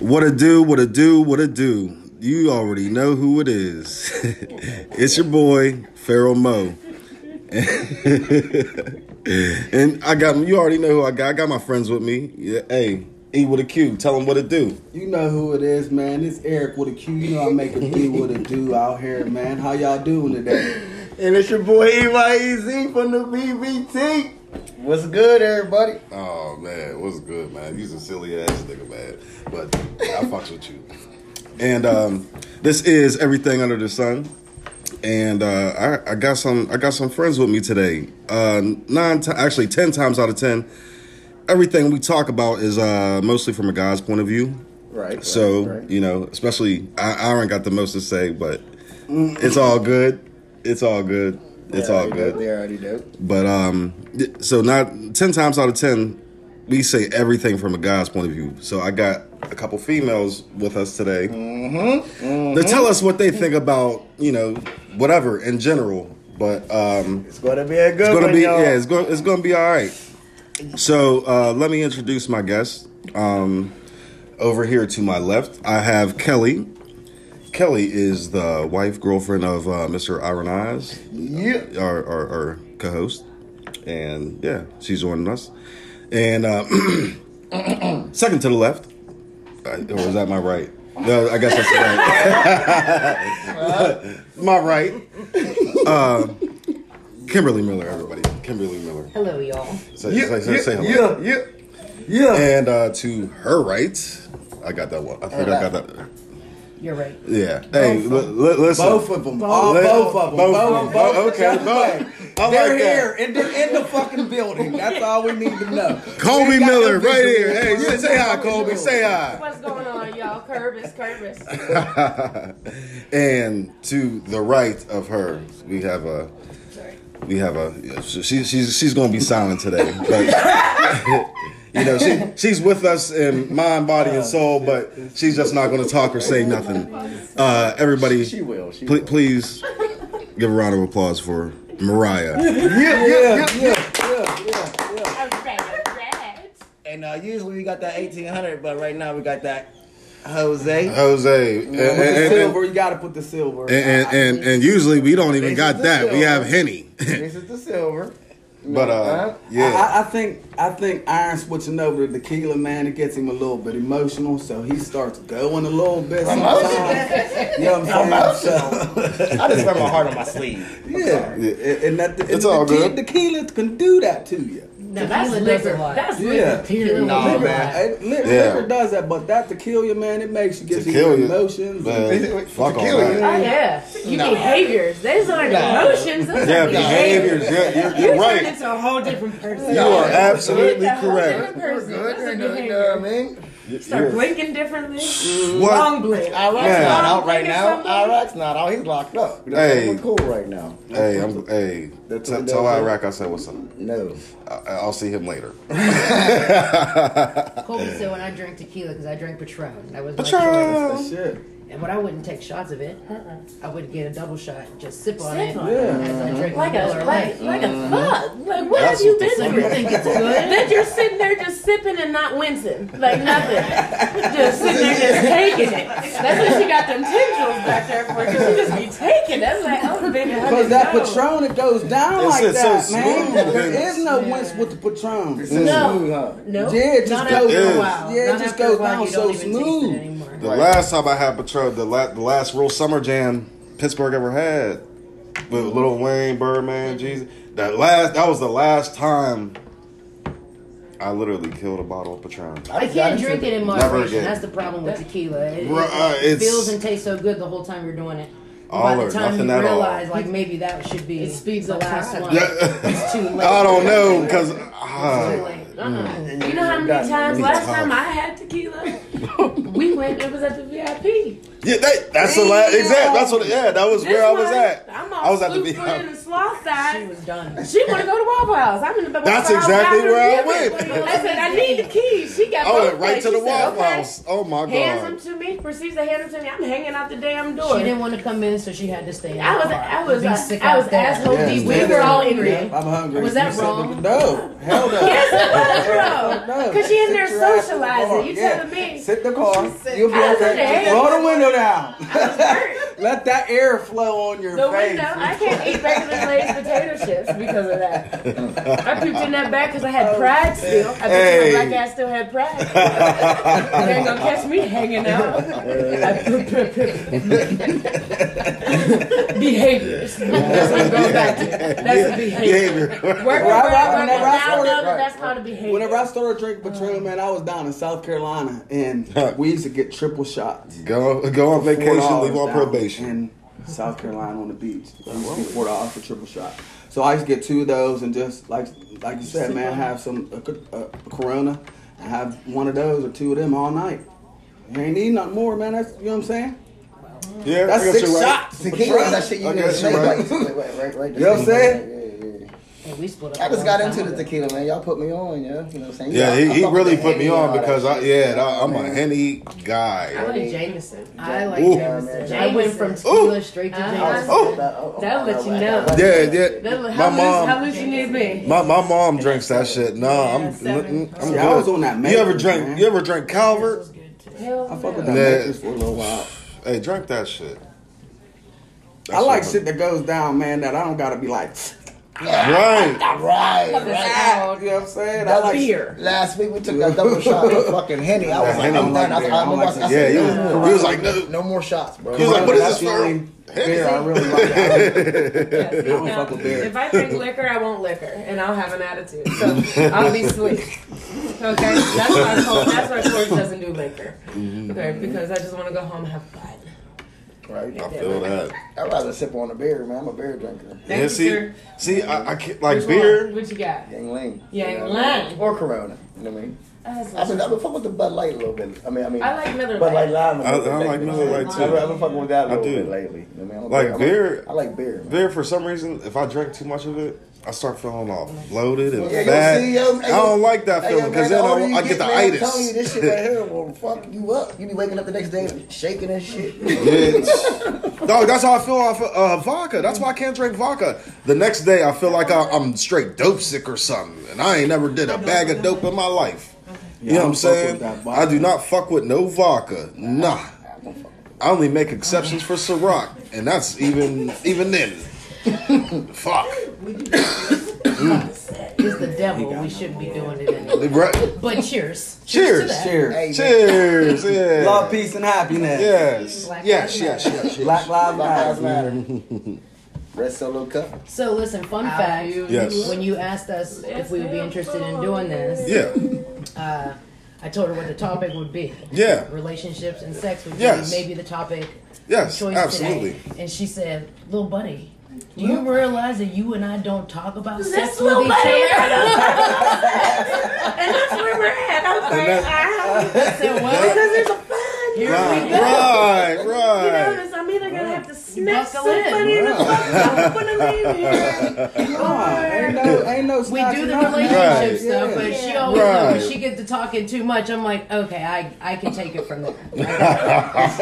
What it do, what it do, what it do. You already know who it is. it's your boy, Pharaoh Mo. and I got you already know who I got. I got my friends with me. Yeah, hey, E with a Q. Tell them what it do. You know who it is, man. It's Eric with a Q. You know I make a do what it do out here, man. How y'all doing today? And it's your boy EYEZ from the BBT. What's good, everybody? Oh man, what's good, man? You's a silly ass nigga, man. But I fucks with you. And um, this is everything under the sun. And uh, I, I got some I got some friends with me today. Uh, nine ti actually ten times out of ten, everything we talk about is uh, mostly from a guy's point of view. Right. So right, right. you know, especially I, Aaron got the most to say, but it's all good. It's all good. It's all good. They already know. But um, so not ten times out of ten, we say everything from a guy's point of view. So I got a couple females with us today Mm-hmm. to tell us what they think about you know whatever in general. But um, It's gonna be a good it's gonna one, be y'all. yeah, it's going it's gonna be all right. So uh, let me introduce my guest. Um, over here to my left, I have Kelly. Kelly is the wife, girlfriend of uh, Mr. Aaron Eyes Yeah. our, our, our co-host, and yeah, she's joining us. And uh, second to the left, uh, or is that my right? No, I guess that's my right. my right. Uh, Kimberly Miller, everybody. Kimberly Miller. Hello, y'all. Say, Yeah, say, say, say yeah, hello. yeah, yeah, yeah. And uh, to her right, I got that one. I think I got that. You're right. Yeah. Hey, li- li- listen. Both of them. All Let- both of them. both Both, of them. both, Oh, okay, both. both. They're like that. here in the, in the fucking building. That's all we need to know. Colby We ain't got Miller, no right here. Hey, We say, hi, fucking Colby. Say hi. What's going on, y'all? Curvis, Curvis. and to the right of her, we have a Sorry. we have a she, she's she's going to be silent today, but you know she she's with us in mind, body, and soul, but she's just not going to talk or say nothing. Uh, everybody, She will. She pl- will. please give a round of applause for Mariah. Yeah, yeah, Yeah, yeah, yeah. And uh, usually we got that eighteen hundred, but right now we got that Jose. Jose, and, and, and, silver, you gotta put the silver. and, and, and usually we don't even got that. We have Henny, this is the silver. but uh, yeah. I, I, I think I think Iron switching over to tequila, man, it gets him a little bit emotional, so he starts going a little bit sometimes. you know what I'm saying? So, I just wear my heart on my sleeve. yeah, and, and that and It's all the, good. Tequila can do that to you. Now that's Tequila does a liquor. Yeah. liquor. Tequila Nah, does a man. lot. Hey, Yeah. Liquor does that, but that tequila, man, it makes you get To your you. emotions. Man, Wait, fuck all tequila, that. Oh yeah, you Nah. behaviors. Those aren't Nah. emotions. Those Yeah, are behaviors. Yeah, you're, You you're right. into a whole different person. You are absolutely You're a whole correct. person. Good, That's a uh, you you know what I mean? Start You're- blinking differently. Mm-hmm. What? Long blink. Iraq's Yeah. not out right now. somebody. Iraq's not out. He's locked up. Hey. We're cool right now. Hey, I'm, hey, That's t- what tell Iraq I said what's up. No. I- I'll see him later. Colby said when I drank tequila because I drank Patron. That was my Patron. choice. That shit. And when I wouldn't take shots of it, uh-uh. I would get a double shot, and just sip on Sip it on it. as I drink Like a Miller like, Lite. like a uh-huh. thug. Like what That's have you what the been So fuck through? you think it's good? That you're sitting there just sipping and not wincing, like nothing, just sitting there just taking it. That's what she got them tendrils back there for. Cause she just be taking. it. That's like, oh baby, honey, Because that no. Patron, it goes down It's- like it's so that, man. smooth. There is no wince with the Patron. It's No. smooth, huh? No, Yeah, it just not goes- after It a while. Yeah, it Not just after a goes while, down you so don't even taste it smooth. anymore. The Right. last time I had Patron, the, la- the last real summer jam Pittsburgh ever had with Lil Wayne, Birdman, Jesus. That last, that was the last time I literally killed a bottle of Patron. I can't drink it in Never moderation. again. That's the problem with tequila. It, it- uh, it feels and tastes so good the whole time you're doing it. All By the time nothing you at all. realize, like maybe that should be It speeds the last time. one. Yeah. It's too late. I don't know because uh, late. Uh-uh. You know how many times me last tough. time I had tequila? we went. It was at the VIP. yeah, that, that's the last exact. That's what. Yeah, that was This where I was at. I'm all I was at the slew in the VIP. sloth She was done. She want to go to Waffle House. I'm in the Waffle That's House exactly after where I giving. went. I said I need the keys. She got I went right places. to the She said, Waffle okay. House. Oh my Hands god. them to me. Proceeds to hand them to me. I'm hanging out the damn door. She didn't want to come in, so she had to stay. I was, the car. I was, Be uh, sick I was asshole Yeah, We were all in Yeah, there. I'm hungry. Was that wrong? No, hell no. Yes, it was, bro. No, Because she in there your ass in the car. socializing. You Yeah. telling me? Sit in the car. You'll be okay. Roll the window down. Let that air flow on your The face. window, I can't eat regular Lay's potato chips because of that. I pooped in that bag because I had oh, pride still. I bet Hey. my black ass still had pride. you ain't gonna catch me hanging out. Behaviors. That's what I'm going back to. That's a behavior. Behavior. Work, work, work, work, now know that right. that's called a behavior. Whenever I started drinking Patron, man, I was down in South Carolina, and we used to get triple shots. Go go on vacation, leave on probation. In South Carolina on the beach. It used to be four dollars for triple shot. So I used to get two of those and just like like you said, man, have some a, a, a Corona and have one of those or two of them all night. You ain't need nothing more, man. That's you know what I'm saying. Yeah, That's six right. shots. Tequila, Patron. that shit you I need to you're make right. right, right, right. You know what I'm saying? And we split up. I a just got into the tequila, man. Y'all put me on, yeah. You know what I'm saying? Yeah, I- he, he really put me Henny and on because I yeah I, I'm a man. henny I guy. like Jameson. I like Ooh. Jameson. I went from Jameson. tequila straight to. Jameson. Oh. That'll let you know. Yeah, yeah. That'll- My How loose, how mom, loose you need me? my, my mom drinks that shit. No, I'm Yeah, seven. I'm See. I was on that You ever drink? man. You ever drink Calvert? Hell I fuck with that Yeah. Matrix for a little while. Hey, drink that shit. That I like shit that goes down, man. That I don't gotta be like, Right. Right, right. you know what I'm saying? I like Beer. Last week we took that double shot of fucking Henny. I was Yeah, like, Henny I'm like done. I, beer. I, I remember I, like said, that. Yeah, he no was- more. he was like, no. no more shots, bro. He was like, what is this for? only beer I really like. I don't- Yeah, don't fuck with beer. If I drink liquor, I won't liquor, and I'll have an attitude. So I'll be sweet. Okay, that's why Cor- that's why Corey doesn't do liquor. Mm-hmm. Okay, because I just want to go home and have fun. Right. I feel that. I'd rather sip on a beer, man. I'm a beer drinker. Thank Yeah, you, see, sir. see, I, I can't like Which beer. One? What you got? Yuengling. Yang You know? Ling. Or Corona. You know what I mean? That's I've been, I've been fucking with the Bud Light a little bit. I mean, I mean, I like Miller Bud Light Lite. Lime. a I- little bit I like lately. Miller Lite, too. I've been- I've been fucking with that a I little do. bit lately. You know what I mean? I'm Like I'm beer- I like beer. Man. Beer, for some reason, if I drink too much of it, I start feeling all bloated and Yeah, fat. see, yo, hey, I don't like that feeling because man, then I, you I get the man, I'm telling you, this shit right here will fuck you up. You be waking up the next day shaking and shit. Yeah. Dog, that's how I feel off uh, vodka. That's why I can't drink vodka. The next day, I feel like I, I'm straight dope sick or something, and I ain't never did a bag of dope in my life. You know what I'm I don't fuck saying? with that vodka. I do not fuck with no vodka. Nah. I only make exceptions for Ciroc, and that's even even then. Fuck. Mm. It's the devil. We shouldn't be doing it anyway. Right. But cheers. Cheers. Cheers. Hey, man. Cheers. Yeah. Love, peace, and happiness. Yes. Black Yes. Yes. Yes. yes. Black Lives Black Lives Matter. Matter. Red Solo Cup. So listen, fun How fact. you Yes. When you asked us if we would be interested in doing this, Yeah. uh, I told her what the topic would be. Yeah. Relationships and sex would Yes. be maybe the topic Yes. choice Absolutely. today. And she said, "Little buddy, do you realize that you and I don't talk about sex with little each buddy. other?" and that's where we're at. I'm like, that- ah, I said, "Well, because it's a fun. Here Right. we go." Right. You Right. notice I'm either gonna have to snap Buckle in. somebody in the fuck when I leave here. Nah, ain't no, ain't no We do the nothing. relationship Right. stuff, but she Yeah. always knows Right. when she gets to talking too much. I'm like, okay, I I can take it from there. I got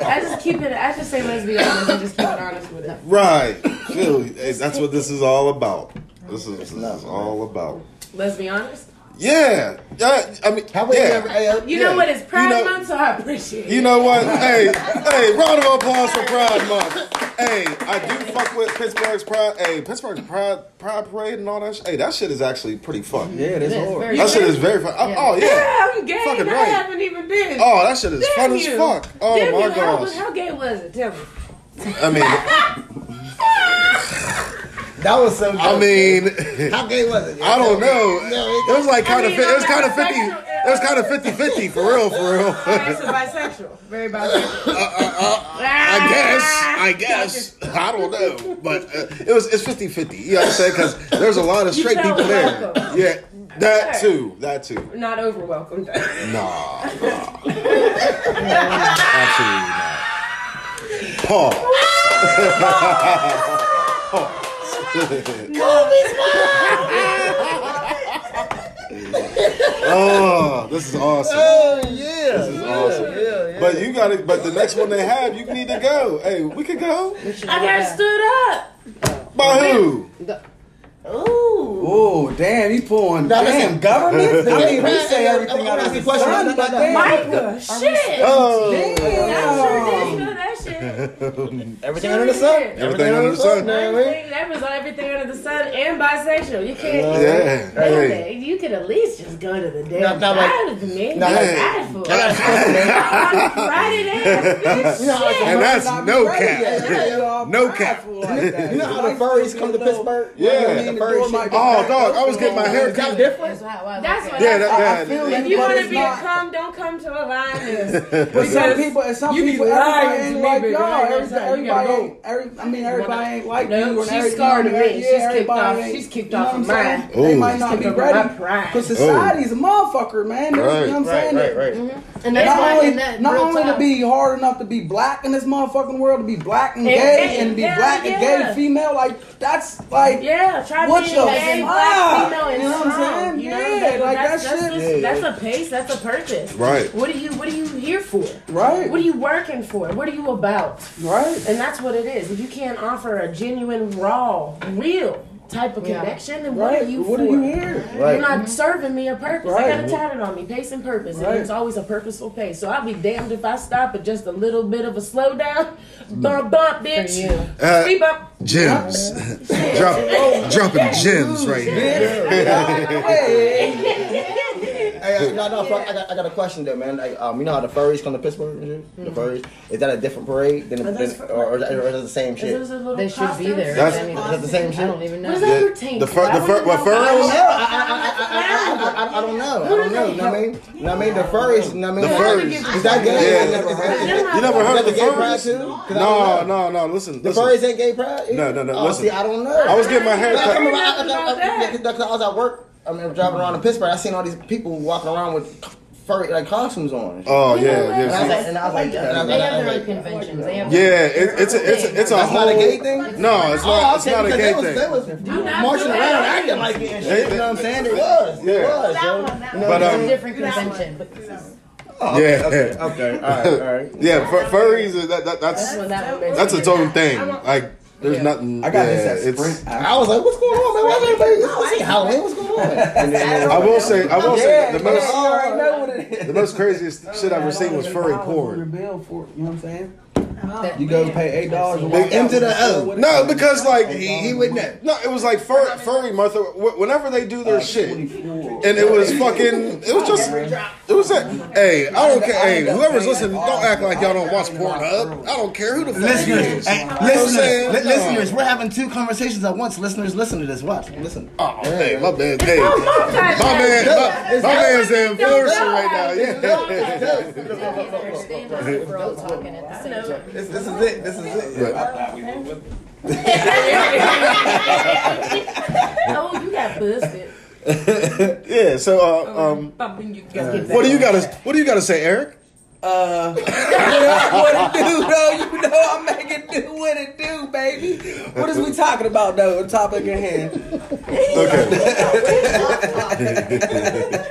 it. I just keep it. I just say let's be honest and just keep it honest with it. Right. Phil, hey, that's what this is all about. This is, this is all about. Let's be honest. Yeah. Yeah. I mean, How about yeah. you ever? Uh, You Yeah. know what? It's Pride You know- Month, so I appreciate it. You know what? hey, hey, round of applause for Pride Month. Hey, I do fuck with Pittsburgh's Pride. Hey, Pittsburgh's Pride Pride Parade and all that. Shit. Hey, that shit is actually pretty fun. Yeah, it is It is hard. very That shit is very fun. Oh, Yeah. Oh yeah. Yeah, I'm gay. Fucking and I right. haven't even been. Oh, that shit is Damn fun as fuck. Oh Damn my you. How, how gay was it? Tell me. I mean, That was so. I mean. how gay was it? I don't know. No, It was like kind of. mean, It was kind of fifty. It was kind of 50-50 for real, for real. Bisexual. Very bisexual. Uh, uh, uh, I guess. I guess. I don't know, but uh, it was it's 50-50. You know what I'm saying? Because there's a lot of straight people there. Yeah, that too. That too. Not over welcome. Nah. nah. Absolutely not. Pause. oh, this is awesome. Oh yeah. This is awesome. But you got it. But the next one they have, you need to go. Hey, we could go. I got stood up. By who? Ooh. Oh, damn, you pulling Now, damn listen. government. I mean, we say everything I'm out of asking the questions. sun, No, no, but damn. Micah, shit. Oh, I sure did. You Damn. know that shit. Everything Sure under the sun. did. Everything under the sun. You know what I mean? Everything, that was everything under the sun and bisexual. You can't. yeah. Hey. Hey. You could at least just go to the damn Now- now, like- side of me. now, That's like- prideful. I got a question, man. I'm Friday ass, You know, bitch. And that's no ready cap. Yeah, No cap. prideful like that. You know how the furries come to Pittsburgh? Yeah. You know, The the door shit. Oh, cracked dog, I was getting my hair Is that cut. different? That's how I That's look what Yeah, it. that, I- I yeah. feel yeah. If you want to be not- a cum, don't come to Alliance. But some people, and some you people, everybody ain't like baby. y'all. I ain't Every- got time. You Everybody ain't. Every, I mean, everybody ain't like No, you. and she's every- scarred of me. She's kicked everybody off- she's kicked off what of I'm mine. They might not be ready because society's a motherfucker, man. You know what I'm saying? Right, right, right. And that's Not why only, that not only to be hard enough to be black in this motherfucking world, to be black and And gay, gay, and to be yeah, black and gay female, like that's like Yeah, try What being the gay, fuck? black, female, and You know what I'm strong. saying? You know, Yeah, that- like that's, that that's, shit. just- Yeah. that's a pace. That's a purpose. Right. What are you? What are you here for? right, What are you working for? What are you about? right. And that's what it is. If you can't offer a genuine, raw, real type of Yeah. connection, then what Right. are you What for? are you here? Right. You're not serving me a purpose. Right. I got it tatted on me, pace and purpose, Right. and it's always a purposeful pace. So I'll be damned if I stop at just a little bit of a slowdown. Bump, bump, bitch. Uh, Speed bump. gems. Drop, dropping gems right here. Hey, Hey, no, no, fuck, I got, I got a question though, man. Like, um, you know how the furries come to Pittsburgh? and shit? The furries is that a different parade than, than that's or, or, is that- or is it the same Is shit? this a little They should be there. That's- I mean, Is that the same shit. I don't even know. What does that Yeah, pertain the to? fur- I the don't fur- what know I don't know. I, don't know. I don't know. You know what I mean? You know what I mean? The furries. You know what I mean? The furries. Is that gay? Yeah. Is that- is that- You never heard that the the gay pride furries? too? 'Cause I No, no, no. Listen, The furries ain't gay pride? No, no, no, Oh, listen. I don't know. I was getting my hair cut. remember, I, I, Nothing about I, that. I, because I was at work. I mean, driving around in Pittsburgh. I seen all these people walking around with furry like costumes on. and. Oh yeah, and I was yeah. like, and I was like, and I was They have their own conventions. They have Yeah, it, it's a, it's a, it's a That's whole. not a gay thing? No, it's not. Oh, not. It's okay, not a because gay they was, thing. They was not marching around, that. acting like it and They- shit. You know what I'm saying? They was. They Yeah. was. That yo. one, that You know But, what It's um, a different convention. But Oh, Yeah. Okay. Okay. All right. All right. Yeah, fur, furries. is- That, that, that's that's when that that's its own thing. Like there's Yeah. nothing. I got yeah, this at it's- Sprint. I was like, what's going on, man? Why is everybody? This is Halloween. What's going on? And then, I will say, I will Yeah, say, the most, you already know what it is. the most craziest shit I've ever seen was furry $8 porn. your bill for it, you know what I'm saying? That- You go pay eight dollars and Big walk out into the a store O. with it. No, because like he, he wouldn't know. no, it was like fur, furry Martha. wh- Whenever they do their shit, 24. and it was fucking, it was just, it was a. Hey, I don't care. Hey, whoever's listening, don't act like y'all don't watch Pornhub. I don't care who the fuck Listeners, is. hey, You know what I'm saying? listeners, li- No. listeners, we're having two conversations at once. Listeners, listen to this. Watch, listen. Oh, hey, my bad. Hey, Oh, my man, my, my man's the enforcer right now. Yeah. Understand us if we're all talking at the same time. This, this is it. This is it. Oh, you got busted. Yeah. So, uh, um, Bumping what do you got to What do you got to say, Eric? Uh, what it do though? You know I make it do what it do, baby. What is we talking about though? The topic at hand.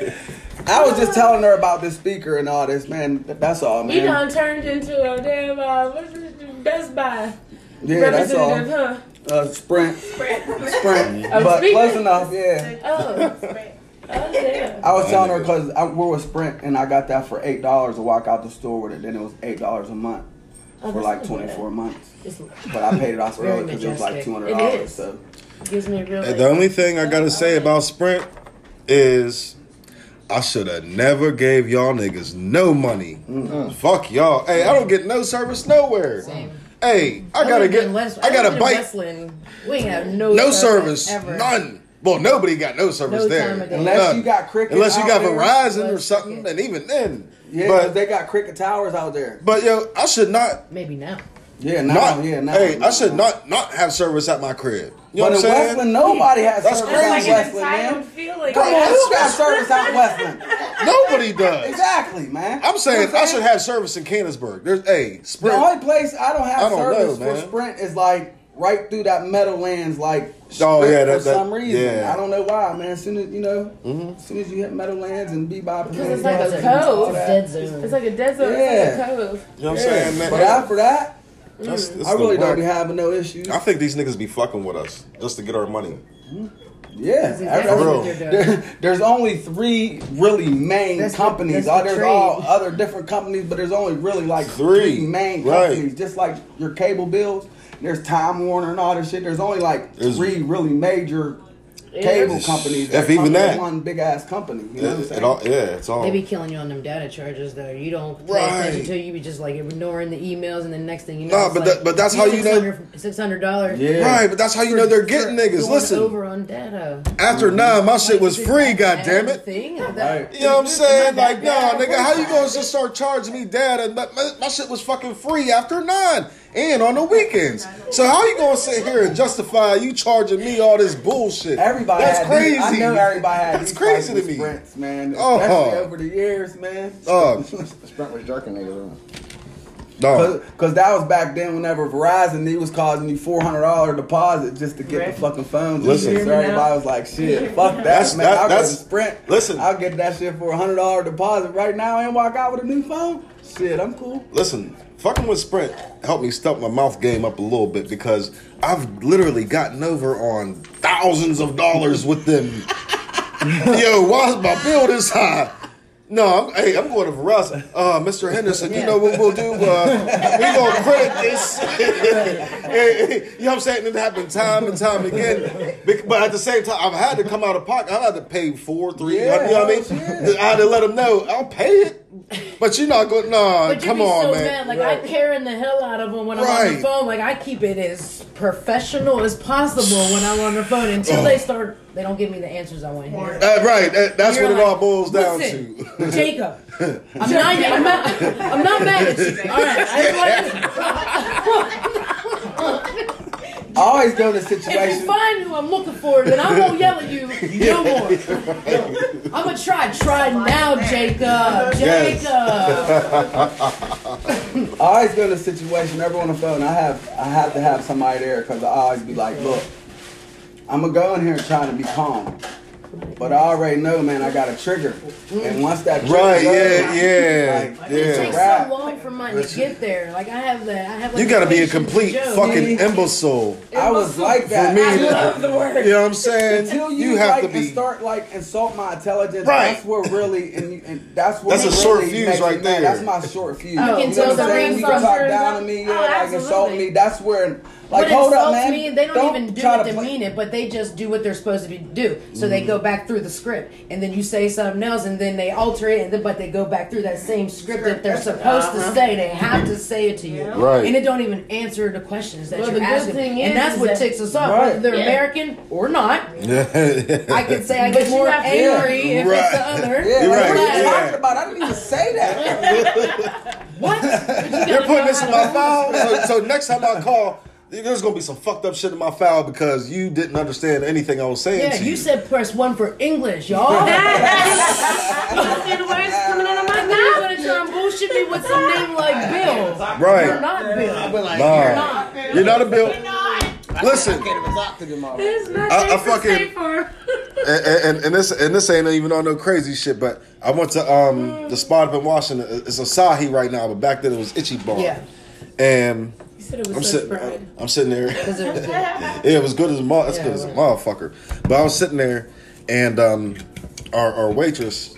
Okay. I was just telling her about this speaker and all this, man. That's all, man. You done turned into a damn uh, what's it, Best Buy yeah, that's all. representative, huh? Uh, sprint, sprint, Oh, but speaker. close enough. Yeah. Oh, oh damn. I was telling her because we're with Sprint and I got that for eight dollars to walk out the store with it. Then it was eight dollars a month Oh, for like twenty four months. It's- But I paid it off early because it was like two hundred dollars. is. So Gives me a real. The only thing I gotta say about Sprint is I should have never gave y'all niggas no money. Fuck y'all. Hey, I don't get no service nowhere. Same. Hey, I gotta get. I gotta bite. Wrestling. We ain't have no No service. ever. None. Well, nobody got no service No there. time of day. unless None. you got cricket, Unless you got Verizon or something, yeah. and even then. yeah, but they got cricket towers out there. but yo, I should not Maybe now. Yeah, now, not. yeah, now. hey, I should not not have service at my crib. You know But what I'm saying? Westland, nobody has That's service crazy. out Westland, man. feeling. Come on, who got service out Westland? Nobody does. Exactly, man. I'm saying You know I should have service in Canonsburg. There's a The Sprint. only place I don't have I don't service know, for man. Sprint is like right through that Meadowlands, like Oh, strip yeah, for that- that- some reason. yeah. Mm-hmm. I don't know why, man. As soon as you know, as soon as you hit Meadowlands and Bebop, Because it's like a It's cove. a dead zone. It's like a dead zone. It's like a cove. You know what I'm saying, man? But after that, That's- mm. this I really the don't be having no issues. I think these niggas be fucking with us just to get our money. Yeah, That's exactly every- what they're doing. there- there's only three really main That's companies. that's Oh, the there's trade. all other different companies, but there's only really like Three. three, main Right. companies. Just like your cable bills, there's Time Warner and all this shit. There's only like There's- three really major cable companies. If even that. one big ass company. You know what I'm saying? it all, yeah, it's all. They be killing you on them data charges though. You don't pay Right. attention to. You be just like ignoring the emails, and the next thing you know, Nah, but like, that- but that's how you know- six hundred dollars. Yeah. Right, but that's how you know they're getting niggas. Listen, over on data. after mm-hmm. nine, my shit was free. God damn it. Thing? Right. That, You know what I'm saying? Like, nah, nigga, how you gonna just start charging me data? My, my, my shit was fucking free after nine and on the weekends. So how you gonna sit here and justify you charging me all this bullshit? Everybody That's had crazy. These, I know everybody had That's these crazy to me. Sprints, man. Oh. Especially over the years, man. Uh, Sprint was jerking niggas around. no. Cause that was back then whenever Verizon he was causing you four hundred dollar deposit just to get Right. the fucking phone. Listen. so You hear me everybody was like, "Shit, fuck that, That's- man! that- I'll go that's- Sprint. listen. I'll get that shit for a hundred dollar deposit right now and walk out with a new phone. Shit, I'm cool. Listen, fucking with Sprint helped me step my mouth game up a little bit because I've literally gotten over on thousands of dollars with them. Yo, why is my bill this high? No, I'm, hey, I'm going to Verizon. Uh, Mr. Henderson, you know what we'll do? Uh, we gonna credit this. you know what I'm saying? It happened time and time again. But at the same time, I've had to come out of pocket. I've had to pay four, three. Yeah, you know what I mean? shit. I had to let them know I'll pay it. But you're not going. Nah, But you come be on, so man. mad. Like I'm carrying the hell out of them when I'm on the phone. Like I keep it as professional as possible when I'm on the phone until Oh. they start. They don't give me the answers I want to hear. Uh, right, that, that's You're what it all boils down to. Jacob, I'm not, I'm not, I'm not mad at you. All right, I I always go to if you find who I'm looking for, then I won't yell at you no more. I'm gonna try. Try now, Jacob. Jacob. I always go to a situation. Whenever on the phone, I have I have to have somebody there because I always be like, look, I'm gonna go in here and try to be calm, but I already know, man, I got a trigger, and mm. once that trigger Right, goes, yeah, yeah, like, It yeah. takes so long for mine to get there. Like I have that. I have. Like You gotta be a complete fucking imbecile. I was like that. For me, I love the word. You know what I'm saying? Until you, You have like to and be. start like insult my intelligence, Right. that's where really and, and that's what That's a really short fuse right there. That's my short fuse. Oh, you can know what I'm tell saying? the You can talk down to me, yeah, up- Oh, like insult me. That's where like But hold up, insults man. me, they don't, even do it to to play- mean it, but they just do what they're supposed to be do. So Mm. they go back through the script, and then you say something else, and then they alter it, and then, but they go back through that same script that they're supposed to say. They have to say it to you, Right. And it don't even answer the questions that Well, you're the good asking, thing and that's is what that- ticks us off, Right. whether they're Yeah. American or not. I can say I get more have to- angry if Right. it's the other. Yeah, You're like, right, what are you yeah. talking about? I didn't even say that. What? You're putting this in my file. So, so next time I call, there's gonna be some fucked up shit in my file because you didn't understand anything I was saying. Yeah, to you said press one for English, y'all. See the words coming out of my You're gonna try and bullshit me with some name like Bill. Right. You're not Bill. I've been like, Nah, you're not a bill. Listen, I can't even talk to them all. It's I- I fucking- for. and, and, and this and this ain't even on no crazy shit, but I went to um the spot up in Washington. It's Asahi right now, but back then it was Ichiban. Yeah. And You said it was I'm such sitting, pride. I'm sitting there. It was good. Yeah, it was good as a mo- that's Yeah, good as a right. motherfucker. But I was sitting there, and um, our, our waitress,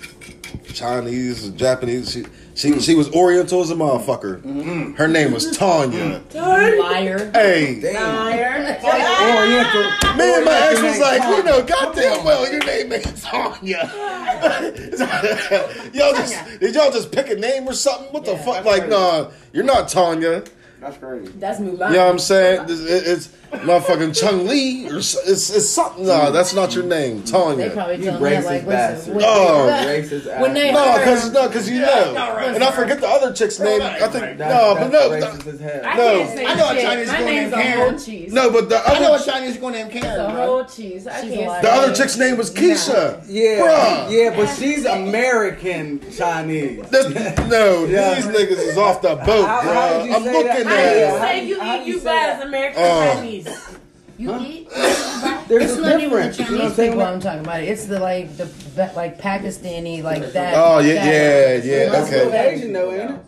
Chinese, Japanese, she she she was Oriental as a motherfucker. Her name was Tanya. Liar. Hey, Damn. Oriental. me and my ex was like, you know, goddamn well, your name ain't Tanya. y'all just did y'all just pick a name or something? What the Yeah, fuck? Like, crazy. nah, you're not Tanya. That's crazy. That's Mulan. You know what I'm saying? It's, it's motherfucking Chung Lee or it's, it's something. No, mm-hmm. that's not your name, They probably tell me racist like, bastard. listen, when, Oh. Racist when they ass. No, because no, because you know, and I forget the other chick's name. I think That's, no, but no, that's racist as hell. I No. can't say I know a. Chinese My girl name's named Karen. whole cheese. no, but the I know a other Chinese girl named Karen, bro. whole cheese. I She's can't the other chick's name was Keisha. Yeah, Bruh. yeah, but she's American Chinese. No, these niggas is off the boat, bro. how did you I'm looking that? How do you say you you- how eat you you say bad as American Oh. Chinese? You eat? There's It's a not even the difference. You know what Chinese I'm saying? people I'm talking about. It's the like the like Pakistani like that. Oh yeah, that- yeah, yeah. That's Okay. still Asian though, ain't it?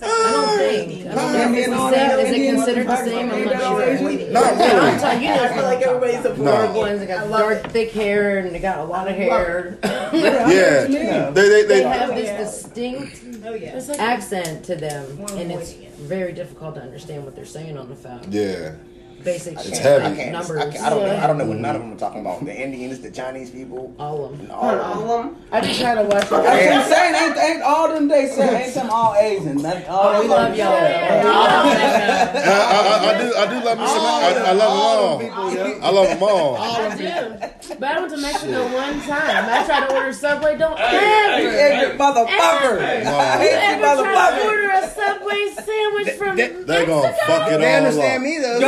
I don't think. I don't know if it's the same. Is it considered the same? I'm not sure. Asian? Not I'm really. telling you, I feel like everybody's a No. dark ones. They got dark, thick hair, and they got a lot of hair. Yeah, they they, they they have oh, this distinct Oh yeah. Accent to them, and it's avoiding it. Very difficult to understand what they're saying on the phone. yeah. Basic I shit, heavy. I can't. numbers. I, can't, I don't know. I don't know what none of them are talking about. The Indians, the Chinese people, All of them. and all of them. I just had to watch That's it. I'm saying. Ain't, ain't all them they say. Ain't them all Asian. That's all Oh, we them love y'all. say. I, I, I do I do love me some. I, I love them all. I love them all. I do. But I went to Mexico one time. I tried to order Subway. Don't You ever. ignorant motherfucker. I you Ever try to motherfucker. order a Subway sandwich from They gonna fuck it They all understand me though.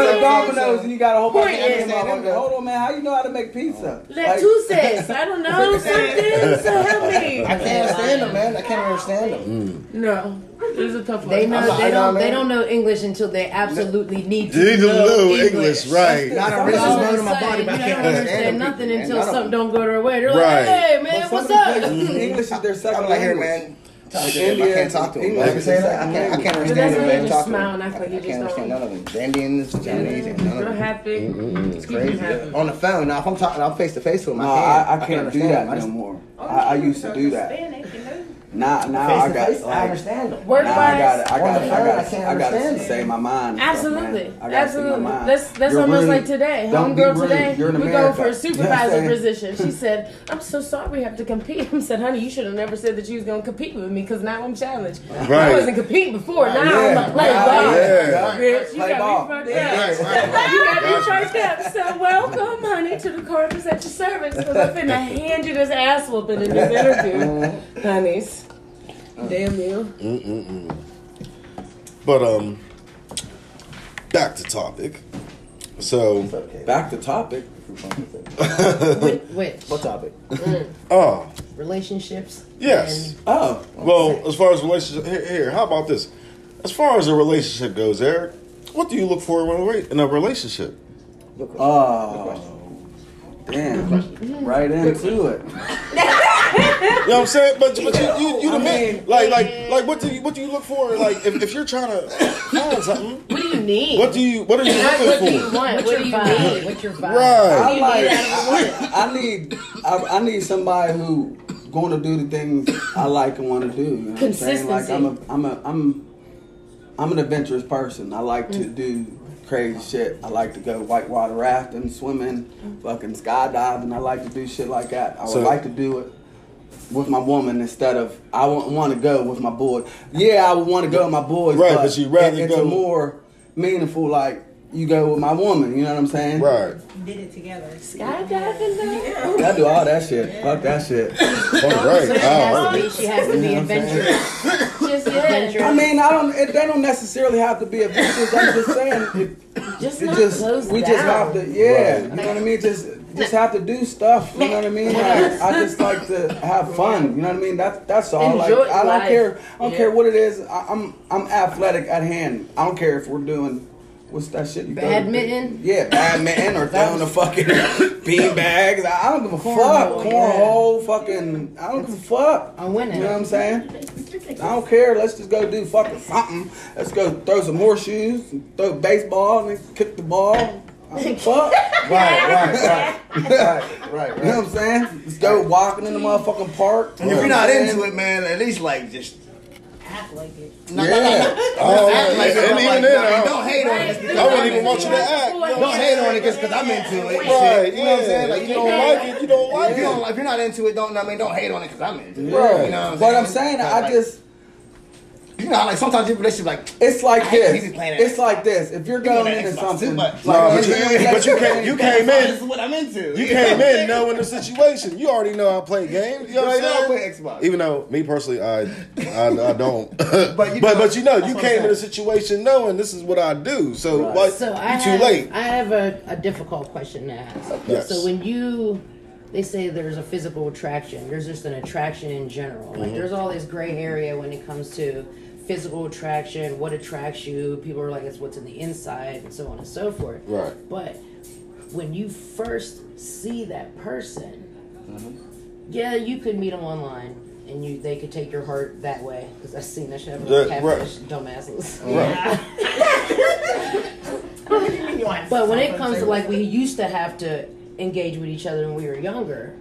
Go to so- Domino's and you got a whole bunch of Point Indian is- Hold on, man. How you know how to make pizza? Like, Lettuces. I don't know something. So help me. I can't stand them, man. I can't understand them. Mm. No, it was a tough one. They know I'm they don't they don't know English until they absolutely need to need to know know English. English, right? Not a All racist of bone in my body, but I can't don't understand understand nothing until man. I don't- something don't go their way. They're like, hey man, what's up? English is their second I'm like, here, language. Man. Tell me, I can't talk to them. Like I is said, I can't, I second can't understand That's them. why Talk to smile them. and act like you I can't understand none of them. The Indians, the Chinese, and none of them. It's crazy. On the phone, now if I'm talking, I'm face to face with them. No, I I, can't. Do that no more. I, I used to do that. Now, now I Face to got face, I understand them. Work Now I got wise. I got I phone, I got I got to say my mind. and stuff, Absolutely, man. I gotta say my absolutely. mind. That's that's You're almost rude. like today. Homegirl today, You're in we go for a You know supervisor position. She said, "I'm so sorry we have to compete." I said, "Honey, you should have never said that you was gonna compete with me because now I'm challenged. I wasn't competing before. Now Yeah. I'm gonna play Yeah. ball. Yeah. Bitch, you Play got ball. me fucked Yeah. up. You got me fucked up. So welcome, honey, to the corpus at your service because I'm finna hand you this ass whooping in this interview, mm-hmm. honeys. Damn you. But um, back to topic. So, Okay. Back to topic. Which, which What topic? oh relationships? yes. and- Oh, Well, as far as relationship, here, here, how about this? As far as a relationship goes, Eric, what do you look for in a rela- in a relationship? oh, damn! Right into it. You know what I'm saying? But but you you, you the man. mean- Like like like what do you what do you look for? Like if, if you're trying to find something, What do you need? what do you what are you Not what do you want? What's What do you vibe? need? What's your vibe? Right. I You like. need I, I need. I, I need somebody who going to do the things I like and want to do. You know what I'm saying? Like I'm a. I'm a. I'm. I'm an adventurous person. I like to mm. do crazy shit. I like to go whitewater rafting, swimming, fucking skydiving. I like to do shit like that. I would So- like to do it with my woman instead of I want to go with my boy. Yeah, I would want to go with my boys, Right, but, but you'd rather it- it's go- a more meaningful like you go with my woman. You know what I'm saying? Right. Did it together. Skydiving though? I do all that shit. Fuck that shit. Oh, right. So she has to be. She has adventurous. Just yeah. Adventurous. I mean, I don't. It, they don't necessarily have to be adventures. I'm just saying, it, Just it just we down. just have to. Yeah, Right. you know what I mean. Just just have to do stuff. You know what I mean. Like, I just like to have fun. You know what I mean. That's that's all. Like I don't life. care. I don't Yeah. care what it is. I, I'm I'm athletic at hand. I don't care if we're doing. What's that shit? You throw the- Badminton? Yeah, badminton or throwing the fucking bean bags. I don't give a fuck. Cornhole, yeah. Fucking. I don't give a fuck. I'm winning. You know what I'm saying? I don't care. Let's just go do fucking something. Let's go throw some horseshoes, throw a baseball, and kick the ball. I don't give a fuck. Right, right, right, right, right, You know what I'm saying? Let's go walking in the motherfucking park. And if you're not into it, man, at least like just Act like it. Yeah. Oh, act like oh, it. and even like, then, I don't hate on it. because I wouldn't I'm even into want you to it. act. Don't hate on it just because I'm into it. Right, You know what I'm yeah. saying? Like you you don't don't like it, you don't like If it. if you're not into it, don't I mean don't hate on it because I'm into it. Right. You know what I'm but I'm saying, I just, you know like sometimes your relationship like it's like I this. people playing It's like this. If you're going that into Xbox too something, much. No, like, but you, but you came, you came in. This is what I'm into. you came in knowing the situation. You already know I play games. You know already know I play? Xbox. Even though me personally, I, I, I don't. but But you but, know- you know, you came in a situation knowing this is what I do. So like, So you I too have, late. I have a, a difficult question to ask. Yes. So when you, they say there's a physical attraction. There's just an attraction in general. Like Mm-hmm. there's all this gray area when it comes to physical attraction. What attracts you? People are like, it's what's in the inside, and so on and so forth. Right. But when you first see that person, Mm-hmm. yeah, you could meet them online. and you they could take your heart that way because I've seen that shit happen Yeah, with right. catfish dumbasses. Right. But when it comes to like we used to have to engage with each other when we were younger,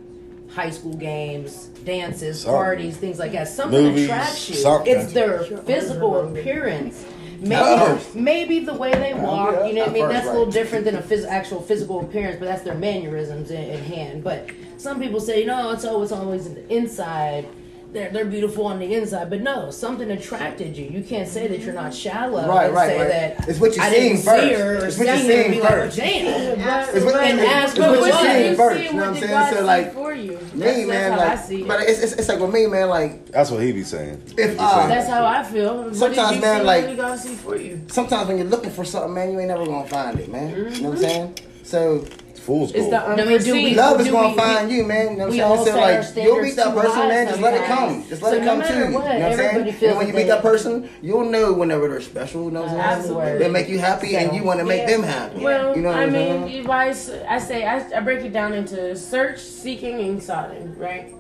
high school games, dances, Something. parties, things like that. Something Movies, attracts you. something. It's their physical appearance. Maybe, First. maybe the way they walk, you know what I mean? First, That's a little different than a phys- actual physical appearance, but that's their mannerisms in, in hand. But some people say, no, it's always always in the inside. They're, they're beautiful on the inside, but no, something attracted you. You can't say that you're not shallow Right, and right, say right. that It's what you're I didn't seeing see first. her or It's what you're see her and seeing be like, first. damn. It's what, And ask what what you're seeing first. You know what I'm saying? God So like for you. me, That's, man, that's like, it. but it's, it's it's like with me, man. Like That's what he be saying. if uh, That's how I feel. What Sometimes, you man, see? like- God see for you? sometimes when you're looking for something, man, you ain't never gonna find it, man. You know what I'm saying? So It's fool's It's gold. the I mean, do we- love is do gonna we- find you, man. You know what I'm saying? set So like, you'll meet that person, man. Just let it come. Just let So it come matter to you. what, you know what I'm saying? And when you that meet that person, you'll know whenever they're special. You know what I'm saying? Absolutely. They make you happy, and you want to make Yeah. them happy. Well, you know what I mean, saying? you guys, I say, I, I break it down into search, seeking, and soughting, right?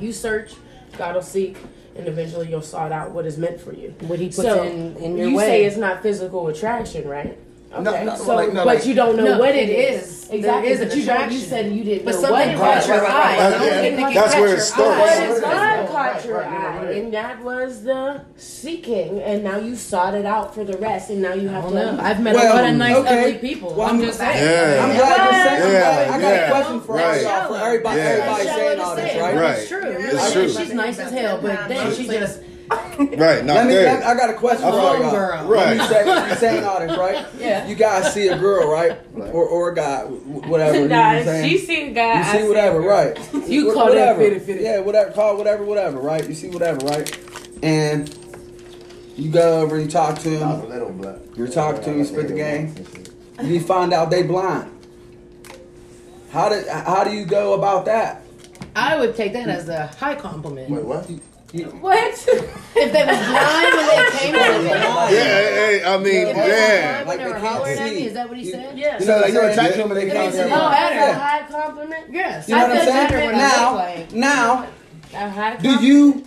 You search, God will seek, and eventually you'll sort out what is meant for you. What he puts so in, in your you way. say it's not physical attraction, right? Okay, No, no, so like- no, but like- you don't know what it it is. is. Exactly, There is but you don't. You said you didn't But know something caught your Right, right, eye. right, I right. don't Yeah. think it That's where it starts. eye. What Right, is right, God caught your right, right, eye, and that was the seeking, and now you sought it out for the rest, and now you have to. know. I've met Well, a lot of nice, okay. ugly people. Well, I'm I'm- just saying. Yeah. I'm glad you're saying. I'm Yeah, I got yeah. a question for y'all, for everybody. Everybody Shallow saying all this, it, right? Right. It's true. It's true. she's nice as hell, but then she just Right. Not Let me. there. Let, I got a question for all y'all. Homegirl. Right. You say, you saying all this, right? Yeah. You guys see a girl, right? Or or a guy, wh- whatever. you know what Nah, I'm saying? she see a guy. You I see see whatever, a girl. right? You Wh- call that whatever. fitty fitty. Yeah, whatever. Call whatever, whatever, right? You see whatever, right? And you go over, you talk to him, little black. you talk to him, you spit the game, and you find out they blind. How did how do you go about that? I would take that as a high compliment. Wait, what? What? If they was blind when they came to me, Yeah. Hey, I mean, if they were yeah. blind when Like they they were hollering at see. me, is that what he said? Yes. You know, like you're Yeah. attracted to them and they Yeah. can't Yeah. see. Oh, that's a high compliment. Yes. You know I what I'm saying? Now, like. now, A high do compliment. you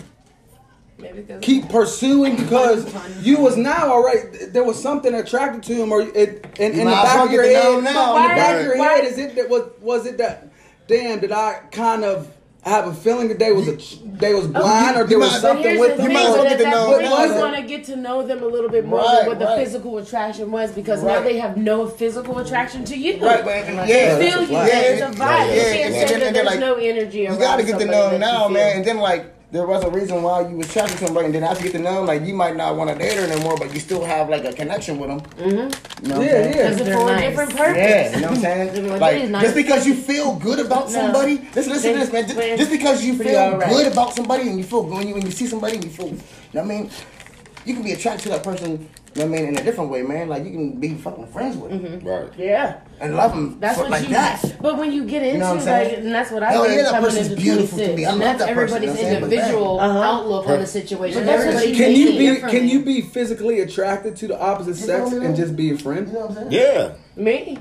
keep pursuing because you was now already there was something attracted to him or it in, in the back of your head know him now. in the back of your Why- head is it that was was it that damn did I kind of have a feeling that they was a, they was oh, blind or you there was something with the them thing, might as well but get at to that know point, them you want to get to know them a little bit more Right, than what the right. physical attraction was, because now they have no physical attraction to you. Right, man. They Yeah. feel you. Yeah, There's a yeah, vibe. yeah, you can't And say then- that there's like, no energy You gotta get to know him that you now, man. And then like there was a reason why you was attracted to him, right? And then after you get to know him, like you might not want to date her anymore, but you still have like a connection with him. Mm-hmm. You know Yeah, yeah. Because They're for a different purpose. Yeah, you know what I'm saying? Like, Like nice. just because you feel good about somebody, listen, listen to this, man. Just, just because you feel alright. good about somebody and you feel good when you when you see somebody and you feel, you know what I mean? You can be attracted to that person. You know what I mean? In a different way, man. Like you can be fucking friends with him Right. Yeah. and love them. That's for, what like you. that. But when you get into you know what I'm like, saying? and that's what I Hell learned yeah, that coming person's into beautiful to me. I and love that's that person, everybody's you know what I'm saying? But individual Uh-huh. outlook on the situation. But that's what can you be can you be physically attracted to the opposite sex and just be a friend You know what I'm saying? Yeah. Me?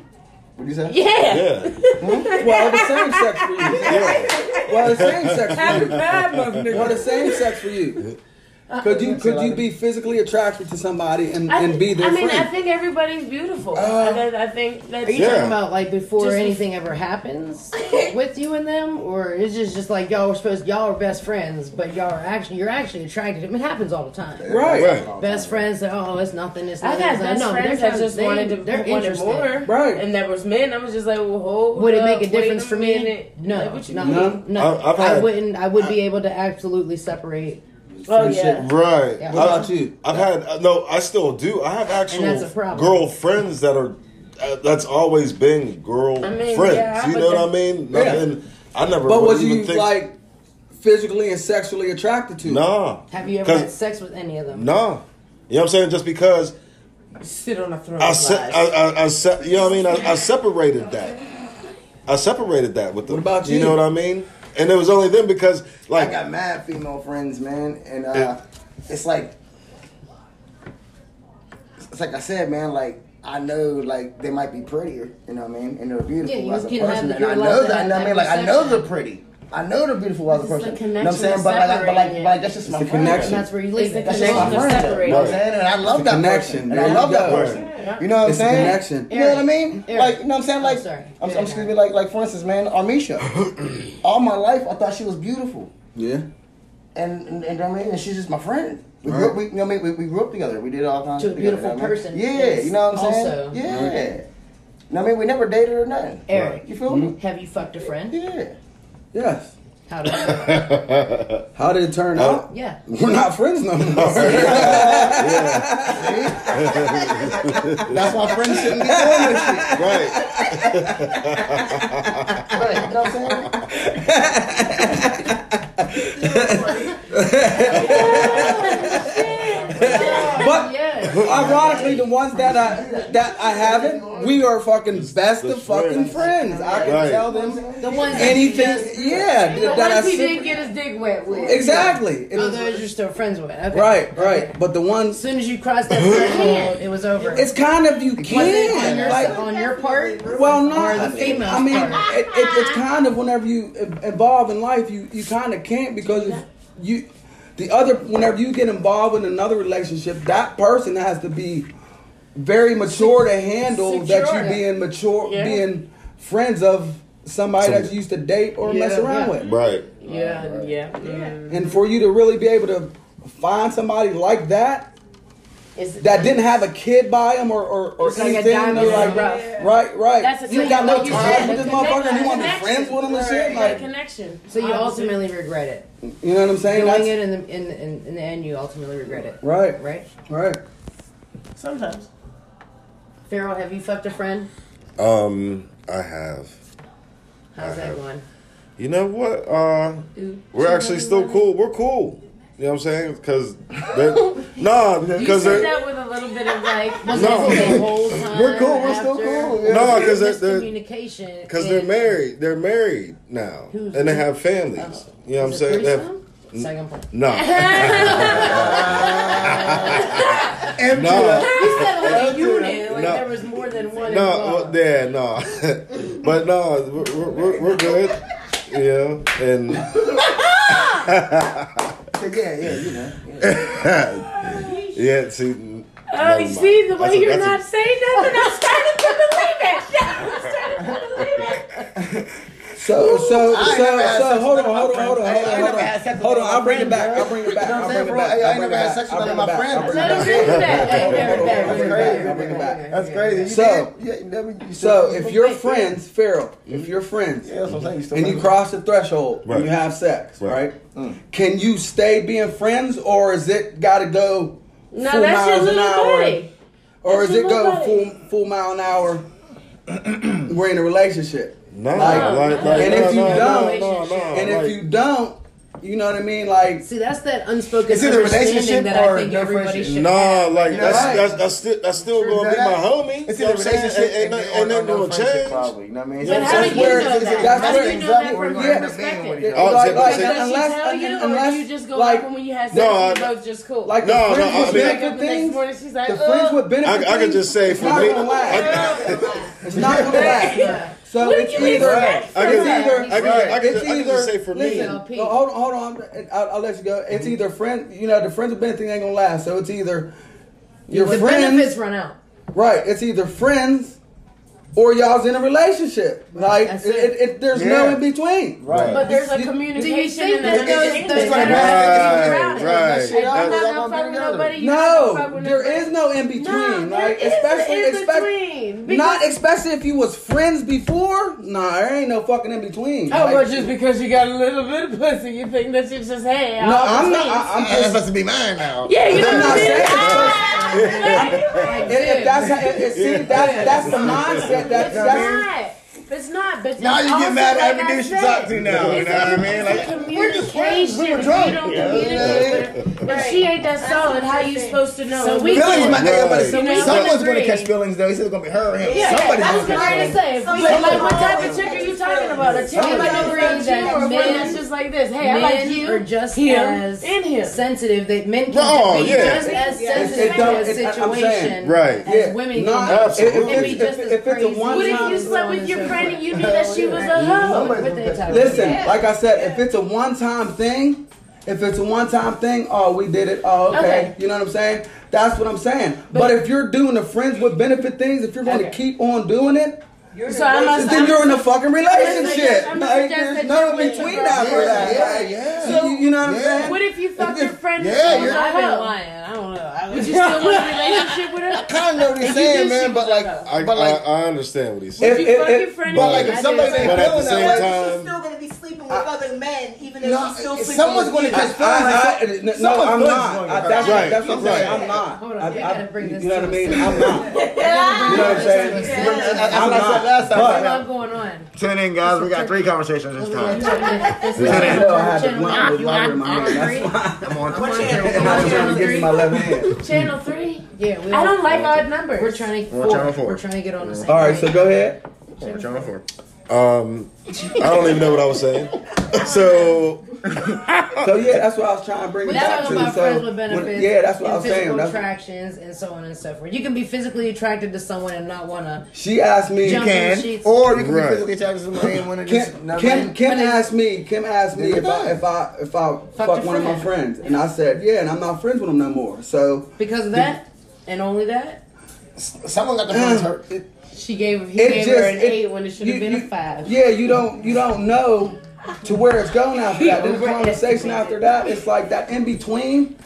What do you say? Yeah. Yeah. well the same sex for you Yeah. well the same sex for Happy you bad mother well the same sex for you could you could you be physically attracted to somebody and, I, and be their I mean, friend I think everybody's beautiful. Uh, I, I think that's. Are you Yeah. talking about like before Just- anything ever happens with you and them, or is it just like y'all were supposed y'all are best friends, but y'all are actually you're actually attracted? I mean, it happens all the time. right Right. Best friends say, "Oh, it's nothing. It's I nothing." got It's nothing." best no, friends they're that just they- wanted to they're wanted interested. more, Right. And there was men. I was just like, well, hold Would it up, make a wait difference for me? minute. No, Like, what you no, mean? No? no. I've- I've I wouldn't. I would be able to absolutely separate, Oh Friendship. yeah. Right. Yeah. what I've- about you I've had uh, no. I still do. I have actual that's a problem. girlfriends that are. Uh, that's always been girl I mean, friends. yeah, you know what I the- mean? Yeah. Nothing. I never. but would was you think, like physically and sexually attracted to Nah. have you ever had sex with any of them? Nah. You know what I'm saying? Just because Sit on a throne. I, se- lies. I, I, I se- you know what I mean? I, I separated that. I separated that with them. What about You you? know what I mean? And it was only them because, like I got mad female friends, man, and uh, Yeah. it's like, it's like I said, man. Like I know, like they might be prettier, you know what I mean, and they're beautiful Yeah, as a person, and I know that. have You know what I mean? that Like I know they're pretty, I know they're beautiful as a It's person. You know what I'm connection saying? that's But like, but like, but like, that's just It's my the friend. connection. And that's where you It's leave the it. That's just my connection friend. that's You know what I'm saying? And I love that connection. person. And I love that person. Yeah. You know what I'm saying? connection. You know what I mean? Eric. Like, you know what I'm saying? Oh, like, Oh, sorry. I'm, I'm excuse me, like, like for instance, man, Armisha. All my life, I thought she was beautiful, Yeah. and and, and you know what I mean, and she's just my friend. We Right. grew up, we, you know what I mean? We, we grew up together. We did all kinds To a of together, beautiful you know I mean? person. Yeah, Yes. you know what I'm saying? Also. Yeah. You know what I mean? We never dated or nothing. Eric. You feel me? Mm-hmm. Have you fucked a friend? Yeah. Yes. How did it How did it turn out? Yeah. We're not friends no more. That's why friends shouldn't be doing this shit. Right. Right. You know what I'm saying? But Yes. ironically, the ones that I that I haven't, we are fucking best of fucking friends. I can Right. tell them The ones that anything. just- Yeah, The that I ones he didn't get his dick wet with. exactly. It was- those you're still friends with. Okay. right, right. But the ones As ones, soon as you crossed that threshold, it was over. it's kind of you was it on can your, like. on your part? Well, Or not. the female I mean, part? it, it, it's kind of whenever you e- evolve in life, you you kind of can't because if you, the other, whenever you get involved in another relationship, that person has to be very mature to handle that Secure. you being mature, Yeah. being friends of somebody that you used to date or mess around Yeah. with. Right. Yeah, yeah. Mm. And for you to really be able to find somebody like that Is that didn't have a kid by him or or, or It's like a anything, diamond you're in like, the right, right. That's the you thing, got no like time with this motherfucker. and You want to be friends with him and shit. Right, Like, connection. So you ultimately regret it. You know what I'm saying? Doing That's, it in the in, in in the end, you ultimately regret it. right, Right? right. Sometimes. Farrell, have you fucked a friend? Um, I have. How's I that have. going? You know what? Uh, Ooh. we're actually still cool. We're cool. You know what I'm saying? Because no, You because they're that with a little bit of like. No. the whole time? We're cool. We're still cool. Yeah. no, because they're, they're communication. because they're married. They're married now, Who's- and they have families. Oh. You know what I'm saying? They have- Second point. no, Empty no. up. You said like a unit, like No. there was more than one. No, involved. well, yeah, no, but no, we're, we're, we're good, yeah, and Yeah, yeah, you know. Yeah. yeah. See, Oh, you see the way you're not saying nothing. I'm starting to believe it. I'm starting to believe it. So, so, I so, so, hold on, hold on, hold on, hold on, hold on. Hold on, I'll bring it back. bro. I'll bring it back. You I'll bring it back. I ain't never had sex with bring none of my friends. I'll bring Let it him back. do that. Hey, very I'll bring it back. bad. I'll bring it back. That's crazy. You So- yeah, you never- you So, if you're friends, Pharaoh, if you're friends, Yeah, that's what I'm saying. You still and you cross the threshold Right. and you have sex, Right. right? Can you stay being friends, or is it got to go No, full miles an hour, buddy. or That's is it your go little full full mile an hour? We're in a relationship, no, Like- like, like, and no, if you no, don't- no, no, no, and like, if you don't, you know what I mean, like. See, that's that unspoken It's either understanding relationship that I or think no everybody should No, have. like You're that's, right. that's that's still that's still True gonna be my homie. It's you know a what I'm saying? relationship Ain't, and, ain't, or, ain't nothing no gonna change. probably. You know what I mean? But how That's do you where- know that's that? where- How do you know that Or from you're her gonna end up being perspective? with each Oh, other. like, like, Does Does she unless, tell you, unless, do you just go like, like when you had sex, No, and you both just cool? like the No, no, friends I with mean- the next things, morning, she's like, the friends oh. with benefit I, I could just say for me, gonna last. It's not gonna last. So What it's do you either, that? I it's could, either, I could, I could, it's I could either. just say for me. listen, LP. no, hold on, hold on. I'll, I'll let you go. It's mm-hmm. either friend, you know, the friends with benefit thing ain't gonna last. So it's either your the friends, benefits run out. right? It's either friends or y'all's in a relationship. Like That's it, it. it, it- there's no in between. Right. But there's a Do you communication think and that an those- understanding. those- It's Right. Right, right. Shit, I'm I'm not gonna gonna fuck with nobody. you're fuck No, with there nobody. is no in between. No, like is especially, an in especially between. Because- not especially if you was friends before. Nah, there ain't no fucking in between. Oh, Like, well, just because you got a little bit of pussy, you think that you just hey? no, I'm not. I, I'm just. supposed to be mine now. yeah, you know what not I mean. saying If, if that's how, if, if, see, that's that's the mindset. That's It's that's. not. It's not. But Now you get mad at like every I dude she said, talk to now. You know what I mean? Like, we're just friends. communication. We were drunk. You don't Yeah. communicate. with she ain't that solid, how you supposed to know? So we Feelings can- might, yeah, but Right. So someone's gonna catch feelings though. It's either gonna be her or him. Yeah, Somebody's I was gonna catch going to say, But but like, what type of chick are you talking about? A chick Everybody that agrees agrees that that men- friend just like this. Hey, I men like you. are just him, as and him. sensitive. That men can Oh, be yeah. just as sensitive It don't- to a situation right. as Yeah. women Not- can be. Absolutely. if- It can be if- just if as it's a one What if time- you slept with your friend and you knew that she was a hoe? What they talking Listen, like I said, if it's a one time thing, if it's a one time thing, oh, we did it. Oh, okay. Okay. You know what I'm saying? That's what I'm saying. But, if you're doing the friends with benefit things, if you're going to keep on doing it, So I must. then you're in a fucking relationship. I'm Like, suggest there's that no you're with between your after girlfriend. that. Yeah, Like, yeah. You, you know what I'm Yeah. saying? What if you fucked your friend? Yeah, and she you're- was a I've been hoe? lying. I don't know. I Would was you still want a relationship with her? kind of know what he's If you saying, do, man, she but was like, a I, but like, I, I understand what he's If- saying. Would you fuck if- your friend? but like, and if I somebody did ain't But at the feeling same that way, time- She's still gonna be sleeping with other men, even if No, she's still if sleeping someone's with gonna you. catch I, I, feelings. no, Someone's I'm feelings not. I, to that's, hurt. Right, that's what I'm right. saying. I'm not. Hold on, I, you I- gotta bring this you know what I to mean? us. I'm not. You know what I'm saying? I'm I not. Said last But- time. What's going on? Tune in, guys. We got three conversations this time. This is I know I had the channel blunt with lighter in my hand. three? That's why. I'm on What channel? And I was trying to give you my left hand. Channel three. Yeah, we I don't like odd numbers. We're trying to We're on channel four. We're trying to get on the same. All right, page. so go ahead. We're on channel four. Um, I don't even know what I was saying. So So yeah, that's what I was trying to bring We're it back to. about So friends with when- yeah, that's what I was saying. Physical That's, attractions and so on and so forth. You can be physically attracted to someone and not want to. she asked me. Jump You in the can, sheets. or you can Right. be physically attracted to somebody and want to just. Kim, know Kim. Kim asked me. Kim asked me Yeah, if I if I if I Fuck fuck your one of my friends, and I said yeah, and I'm not friends with him no more. So Because of that and only that, Someone got the feelings hurt. it, She gave he it gave just her an it- eight when it should have been you- a five. Yeah, you don't you don't know to where it's going after that. The conversation after that, it's like that in between.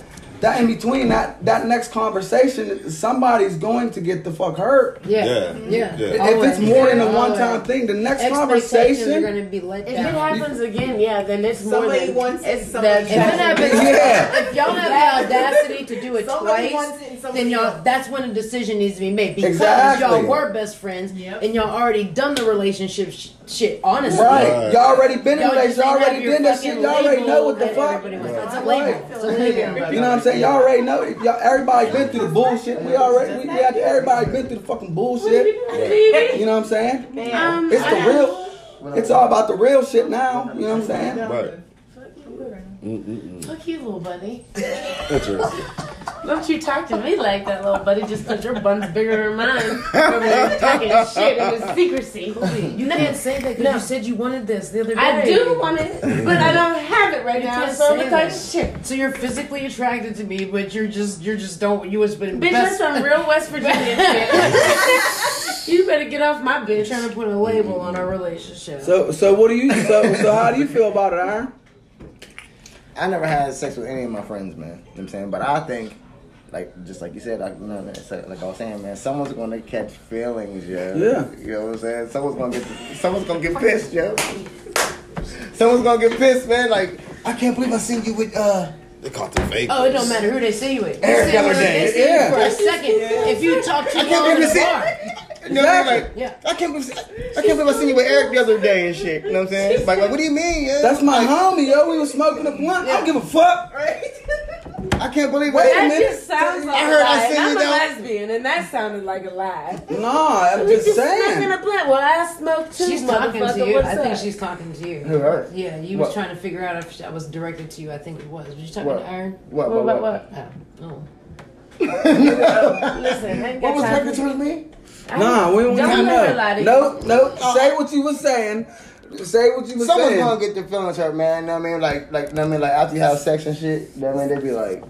That in between that that next conversation, somebody's going to get the fuck hurt. yeah, Yeah. yeah. Yeah. If Always. it's more than a one time thing, the next Expectations are conversation. going to be let down. If it happens again, yeah, then it's more than wants it's somebody the If it happens, Yeah. if y'all have the audacity to do it Somebody twice, wants it then y'all don't. that's when a decision needs to be made because Exactly. y'all were best friends Yep. and y'all already done the relationship sh- shit. Honestly, Right. Right. Y'all already been in Y'all a just relationship. Y'all already your did that shit. Y'all already know what the fuck. that. It's a label. It's a label. You know what I'm saying? Y'all already know. Y'all, everybody been through the bullshit. We already, we, we had, everybody been through the fucking bullshit. You know what I'm saying? Um, It's the real. It's all about the real shit now. You know what I'm saying? right. Fuck you, little buddy. Interesting. Don't you talk to me like that, little buddy, just because your bun's bigger than mine. Over there talking shit in the secrecy. You can't say that because No. you said you wanted this the other day. I do want it, but I don't have it right You now, so I'm say gonna talk shit. So you're physically attracted to me, but you're just you're just don't you was been Bitch, that's best. some real West Virginia shit. you better get off my You're bitch. trying to put a label on our relationship. So, so what do you? So, so how do you feel about it, Aaron? I never had sex with any of my friends, man. You know what I'm saying? But I think, like, just like you said, like, you know, like I was saying, man, someone's gonna catch feelings, yo. Yeah. You know what I'm saying? Someone's gonna get, someone's gonna get pissed, yo. Someone's gonna get pissed, man. Like, I can't believe I seen you with, uh, They caught the fake. Oh, it don't matter who they see you with. Eric They see other you- day. They see you Yeah. for a second. If you talk too I can't long in believe the bar, you know what I mean? Like, Yeah. I can't believe, I can't believe I seen you with Eric the other day and shit. You know what I'm saying? Like, like what do you mean, yo? That's my homie, yo. We was smoking a blunt. I don't give a fuck. Right? I can't believe Wait a That minute. just sounds like I heard a I lie. seen and you I'm a down- lesbian, and that sounded like a lie. No, I'm You just saying. smoking saying. a blunt. Well, I smoke too, she's talking to motherfucker. you. I think up? she's talking to you. Who, her? Yeah, you was trying to figure out if I was directed to you. I think it was. Was you talking What? to Aaron? What, What what, about what? what? Oh. Listen, I ain't What was time directed for- towards me? I Nah, we don't Don't even let her to know. you. Nope, nope. Say what you was saying. Say what you was Someone's saying. gonna get their feelings hurt, man. You know what I mean? Like, like, you know what I mean? Like, after you have sex and shit, you know what I mean? They be like,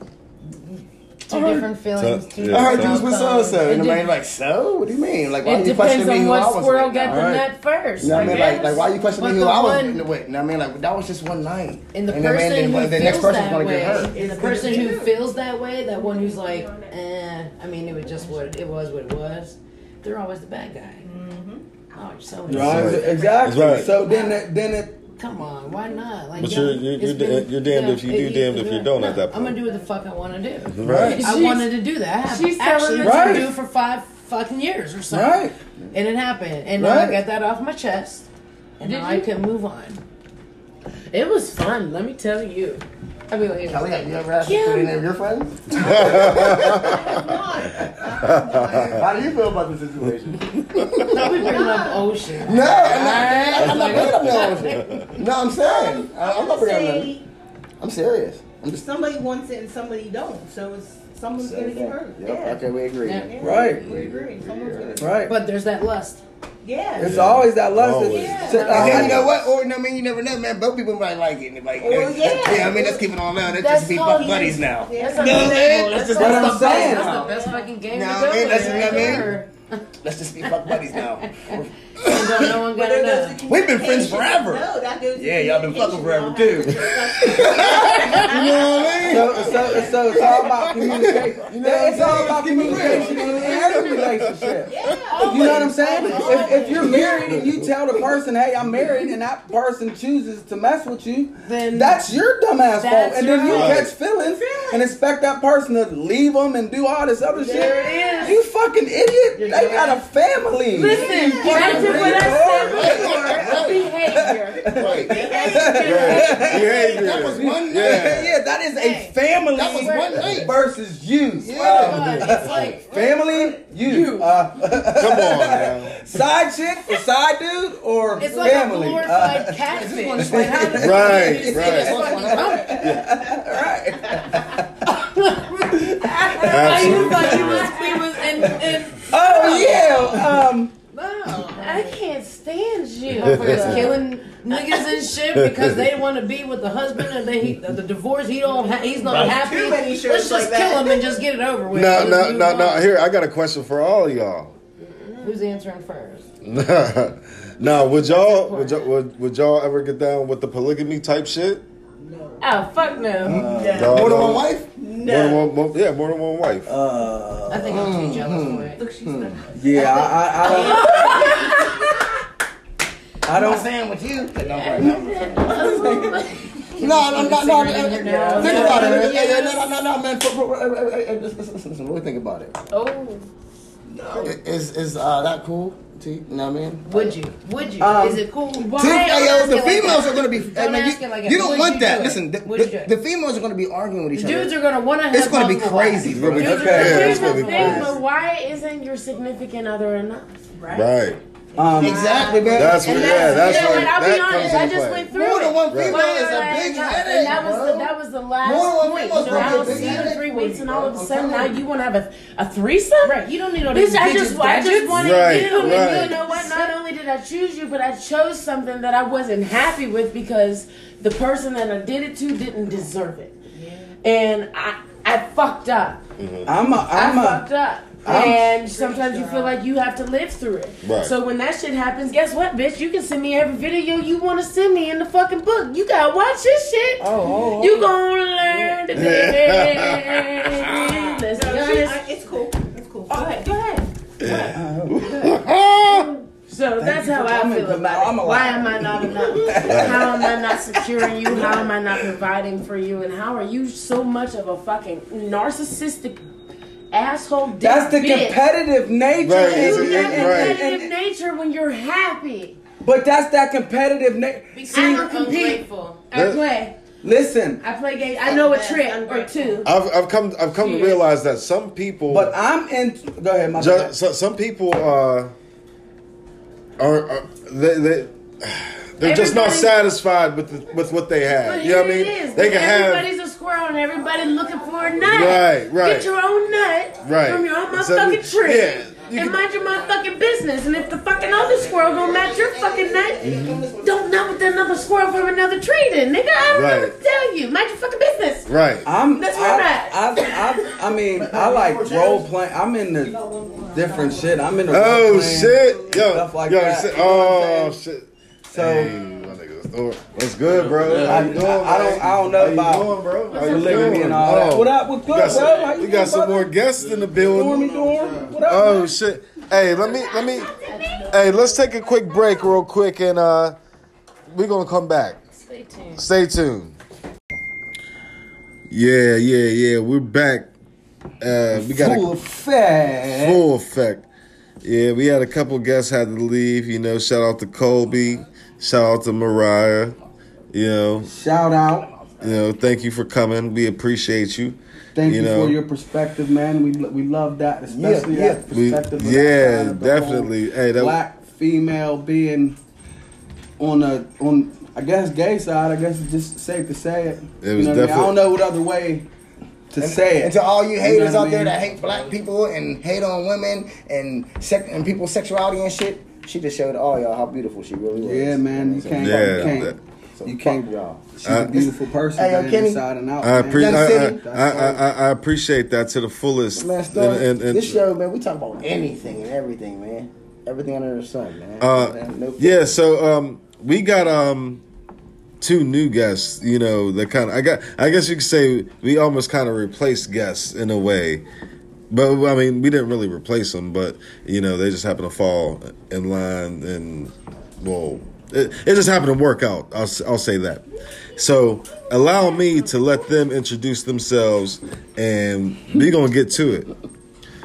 Two different feelings. So- two yeah, I heard different you was with so and so. It And the man like, so? What do you mean? Like, why It you questioning me on who I what was squirrel with? got the nut first. You know what I mean? Like, guess. like, why you questioning me who I was with? You know what I mean? Like, that was just one night. And the You know what I person who the feels next person's that gonna way, get hurt. and the person who feels that way, that one who's like, eh, I mean, it was just what it was, what it was. They're always the bad guy. Mm-hmm. Oh, so Right, That's right. exactly. Right. So then, it, then it. come on, why not? Like, But you're- you're- it's you're been- da- you're damned if you do, it- damned if you don't at that point. I'm gonna do what the fuck I want to do. Right. I She's- wanted to do that. I have she's actually telling the to truth. do for five fucking years or something. Right. And it happened, and now I Right. got that off my chest, and Did now I you? can move on. It was fun, let me tell you. I'd be like, Kelly, have you ever asked to put any of your friends? How do you feel about the situation? Don't be bringing up ocean. No, I'm not, I'm not bringing up no ocean. No, I'm saying. I- I'm not bringing up nothing. Say I'm serious. I'm just. somebody wants it and somebody don't, so it's someone's gonna get hurt. Yep, Yeah. okay, we agree. Yeah. Yeah, Right. We agree. Someone's gonna. get hurt. Right. But there's that lust. Yeah. It's always that lust. Always. that- Yeah. to- And then you know what? Or no, I mean you never know, man. Both people might like it. and Like, Well, yeah. I mean, let's keep it on now. Let's That's just be all fuck buddies now. Yeah. That's No, the man, that's that's what I'm saying. That's the best fucking game No, to I go mean, with that's- right I mean- Let's just be fuck buddies now. And don't no one But gotta know. We've been friends forever. No, that goes. Yeah, y'all been fucking forever, too. You know what I mean? So, so, so it's all about communication. You know, it's all about communication in every relationship. Yeah. You know what I'm saying? If, if you're married and you tell the person, "Hey, I'm married," and that person chooses to mess with you, Then that's your dumbass fault. And then you right. catch feelings and expect that person to leave them and do all this other shit. It is. You fucking idiot! They got a family. Listen, back to what I said before. Behavior. Right. Behavior. That was one Yeah, night. yeah, that is a family That was one night. versus you. Yeah. Um, it's like family, you. Uh, Come on, man. side chick or side dude or it's like a family. Uh, catfish. Like, how does Right, it's right. fucking rump. I was like, he was, he was in, in oh yeah. Um, I can't stand you. motherfuckers killing niggas and shit because they want to be with the husband and they the, the divorce he don't ha- he's not happy. Too many shows Let's just like kill that. him and just get it over with. No, no, no, on. no. Here, I got a question for all of y'all. Who's answering first? now, would y'all would y'all, would, would y'all ever get down with the polygamy type shit? No. Oh fuck no. Dog, More than one dog. Wife? More than one, more- yeah, more than one wife. uh, I think I'm too jealous for it. Look, she's the yeah, I, I, I don't. I don't. saying with you. No, no. No, no, no, no. no, Cigarette in your nose. Think about it. Yeah, yeah, no, no, no, no, man. Uh, uh, uh, uh, listen, listen. Really think about it. Oh. No. Is is uh that cool? To you? you know what I mean? Would you? Would you? Um, Is it cool? Why? Two, yo, the it like females are gonna be. Don't I mean, ask you, it like you don't Would want you that. do? Listen, the, Would you do the, the females are gonna be arguing with each other. Dudes are gonna want to have. It's gonna be crazy. wives. bro. It's Dudes are yeah, gonna it's gonna be Thing, crazy. but why isn't your significant other enough? Right. Right. Um, Exactly, man. That's what. And Yeah, that's you know where what, I'll that be honest, comes I into just play. went through More than it. one female Why is are a I big not? headache, And that was bro. the that was the last More than one point. female's You know, I gonna don't be a big see you in headache three for weeks you, and all of a bro. I'm sudden now telling you. you want to have a, a threesome? Right. You don't need all Bitch, these I bitches just, I just gadgets. wanted Right, you, and right. you know what? Not only did I choose you, but I chose something that I wasn't happy with because the person that I did it to didn't deserve it, and I I fucked up. I'm a. I I'm fucked a. up. I'm- and sometimes you feel like you have to live through it. Right. So when that shit happens, guess what, bitch? You can send me every video you want to send me in the fucking book. You gotta watch this shit. Oh, oh, oh. You gonna learn today. Let's be No, she- honest. I- It's cool. It's cool. Go ahead. Go ahead. Ah! So that's how I coming, feel 'cause now about it. Why am I not enough? How am I not securing you? How am I not providing for you? And how are you so much of a fucking narcissistic asshole? dick That's the bitch? competitive nature. Right, it's- You have Right. competitive and- nature when you're happy. But that's that competitive nature. See, don't compete. ungrateful. I That- play. Listen, I play games. I know a trick or two. I've, I've come I've come to realize that some people but I'm in. Go ahead, my Ju- bad. so, some people uh, are, are they, they they're just not satisfied with the, with what they have. But You know what I mean? it is. They can have Everybody's a squirrel and everybody looking for a nut. Right, right. Get your own nut Right. from your own Except motherfucking we- tree. yeah, you and can- mind your motherfucking business. And if the fucking other squirrel don't match your fucking nut, Mm-hmm. don't nut with another squirrel from another tree then, nigga. I don't know Right. what to tell you. Mind your fucking business. right. I'm. That's where I'm at. I, I, I, I mean, I like role playing. I'm in the different shit. I'm in the. role Oh shit, yo, stuff like yo, that. shit. You know oh shit. So Hey, my nigga, oh, what's good, bro? I, How you doing, I, I don't. I don't know How you about doing, bro? How you polygamy doing? and all that. Oh. What up? What's We good, got some, bro? How you we got doing, some brother? more guests in the Dormy building. dorm. What up? Oh man? shit! Hey, let me let me. Hey, let's take a quick break, real quick, and uh, we're gonna come back. Stay tuned. Stay tuned. Yeah, yeah, yeah. We're back. Uh, we got Full a effect. full effect. Yeah, we had a couple guests had to leave. You know, shout out to Colby. Shout out to Mariah. You know, Shout out. you know, thank you for coming. We appreciate you. Thank you, know, for your perspective, man. We we love that, especially Yeah, that We- perspective. of yeah, that side of the whole definitely. Hey, that- black female being on a on I guess gay side. I guess it's just safe to say it. It was you know what I, mean? I don't know what other way to And, say it. and to all you You know haters what I out there that hate black people and hate on women and sec- and people's sexuality and shit, she just showed all y'all how beautiful she really was. Yeah, man, you know can't. Yeah, you can't. that- So you fuck can't. y'all. She's Uh, a beautiful person, Hey, yo, man, Kenny, inside and out. I, man. appre- Young I, I, City. I, I, I appreciate that to the fullest. Man, Storm, And- and- and- this show, man, we talk about anything and everything, man. Everything under the sun, man. Uh, Man, no yeah, so um, we got um two new guests. You know, that kind of I got. I guess you could say we almost kind of replaced guests in a way. But I mean, we didn't really replace them, but you know, they just happened to fall in line, and well, it, it just happened to work out. I'll s- I'll say that. So allow me to let them introduce themselves, and we gonna get to it.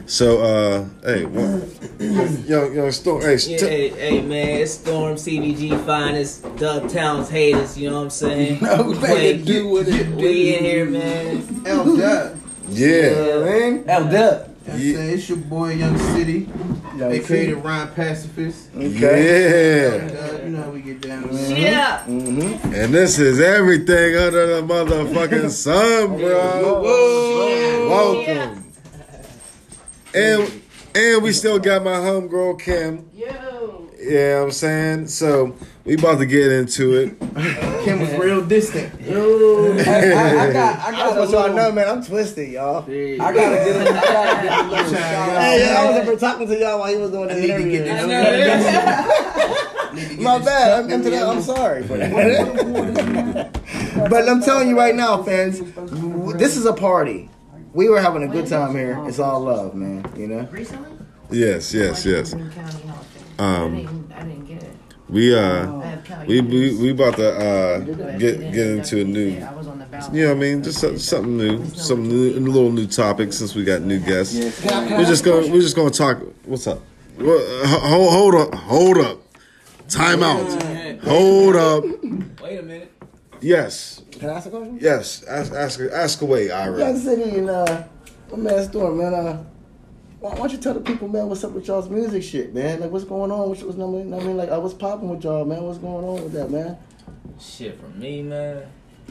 So, uh, hey, what, yo, yo, Storm, hey, Yeah, hey, hey, man, it's Storm CBG finest, Doug Towns haters, you know what I'm saying? No, We baby, play- do what it We do. in here, man. L Dub. Yeah. man. L Dub. I'm saying it's your boy Young City. Young aka City. the Rhyme Pacifist. Yeah. Uh, you know how we get down, man. Yeah. And this is everything under the motherfucking sun, bro. Welcome. And and we still got my homegirl Kim. Yo. Yeah, I'm saying. So we about to get into it. Kim was real distant. I, I, I got. I I got just a want y'all know, man, I'm twisted, y'all. I gotta get. A, I gotta get a little shout out. Hey, I was up here talking to y'all while he was doing I the need to interview. get this. know Need to get My bad. I'm, into that. I'm sorry for that. but I'm telling you right now, fans, this is a party. We were having a good time here. It's all love, man. You know. Recently? Yes, yes, yes. County Hall of Fame. Um, We uh I have county we we, we about to uh get get into a new there. I was on the ballot. you know what I mean? Just so- something new, some new, a little new topic since we got new guests. We're just gonna we're just gonna talk. What's up? Well, uh, hold, hold up, hold up. Time out. Hold up. Wait a minute. Yes, Can I ask a question? yes. Ask ask ask away, Young Ira. City and uh, my man Storm, man. Uh, why don't you tell the people, man, what's up with y'all's music shit, man? Like, what's going on? What's, what's I mean, I mean, like, uh, what's popping with y'all, man? What's going on with that, man? Shit from me, man.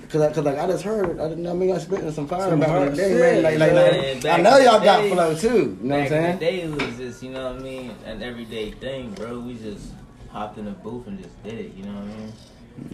Cause, I, cause like I just heard, I didn't. I mean, I spitting some fire Some back in the day, man. Like, like, like I know y'all got flow too. You know what I'm saying? the day, it was just, you know what I mean, an everyday thing, bro. We just hopped in the booth and just did it, you know what I mean?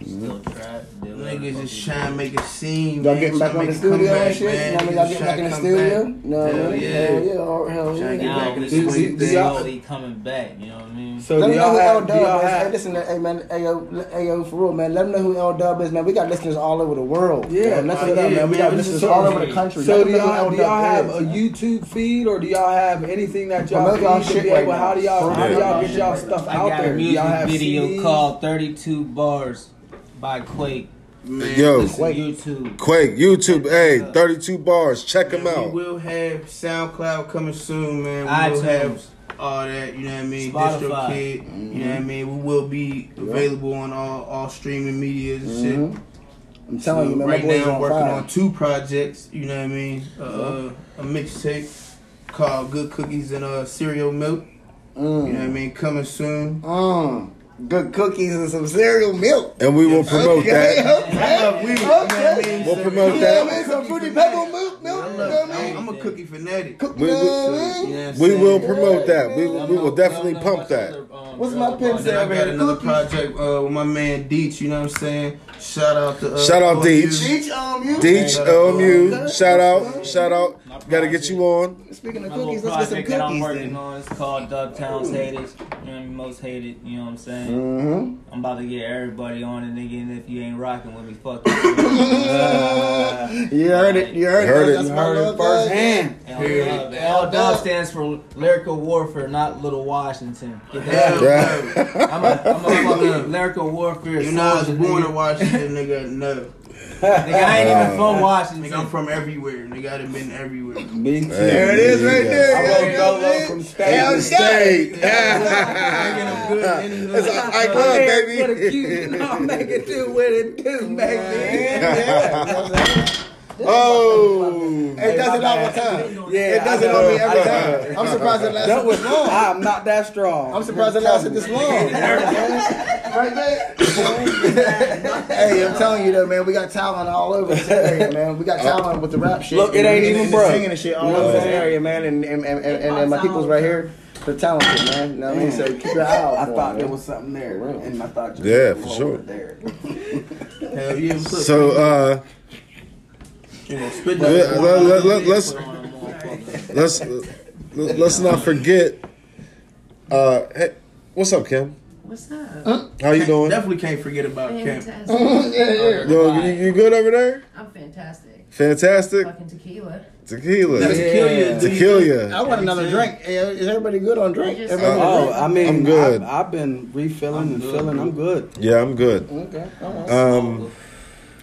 Still trap, Niggas the just fuck trying to make a scene. Y'all getting back tryna on the studio and shit? You know what I mean? Niggas Y'all getting back in the studio? back. No, Hell man. yeah. Hell yeah. Oh, hell Tryna yeah. get Now back in the Do- swing do thing. y'all- slowly coming back, you know what I mean? So Let me know y'all who L have? Dub is. Hey, listen, hey man, hey yo, hey yo, for real, man. Let them know who L Dub is, man. We got listeners all over the world. Yeah, man. listen uh, to them, yeah, man. We man. got listeners So- all over the country. So do them know who y'all do y'all have is. a YouTube feed or do y'all have anything that y'all Promote y'all feed to shit be able? now. How do y'all how do y'all get y'all stuff out there? a Do y'all music have video called 32 Bars by Quake. Man, Yo, Quake. YouTube. Quake, YouTube, hey, 32 bars. Check them out. We will have SoundCloud coming soon, man. We will have all that, you know what I mean? Spotify. DistroKid, you know what I mean? We will be available on all, all streaming medias and shit. Mhm. I'm telling you, man. right my boys now, I'm on working fire. on two projects. You know what I mean? Uh, a mixtape called "Good Cookies and uh, Cereal Milk." You know what I Mm. mean? Coming soon. Mm. Good cookies and some cereal milk. And we will promote okay, that. Okay. We- you know what I okay. mean? We'll promote You that. what I mean? Some fruity pebble milk, milk. I You love- know what I mean? I'm, I'm a cookie fanatic. Cook- We- we- know You know We will promote that. We, Y'all we will know- definitely y'all pump what's that. other, um, What's my girl say? I over got here, another project uh, with my man Deech. You know what I'm saying? Shout out to uh, Shout out all Deech. you- Beach on you. Deech, LMU, shout out, shout out. Gotta get you on. Speaking of My little cookies, let's get some project that I'm cookies working then. on is called Doug Towns Haters. You know what I mean? Most hated, you know what I'm saying? Mm-hmm. I'm about to get everybody on it, nigga, and if you ain't rocking with me, fuck you. You heard it. You heard, Heard it. it. That's You heard it guy. firsthand. L Dub. Stands for Lyrical Warfare, not Little Washington. Get that? Hell no. I'm a, I'm a fucking Lyrical Warfare You know I was born in nigga. Washington, nigga. No. Nigga, I ain't even from Washington. Nigga, I'm from everywhere. Nigga, I done been everywhere. Me too. Hey, There it is right you there. I go. wrote Solo from Hell State. State. Making them good and then It's like, a high club, Here baby. for the cute, you know, make it do what it do, baby. Oh. It does it all the time. Yeah, It does I it on me every time. I'm surprised it That lasted was this long. I'm not that strong. I'm surprised it lasted this long. right there. hey, I'm telling you though, man, we got talent all over this area, man. We got talent with the rap shit. Look, it ain't and- even and broke. Singing and shit all over this I'm saying? area, man. And and, and, and, and my people's right here. They're talented, man. You know what I mean? So keep your eye out I thought them, there was something there, and I thought you Yeah, was for sure. There. Hell yeah, what's up? So uh, you know, spit let, that. let, let, let's let's let's not forget. Uh, hey, what's up, Kim? What's up? How you doing? Definitely can't forget about Kemp. Fantastic. Yo, you, you good over there? I'm fantastic. Fantastic. Fucking tequila. Tequila. That's Yeah. Tequila. I want another drink. Is everybody good on drink? I just- Everybody Oh, I mean, I'm good. I've, I've been refilling and filling. I'm good. Yeah, I'm good. Okay. all right. Um,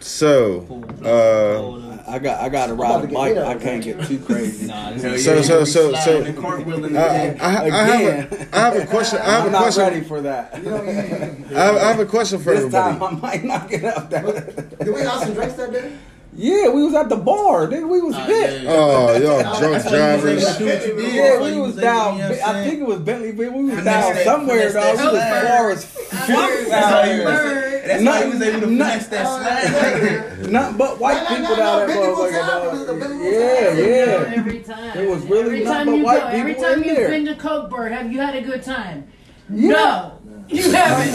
so uh, I got I got to ride a bike. I can't get too crazy. Nah, Hell So- yeah, so- you so- be so- sliding and cartwheeling I, I, I have a, I have a question. I have I'm a not ready for that. You know, you- I have, I have a question for This time. I might not get up that. Did we have some drinks that day? Yeah, we was at the bar. Nigga, we was Ah, hit. yeah. Oh, y'all drunk That's why you was able drivers. to do what you did. Yeah, we was down. to, you know I'm I saying? think it was Bentley. but We was down that- somewhere, finesse dog. that We was swag. far as fuck That's out how you here. was- that's why he was able to Nothing- finesse that swag right there. Nothing but white No, no, people no, down no, that Bentley was motherfucker, out. It dog. Yeah, yeah. Every time. It was really every nothing time but you go, every time you've there. been to Cokeburg, have you had a good time? Yeah. No, you haven't.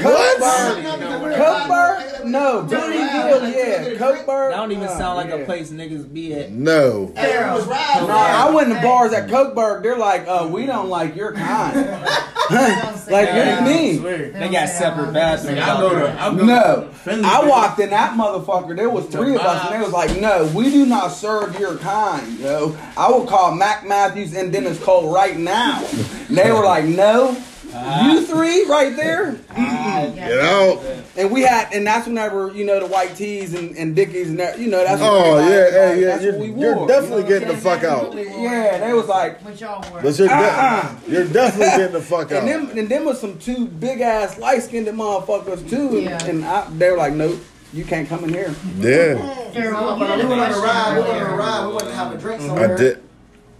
Cokeburg? Cokeburg? No. Bentley Hill, yeah. Cokeburg? That don't even sound like a place niggas be at. No. I went to bars at Cokeburg. They're like, uh, we don't like your kind. like, what do you mean? They got separate bathrooms. I go to, I go No. to I walked in that motherfucker. There was three of us, and they was like, "No, we do not serve your kind, yo." I will call Mac Matthews and Dennis Cole right now. And they were like, "No, you ah. three right there." Ah, Get out. And we had, and that's whenever you know the white tees and, and dickies and that, you know that's. what Oh everybody- yeah, hey, yeah. that's You're, what we you're definitely you know? getting the fuck out. Yeah, they was like, What y'all were. But you're, de- Uh-uh. you're definitely getting the fuck out. and them and them was some two big ass light skinned motherfuckers too, and, Yeah. and I, they were like, "Nope, you can't come in here." Yeah, Daryl, you We had a went on a ride. We went on a ride. We went to have a drink somewhere. I did.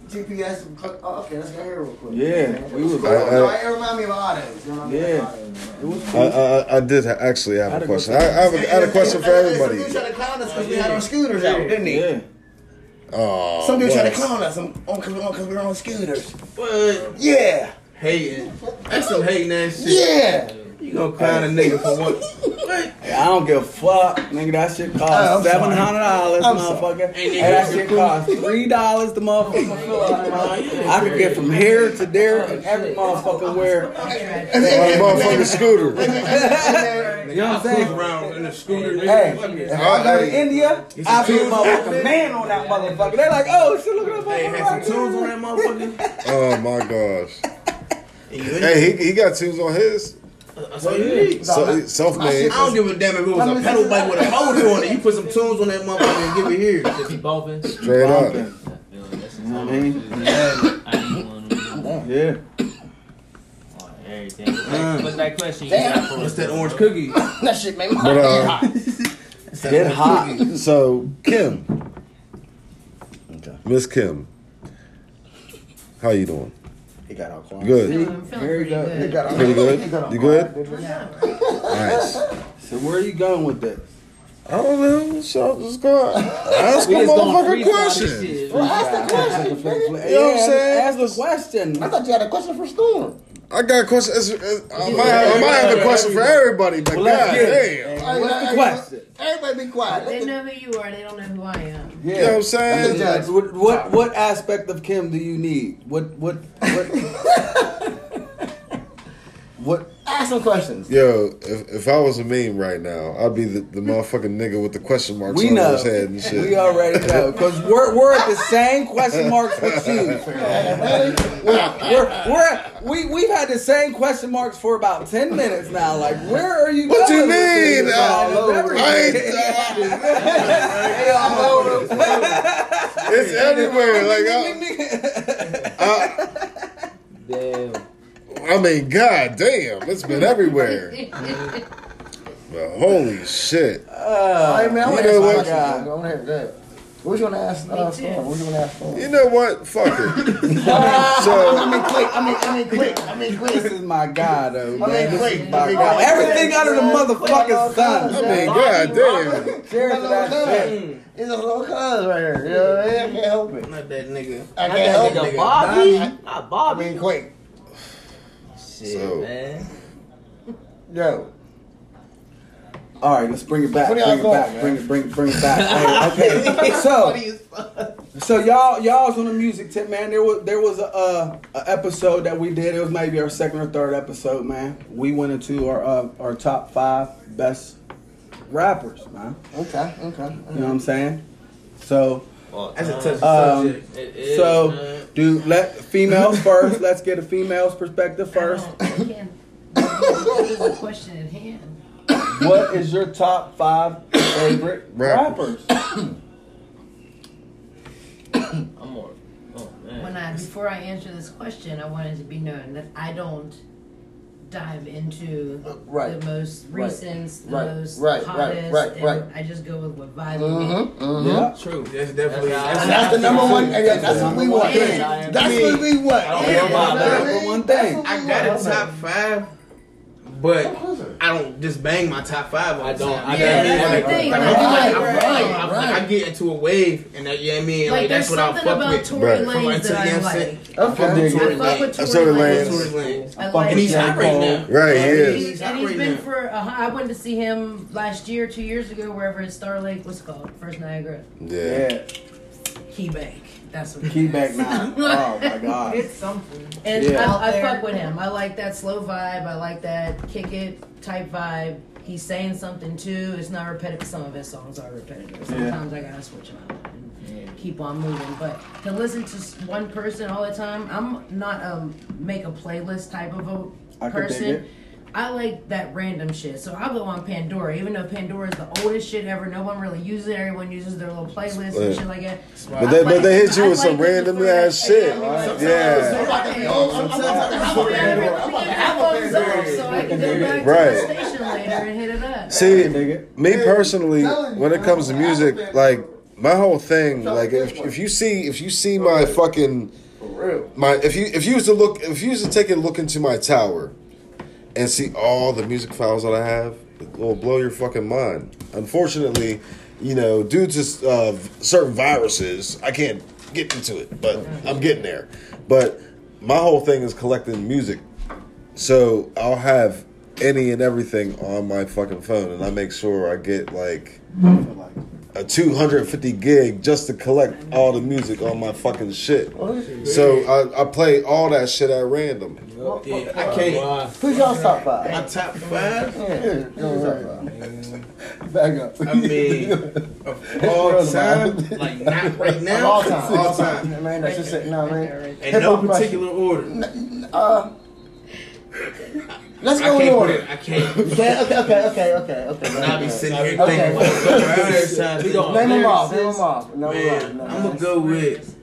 GPS. Oh, okay, let's go here real quick. Yeah, we was. I- I- No, it remind me of autos. It remind me of Yeah. autos. It was I, cool. I, I did actually have Had a a question. I, I, have a, I had a question for everybody. Some everybody. dude tried to clown us because we had our scooters out, didn't he? Yeah. Oh, Some dude tried to clown us because we were on scooters. What? Yeah. Hating. That's some hating ass shit. Yeah. You gonna clown a nigga for what? What? I don't give a fuck, nigga. That shit Oh, cost seven hundred dollars, I'm sorry. motherfucker. And that shit cost three dollars to motherfucker fill up. I could get from here to there and oh, every motherfucker where. My motherfucking scooter. You know what I'm saying? around in a scooter. Hey, nigga. if I go to India, I be a motherfucking man on that motherfucker. They're like, oh shit, look at that Hey, motherfucker. had some tunes on that motherfucker. Oh my gosh. Hey, he, he got tunes on his. That's all you need. So, self-made. I don't give a damn if it was a pedal bike with a motor on it. You put some tunes on that motherfucker and give it here. Just be bumping. Straight up. You know what I mean? I need one of them. Yeah. Oh, Everything. What's that question you got for What's that orange cookie? That shit made my head uh, hot. Get hot. So, Kim. Miss Kim. How you doing? He got all quiet. Good. I'm feeling Very pretty good. He good. got all Pretty good? he got all You good? quiet. Yeah. Nice. So where are you going with this? I don't know. So just go ask We a just gonna motherfucking freestyle this question. shit. Well, ask the question. nigga. You know what I'm saying? Ask the question. I thought you had a question for Storm. I got a question. it's- it's- I might, have, I might have a question for everybody, but Well, god get it. damn. What's the question? Everybody be quiet. They know who you are. They don't know who I am. You know what I'm saying? Yeah. What, what what aspect of Kim do you need? What what what what? Ask some questions. Yo, if, if I was a meme right now, I'd be the, the motherfucking nigga with the question marks We on know. his head and shit. We already know because we're we're at the same question marks with you. We're, we're at, we we've had the same question marks for about ten minutes now. Like, where are you? What you going with mean? this? Uh, It's. I ain't, it's everywhere. Like, I, Damn. I mean, god damn, it's been everywhere. But holy shit. All right, man. I want to You know ask what? my question. I want to hear that. What you want to ask? Uh, Storm? What you want to ask? Storm? You know what? Fuck it. I mean, quick. I mean, I mean, quick. I mean, This quick. is my guy, though, man. I mean, This quick. is my I mean, guy. quick. Everything under the motherfucking I sun. mean, god damn. Cheers to that. It's a little cuz right here. You know what I mean? I can't help it. Not that nigga. I can't help that it. nigga Bobby. I- Not I Bobby. mean, quick. Shit, So- man. Yo. All right, let's bring it back. Bring it going, back. man? Bring it, bring, bring it back. Hey, okay, so so y'all y'all's on the music tip, man. There was there was a, uh, a episode that we did. It was maybe our second or third episode, man. We went into our uh, our top five best rappers, man. Okay, okay. You know what I'm saying? So All That's a touchy Um, subject. It is, so man. do let females first. Let's get a female's perspective first. I can't. What is the question at hand? What is your top five favorite Rappers. rappers? I'm more. Oh man. When I before I answer this question, I wanted to be known that I don't dive into right. the most Right. recent, the Right. most Right. Right. hottest, Right. and Right. I just go with what vibes me. Mm-hmm, mm-hmm. Yeah. True. That's definitely. That's- That's, And that's the number one. And that's what we want. Yeah. That's what we want. I don't know about that. Number one thing. I got a top five, but I don't just bang my top five. All I don't- time. I You know what don't- mean? that's the thing. Like, Right, I'm like, I'm right, like, right, I'm- I get into a wave, and that, you know what I mean? Like, Like, that's what I something fuck about with. Tory Right. From Lanez until that I the like. end. Okay. I dig I it. fuck with That's Tory Tory Lanez. Lanez. Tory Lanez. I fuck like And he's J. hot right Cole. now. Right, he Yeah, is. And he's been for. Uh, I went to see him last year, two years ago, wherever in Star Lake. What's it called? First Niagara. Yeah. He Key Bank. That's what. it Key is. back now. Oh my god. It's something. And Yeah. I, I fuck with him. I like that slow vibe. I like that kick it type vibe. He's saying something too. It's not repetitive. Some of his songs are repetitive. Sometimes I gotta switch them out and keep on moving. But to listen to one person all the time, I'm not a make a playlist type of a I could dig person. It. I like that random shit. So I'll go on Pandora, even though Pandora is the oldest shit ever. No one really uses it. Everyone uses their little playlist and shit like that. But they, but they hit you I with some like it random ass shit. Right. Yeah. So I can Right. station later and hit it up. See, me personally, when it comes to music, like my whole thing, like if, if you see if you see my fucking my if you if you was to look if you was to take a look into my tower and see all the music files that I have, it will blow your fucking mind. Unfortunately, you know, due to uh, certain viruses, I can't get into it, but I'm getting there. But my whole thing is collecting music. So I'll have any and everything on my fucking phone, and I make sure I get like a 250 gig just to collect all the music on my fucking shit. So I, I play all that shit at random. Yeah, I can't. Wow. Who's y'all's top five? My top five. Yeah, who's? Back up. I mean, of all time, like not right Of now, all time. all time, Yeah, man, that's just it. No, man. in no particular order. Uh, let's go in can't put order. it. I can't. Okay, okay, okay, okay, okay, okay. I'll be sitting here thinking, what every. We gonna- Name them off. Name them off. Name them Man, off. No, I'm gonna go with.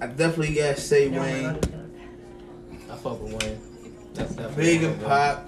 I definitely gotta say Wayne. I fuck with Wayne. That's definitely Big and Pac.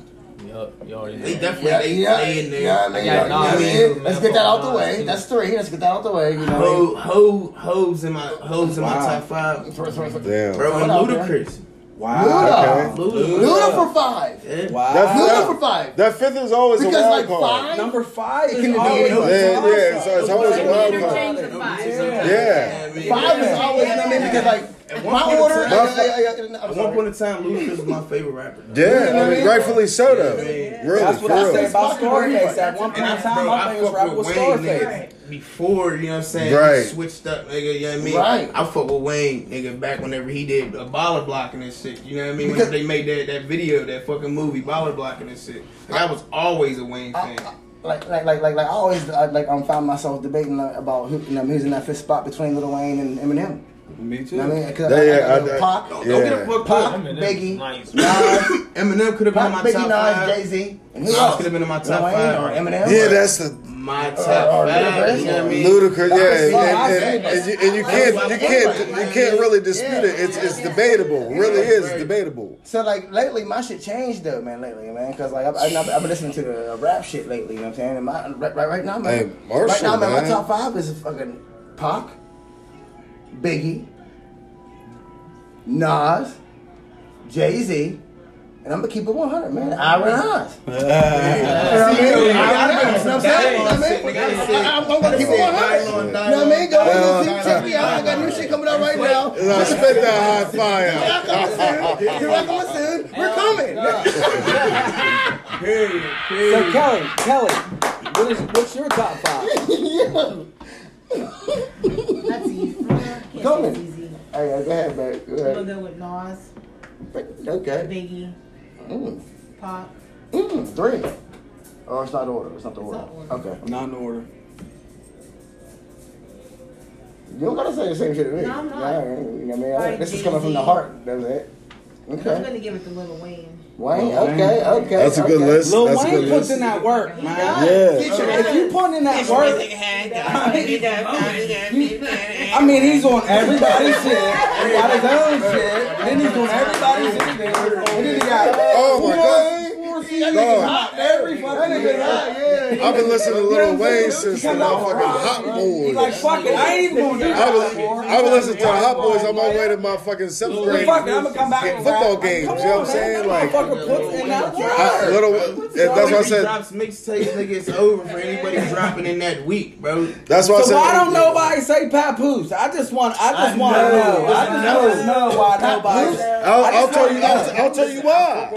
Yup, you already know. They definitely Yeah, they, yeah, they in there. yeah, I mean, I yeah, got yeah, Nas, yeah. Let's get that out the way. too. That's three. Let's get that out the way. You know. Ho, ho, hoes in my hoes in my top five. Damn. Bro, and Put. Ludacris. Wow. Luda. Luda. Luda for five. Yeah. Wow. That's- Luda for five. That fifth is always a Because wild like card. five. Number five It is can be always anyone. Yeah, yeah, so it's always a Can we wild card. the five? Yeah. I mean, Five is always. I mean, because like At one my order. At one point in time, Ludacris was my favorite rapper. Yeah, I mean, rightfully so though. Really, That's what I real. said about Scarface. At one point point in time, bro, my I favorite fuck rapper with was Wayne Scarface. nigga, before, you know what I'm saying? Right. He switched up, nigga, you know what I mean? Right. I fuck with Wayne, nigga, back whenever he did a baller blocking and shit. You know what I mean? Because- Whenever they made that, that video, that fucking movie, baller blocking and shit. Like, I was always a Wayne fan. Like, like, like, like, like, I always, I, like, um, found myself debating uh, about who, you know, who's in that fifth spot between Lil Wayne and Eminem. Me You too. know what I mean? 'Cause Yeah, I- I- yeah, I- I- Pac, Don't, don't get Yeah. it fucked Pac, up. Eminem, Biggie, nice. Nas, Eminem could have been in Pac, my Biggie, top Nas, five. Jay Z, and who Nas else? could have been in my top Wayne five. or Eminem. Yeah, or- that's the my uh, top or five. You know what I mean? Ludacris, yeah, and, and, and, and you, and you can't, you can't, you can't really dispute it. It's, it's debatable. It really is debatable. So like lately, my shit changed though, man. Lately, man, because like I've, I've, I've been listening to the rap shit lately. You know what I'm saying? And my, right, right, right now, man. Hey, Marshall, right now, man, my top five is fucking Pac, Biggie, Nas, Jay Z. And I'm gonna keep it 100, man. Ira Nas. You know what I mean? You know what I'm saying? You know what I mean? I- I- I'm gonna keep it 100. You know what I mean? Go ahead and check me out. I got new shit coming out right now. Now, spit that high fire. Here I come soon. We're coming. So Kelly, Kelly, what is what's your top five? That's easy. Can't Come say in. it's easy. Hey, go ahead, man. Go I'm gonna ahead. go with Nas, Okay. Biggie, Mm. Pac. Mm, three. Or it's not order. It's not the It's order. not order. Okay. Not in order. You don't gotta say the same shit to me. No, I'm not. Yeah, you know what I mean? Right, this is coming from the Jay-Z. heart. That's it. I'm gonna give it to Lil Wayne. Wayne. Okay. Okay. That's a good okay. list. Lil That's Wayne good puts list. in that work, man. Yeah. If you put in that work, I mean, he's on everybody's shit. He got his own shit. Then he's on everybody's shit. And then he got Oh my God. Four That nigga hot. every That fucking nigga hot. Yeah. I've been listening to You Lil Wayne since He the comes motherfucking rock. Hot He's like, Boys. fuck it, I ain't even gonna do I that. was, I was listening to Hot Boys on my way to my fucking seventh grade I'm gonna come back football rap. games. You know what I'm saying? Like, that motherfucker puts in that I, work. little, and that's why I said. drops mixtapes, nigga, it's over for anybody dropping in that week, bro. That's why I So said. why don't nobody say Papoose? I just want, I just want to know. know. I just want to know why nobody. I'll, I I'll tell you. I'll, I'll tell you why.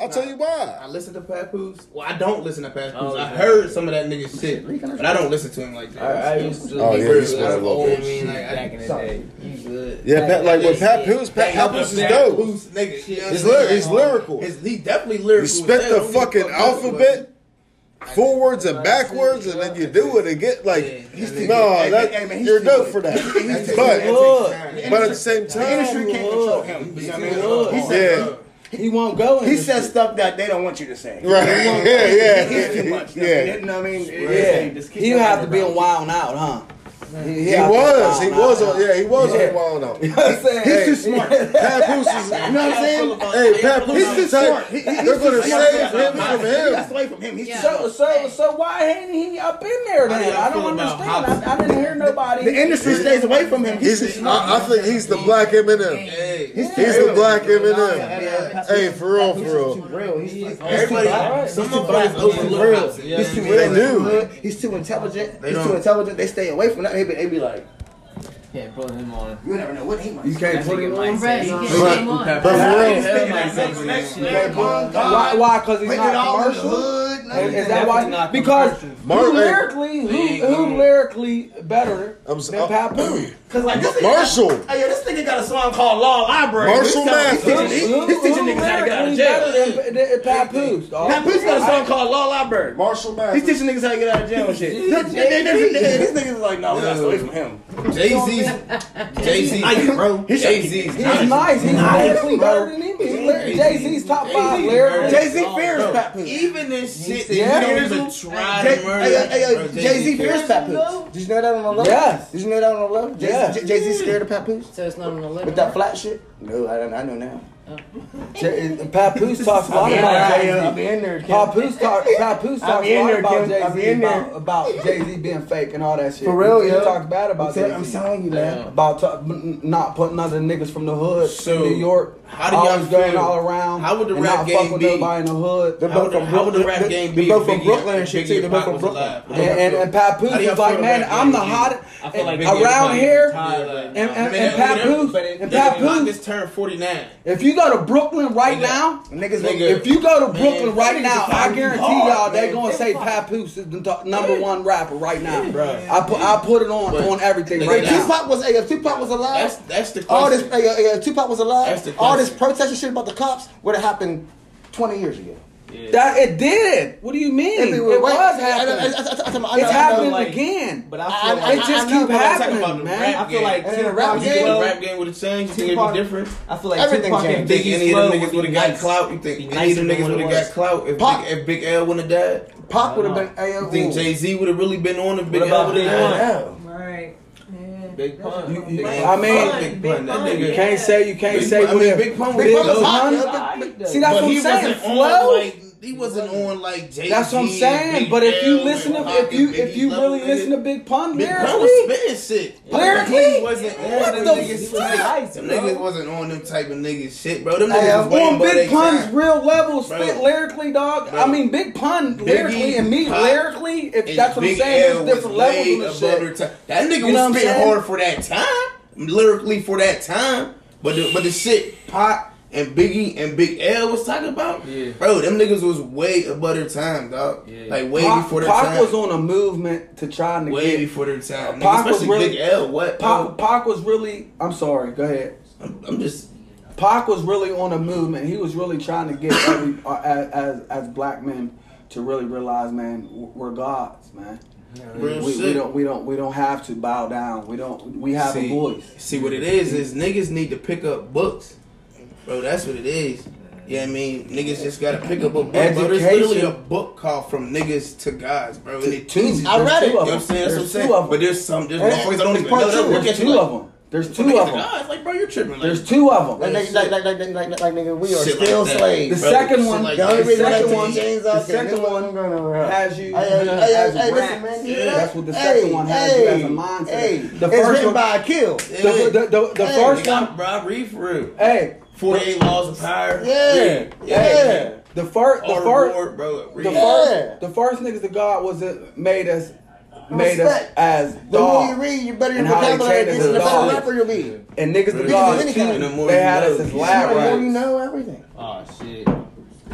I'll tell you why. I listen to Papoose. Well, I don't listen to Papoose. Oh, I okay. heard some of that nigga shit, but I don't listen to him like that. I, I used to. Oh, yeah, listen you to smell that a little old bit. I mean, like, back in the day. You good? Yeah, Pat, like with Papoose, Pat Papoose is dope. Papoose, nigga. you know what He's, I'm lyr- he's lyrical. His, he definitely lyrical. You as spit hell. the Don't give a fucking fuck about alphabet forwards and backwards, and then you do it and get like, He's no, too- that, hey, man, you're dope good. for that. But, but at the same The time, industry can't control him. You know what I mean? He yeah, said, He won't go. he this said shit. stuff that they don't want you to say. right, yeah, yeah, He's too much. yeah. You know what I mean? Yeah, he have to be on Wild Out, huh? He, He have was, he was on, yeah, he was Yeah. on Wild Out. You know what I'm saying? He's Hey, too smart. Papoose is, You know what I'm saying? hey, Papoose He's too is tight. smart. He- he- They're he's gonna save him from He him. got away from him. He's too So, so, so why ain't he up in there How then? I don't understand. I, I didn't hear nobody. The industry stays away from him. He's, He's, smart. I, I think he's the black Eminem. Hey, He's, He's the black Eminem. Hey, for real, for real. real. He's, he's, everybody, some He's too motherfuckers black. He's too real. He's too They do. He's too intelligent. They He's too intelligent. They stay away from that. They be, they be like, Can't put him on. you never know what he might You can't put him on. Right, you can't come on. But for real, Why? Why? Because he's Putting not all in the commercial. Is, is that why? Because Mar- who lyrically, who, who lyrically better I'm than uh, Papoose? Cause like this nigga Marshall. Got, hey, yo, this nigga got a song called Law Library. Marshall He's telling- Mathers. He's teaching, he's teaching niggas how to get out of jail. better than, than Papoose? dog? Papoose got a song called Law Library. Marshall He's Mathers. teaching niggas how to get out of jail and shit. These niggas is like, no, we gotta away from him. Jay Z's, Jay Z's, bro. Jay Z's, He's nice. He's lyrically better than him. Jay Z's top five lyrically. Jay Z fears Papoose. Even this shit that Yeah. you don't even try Jay, to murder. hey, hey, bro, hey, Jay Z fears Papoose. Did you know that on the low? Yes. Did you know that on the low? Yeah. Jay Z scared of Papoose So it's not on the list. with that flat shit. No, I don't. I know now. Jay- Papoose talks a lot I'll be in about Jay I'll Z. in there. Kim. Papoose talk, Papoose talks a in lot there, about Kim. Jay I'll be Z in there. about, about Jay Z being fake and all that shit. For real, he, yo. He talks bad I'm about tell- Jay I'm Z. telling you, man. About ta- m- not putting other niggas from the hood So, in New York. How do y'all always going feel? all around. How would the and rap not game fuck with be? nobody in the hood. They're How both would, from how would the Brooklyn. rap game They're be? both from Brooklyn and shit too. They're both from Brooklyn. And, and, and Papoose How do y'all is like, man, I'm the hottest I feel like and Biggie around here. And, and, I mean, and I mean, Papoose, but and Papoose, just turned 49. if you go to Brooklyn right now, Niggas, If you go to Brooklyn right now, I guarantee y'all they man. gonna say Papoose is the number one rapper right now, bro. I put I put it on on everything right If that's- now. Tupac was, if Tupac was alive, that's the all this, question. hey, hey, if Tupac was That's alive, the all this question. protest and shit about the cops would have happened 20 years ago. Yeah. That it did. What do you mean? It It, be- was wait, I- I- happening. I- I- I- I- I know- it's happening like- again. But I I- feel I- like it just I know, keep but I'm talking happening, about the man. rap I feel like And then the rap game- think Well, the rap game would have changed? Think it'd Tupac- be different? I feel like Everything Tupac and changed. Think any of them niggas would would have got clout? You think any nicer of them than niggas what it would have got clout if Pop- Big, if Big L wouldn't have died? Pac would have been. Hey, You think. Jay Z would have really been on if Big L about would have died? Right. Yeah. Big Pun. You- you- Man, I mean- fuck Big Pun. That nigga. You can't say you can't Big say Pun- I what mean, Big Pun Big was Pun was hot. Pun- yo. Big- Big- See, that's but what I'm saying. Flow. like he wasn't on like Jay That's what I'm saying. But if you listen to if you if you really listen to Big Pun Big lyrically, was spitting shit. Lyrically? he wasn't on them the niggas type. Them niggas wasn't on them type of niggas shit, bro. Them niggas was on Big Pun's real level, spit lyrically, dog. I mean, Big Pun lyrically and me lyrically. If that's what I'm saying, there's different levels of above this their shit. That nigga You know what I'm was spitting hard for that time, lyrically for that time. But the, but the shit Pac and Biggie and Big L was talking about, Yeah. bro, them niggas was way above their time, dog. Yeah. Like way Pac, before their Pac time. Pac was on a movement to try to get. way get. before their time. Nigga, Pac was especially really- Big L. What? Pac, Pac was really. I'm sorry. Go ahead. I'm, I'm just. Pac was really on a movement. He was really trying to get every uh, as, as as black men to really realize, man, we're gods, man. Real We, we don't we don't we don't have to bow down. We don't. We have see, a voice. See what it is is niggas need to pick up books, bro. That's what it is. Yeah, I mean niggas just gotta pick up a book. Bro. There's literally a book called "From Niggas to Gods," bro, and it Two. teaches. I you. read it. You know what I'm saying? That's what I'm There's saying. two of 'em. But there's some there's And- motherfuckers I don't even know two. look There's at two like, of them. There's two of to them. gods." Like, bro, you're tripping. Like, There's two of Like, them. like, like, like, like, like, like, nigga, we are Shit like still that. The slaves. Bro, second one, like The that. only the reason I second take one, James the second nigga, one I'm gonna- has you Hey, hey, hey, as hey, listen, man, you hear? That's what the second one has you as a mindset. Hey, The it's first written one- by a kill. The, the, the, the Hey, first one, I'm- bro, I read for real. hey, 48 laws of power. Yeah, Read. yeah. the first, the All first, bro. Read. the Yeah. first, the first niggas of God was it made us, made us Respect. as The more you read, you better your And how they vocabulary treated gets, the the better rapper you'll be. and niggas Bro, of God of any The more They had us as lab rats. The lab more you know everything. Oh shit.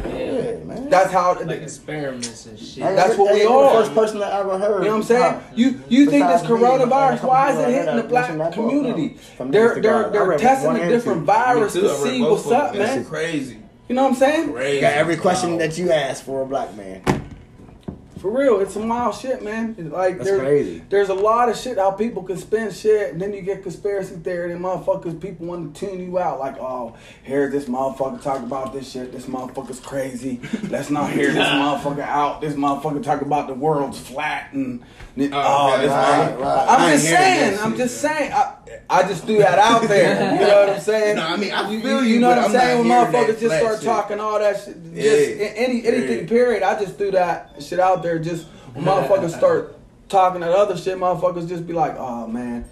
Yeah, man. That's how. Like experiments and shit. Hey, That's what hey, we you're. The first person I ever heard. You know what I'm saying? You you think this besides me, coronavirus? and Why is it hitting the black that mentioned that community? book, From They're they're they're testing one a different two. virus too, to see what's up, man. crazy. You know what I'm saying? Crazy. Got every question that you asked for a black man. For real, it's some wild shit, man. Like That's there- crazy. There's a lot of shit how people can spin shit, and then you get conspiracy theory, and motherfuckers, people want to tune you out. Like, oh, here's this motherfucker talk about this shit. This motherfucker's crazy. Let's not hear this motherfucker out. This motherfucker talk about the world's flat and oh, this right, right, right. I'm I just saying. I'm just saying. I, I just threw that out there. You know what I'm saying? No, I mean, I you, feel you, you, know what I'm I'm saying? When motherfuckers just start shit. talking all that shit, just Yeah. any anything. Yeah. Period. I just threw that shit out there. Just when motherfuckers start talking that other shit, motherfuckers just be like, oh man.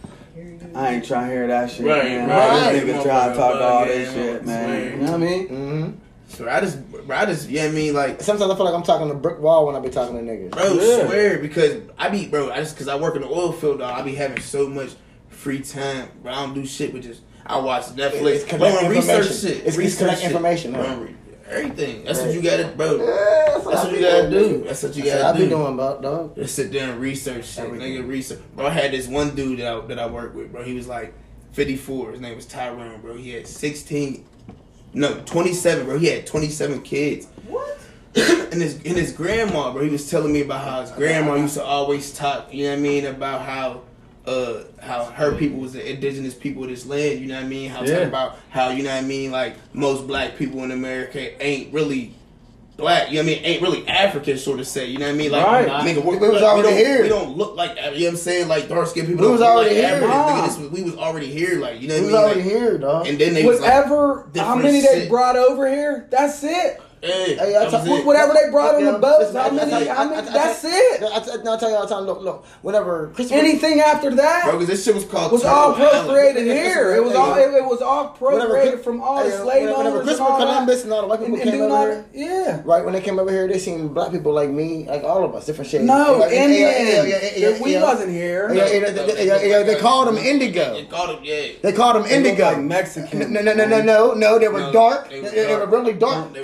I ain't trying to hear that shit, Right, man. right. This nigga try to talk all bug, this shit, man. You know what I mean? Mm-hmm. So I just, bro, I just, yeah, I mean, like, Sometimes I feel like I'm talking to brick wall when I be talking to niggas. bro, Yeah. swear because I be, bro, I just because I work in the oil field, dog, I be having so much free time, bro. I don't do shit, but just I watch Netflix, It's bro, collect and research information. shit, It's- it's research collect shit. information, bro, huh? everything. That's what you gotta, bro. Yeah, That's what you gotta do. That's what you That's what gotta I be do. doing, about dog. Just sit there and research shit, Everything. nigga. Research, bro. I had this one dude that I, that I worked with, bro. He was like 54. His name was Tyrone, bro. He had 16, no, 27, bro. He had 27 kids. What? and his and his grandma, bro, he was telling me about how his grandma used to always talk, you know what I mean, about how uh how her people was the indigenous people of this land, you know what I mean? How Yeah. talking about how, you know what I mean, like most black people in America ain't really black, you know what I mean, ain't really African sort of say, you know what I mean? Like Right. nigga, we, We was we already don't, here. We don't look like you know what I'm saying, like dark skinned people We was already like here. Nah. Nigga, this we was already here, like you know We what I mean? We was already Like, here, dog. and then they was like, Whatever, how many they brought over here, that's it. Hey, Hey, I that it. Whatever they brought on the boat, how I- I many, how I- many, I- I that's tell- it. I, I, no, I tell you all the time. Look, look. Whenever Christopher, Anything after that Bro, this shit was called was all Turtle Island. procreated here. It was all it, it was all whenever procreated from all the slave whenever, whenever owners and Christopher all Columbus that. and all the white people And, and came doing over all here. yeah. Right when they came over here, they seen black people like me, like all of us, different shades. No, Yeah, yeah, Indian. we wasn't here. Yeah, yeah, they, they- yeah, yeah, they called them They indigo. called yeah. They called them indigo. Mexican. No, no, no, no, no, no. They were dark. they They, were they were dark. really dark. They-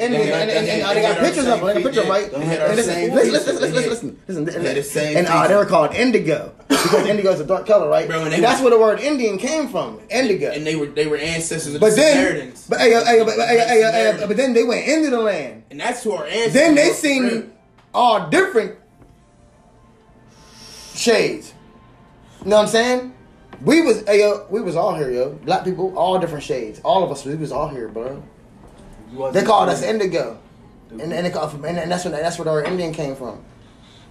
And, they and, they and, had- and I they got pictures of them. I got pictures, right? yeah. They had our And listen, listen, listen, listen, listen, listen, They had the same And uh, they were called indigo. because indigo is a dark color, right? Bro, and that's where the word Indian came from, indigo. and they were they were ancestors of but the then, Samaritans. but, hey, hey, but, hey, hey, hey, but then they went into the land. and that's who our ancestors. Then they seen all different shades. You know what I'm saying? We was hey, yo, we was all here, yo. Black people, all different shades. All of us, we was all here, bro. They called us indigo, and and, they called from, and, and that's when that's where our Indian came from.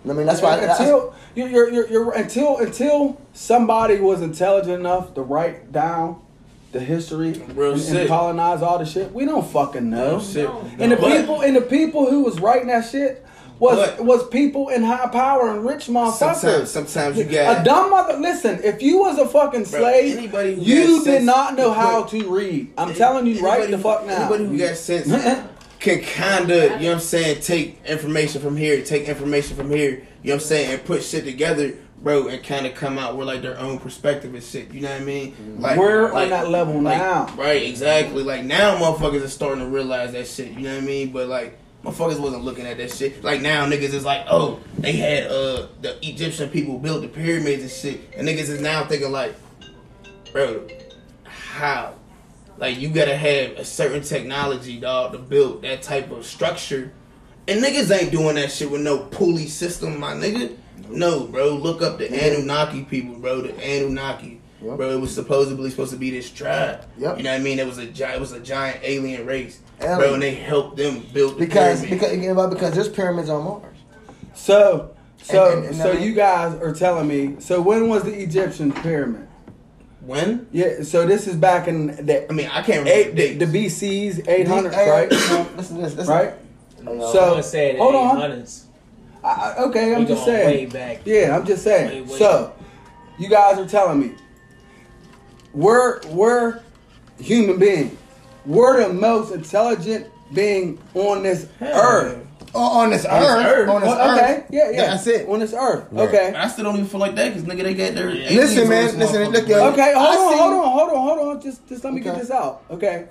I mean, that's why. until you're, you're, you're, you're until until somebody was intelligent enough to write down the history Real and, and colonize all the shit. We don't fucking know. Real shit. And the But- people and the people who was writing that shit was But- was people in high power and rich motherfuckers. Sometimes, sometimes you got a dumb mother. Listen, if you was a fucking slave, who you did not know how to read. I'm telling you right the fuck now. Anybody who got sense can kinda, you know what I'm saying, take information from here, take information from here, you know what I'm saying, and put shit together, bro, and kinda come out with like their own perspective and shit. You know what I mean? Like We're like- on that level like- now. Right, exactly. Like now motherfuckers are starting to realize that shit, you know what I mean? But like Motherfuckers wasn't looking at that shit. Like now, niggas is like, oh, they had uh the Egyptian people built the pyramids and shit, and niggas is now thinking like, bro, how? Like you gotta have a certain technology, dog, to build that type of structure. And niggas ain't doing that shit with no pulley system, my nigga. No, bro. Look up the Anunnaki people, bro. The Anunnaki, Yep. bro. It was supposedly supposed to be this tribe. Yep. You know what I mean? It was a gi- it was a giant alien race, Alien. bro. And they helped them build the Because pyramid. because you know, because there's pyramids on Mars. So, so, And- and- and so that- you guys are telling me. So when was the Egyptian pyramid? when? Yeah. So this is back in the I mean, I can't remember eight, the the, the. BC's eight hundred, right? no, Listen to this. Listen. right. Hey. So- I'm gonna say hold on. 800s. I, I- okay, I'm just saying. way back. Yeah, I'm just saying. Way, way so, you guys are telling me we're we're human beings. We're the most intelligent being on this earth. on, on this On earth, earth. on this Well, earth. okay, yeah, yeah. That's it. On this earth. Right. Okay. I still don't even feel like that because nigga, they got their. Listen, man, listen, look, bro. yo. Okay, hold I on, see- hold on, hold on, hold on. Just just let me get this out. Okay.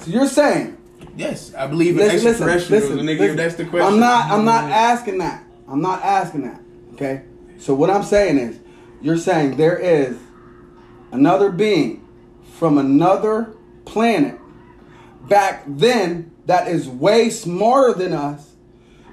So you're saying Yes, I believe in listen, listen, extraterrestrials. listen, nigga, listen. that's the question. I'm not I'm not asking that. I'm not asking that. Okay? So what I'm saying is you're saying there is another being from another planet back then that is way smarter than us,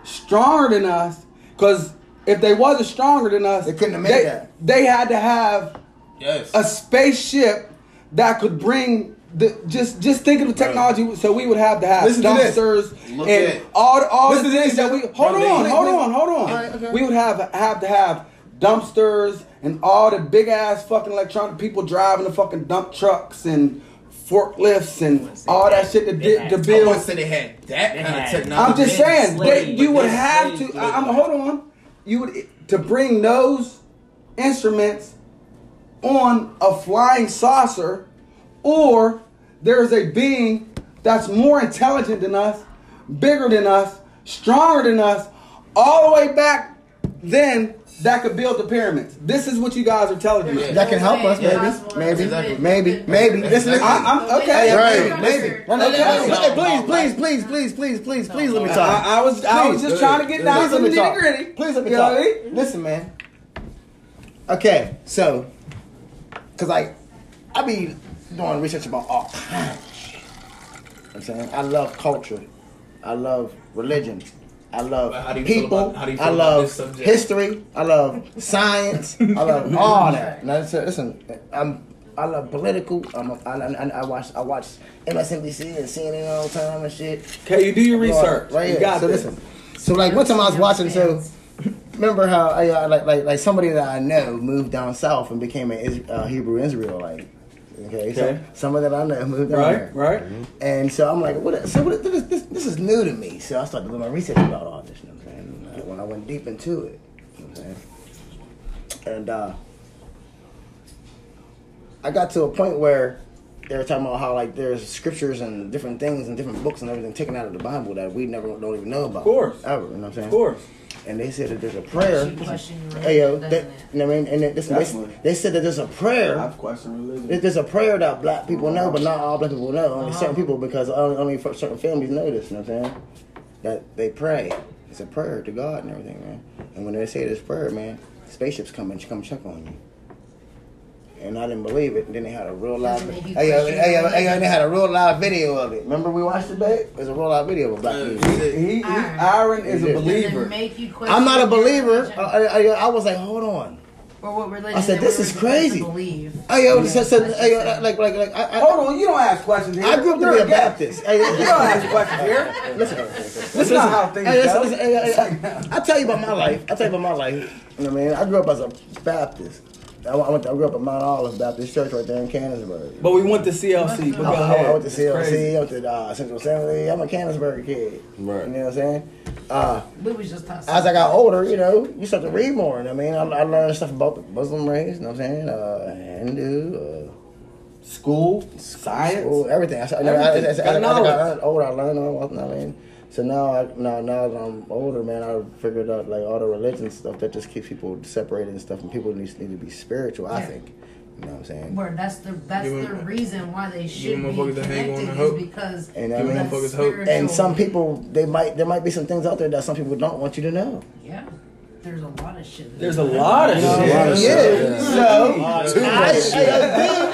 stronger than us, because if they wasn't stronger than us, They couldn't have made they, that. They had to have Yes. a spaceship that could bring the just just think of the technology. So we would have to have Listen this. dumpsters Look and all all the Listen to things this, that we yo. hold Bro, on, hold on, hold on. Alright, okay. We would have have to have dumpsters and all the big ass fucking electronic people driving the fucking dump trucks and forklifts and all that shit to, They di- had- to I build. wouldn't they had that They kind had- of technology. I'm just saying that slave, you would have to. was- I, am hold on. You would to bring those instruments on a flying saucer, or there's a being that's more intelligent than us, bigger than us, stronger than us, all the way back then that could build the pyramids. This is what you guys are telling me. That can help us, Yeah. maybe, Exactly. maybe, maybe, maybe. Listen, listen. I, I'm okay. Right. maybe, maybe. No, no, Okay. Please, please, please, please, please, please, please, let me talk. I, I was I was just trying to get down to the nitty gritty. Please let me talk. what I mean? Listen, man. Okay, so, cause like, I be doing research about all kinds. of shit. You know what I'm saying I love culture, I love religion, I love how do you people, about- how do you I love this history, I love science, I love all that. Now, listen, listen, I'm. I love political. I'm a, I, I, I watch I watch MSNBC and CNN all the time and shit. Okay, you do your research. Right You got so this. listen. So like one time I was watching. So remember how I, uh, like like like somebody that I know moved down south and became a uh, Hebrew Israelite. Okay, so Okay. someone that I know moved Right, there. right. And so I'm like, what? So what, this, this, this is new to me. So I started doing my research about all this. You know what I'm saying? And, uh, when I went deep into it, you know what I'm saying? And uh, I got to a point where they were talking about how like there's scriptures and different things and different books and everything taken out of the Bible that we never don't even know about. Of course. ever. You know what I'm saying? Of course. And they said that there's a prayer. You question your Hey yo, that, you know what I mean? And it- this, they, they said that there's a prayer. I've questioned religion. There's a prayer that black people know, but not all black people know. Only certain people, because only, only for certain families know this. You know what I'm saying? That they pray. It's a prayer to God and everything, man. And when they say this prayer, man, spaceships come and come check on you. And I didn't believe it. And then they had a real live, Doesn't make hey, yo, hey, hey, yo, they had a real live video of it. Remember we watched it, babe? There's a real live video of black Uh, music. shit. He, he, Aaron. Aaron is a Does it Does it believer. make you question I'm not a believer. I, I, I was like, hold on. or what religion? I said, this is crazy. Believe. Hey, yo, Yeah, so, so, that's hey, yo, just it. like, like, like, I, I, Hold on, you don't ask questions here. I grew up to be a a. Baptist. Hey, You don't ask questions here. listen, That's not how things Hey, listen, go. listen, I tell you about my life. I tell you about my life. You know what I mean? I grew up as a Baptist. I went. I grew up at Mount Olive Baptist Church right there in Canonsburg. But we went to CLC. But go I. I went to It's CLC. crazy. I went to uh, Central Assembly. I'm a Canonsburg kid. Right. You know what I'm saying? Uh, We was just talking. as I got older, you know, you start to read more. And I mean, I, I learned stuff about the Muslim race. You know what I'm saying? Uh, Hindu. Uh, School, science. School, everything. I, I, I, I, I, Everything. as, as, Got as I got older, I learned all. You know what I mean? So now, I, now, now that I'm older, man, I figured out like all the religion stuff that just keeps people separated and stuff, and people need, need to be spiritual. I think. You know what I'm saying? Word, that's the that's Give the 'em- reason why they should be motherfuckers to hang on connected is hope. because And I of mean- that Motherfuckers hope. And some people, they might, there might be some things out there that some people don't want you to know. yeah, there's a lot of shit. There's a lot of You know, shit. A lot of shit, yeah. So, Too much shit. hey, yo,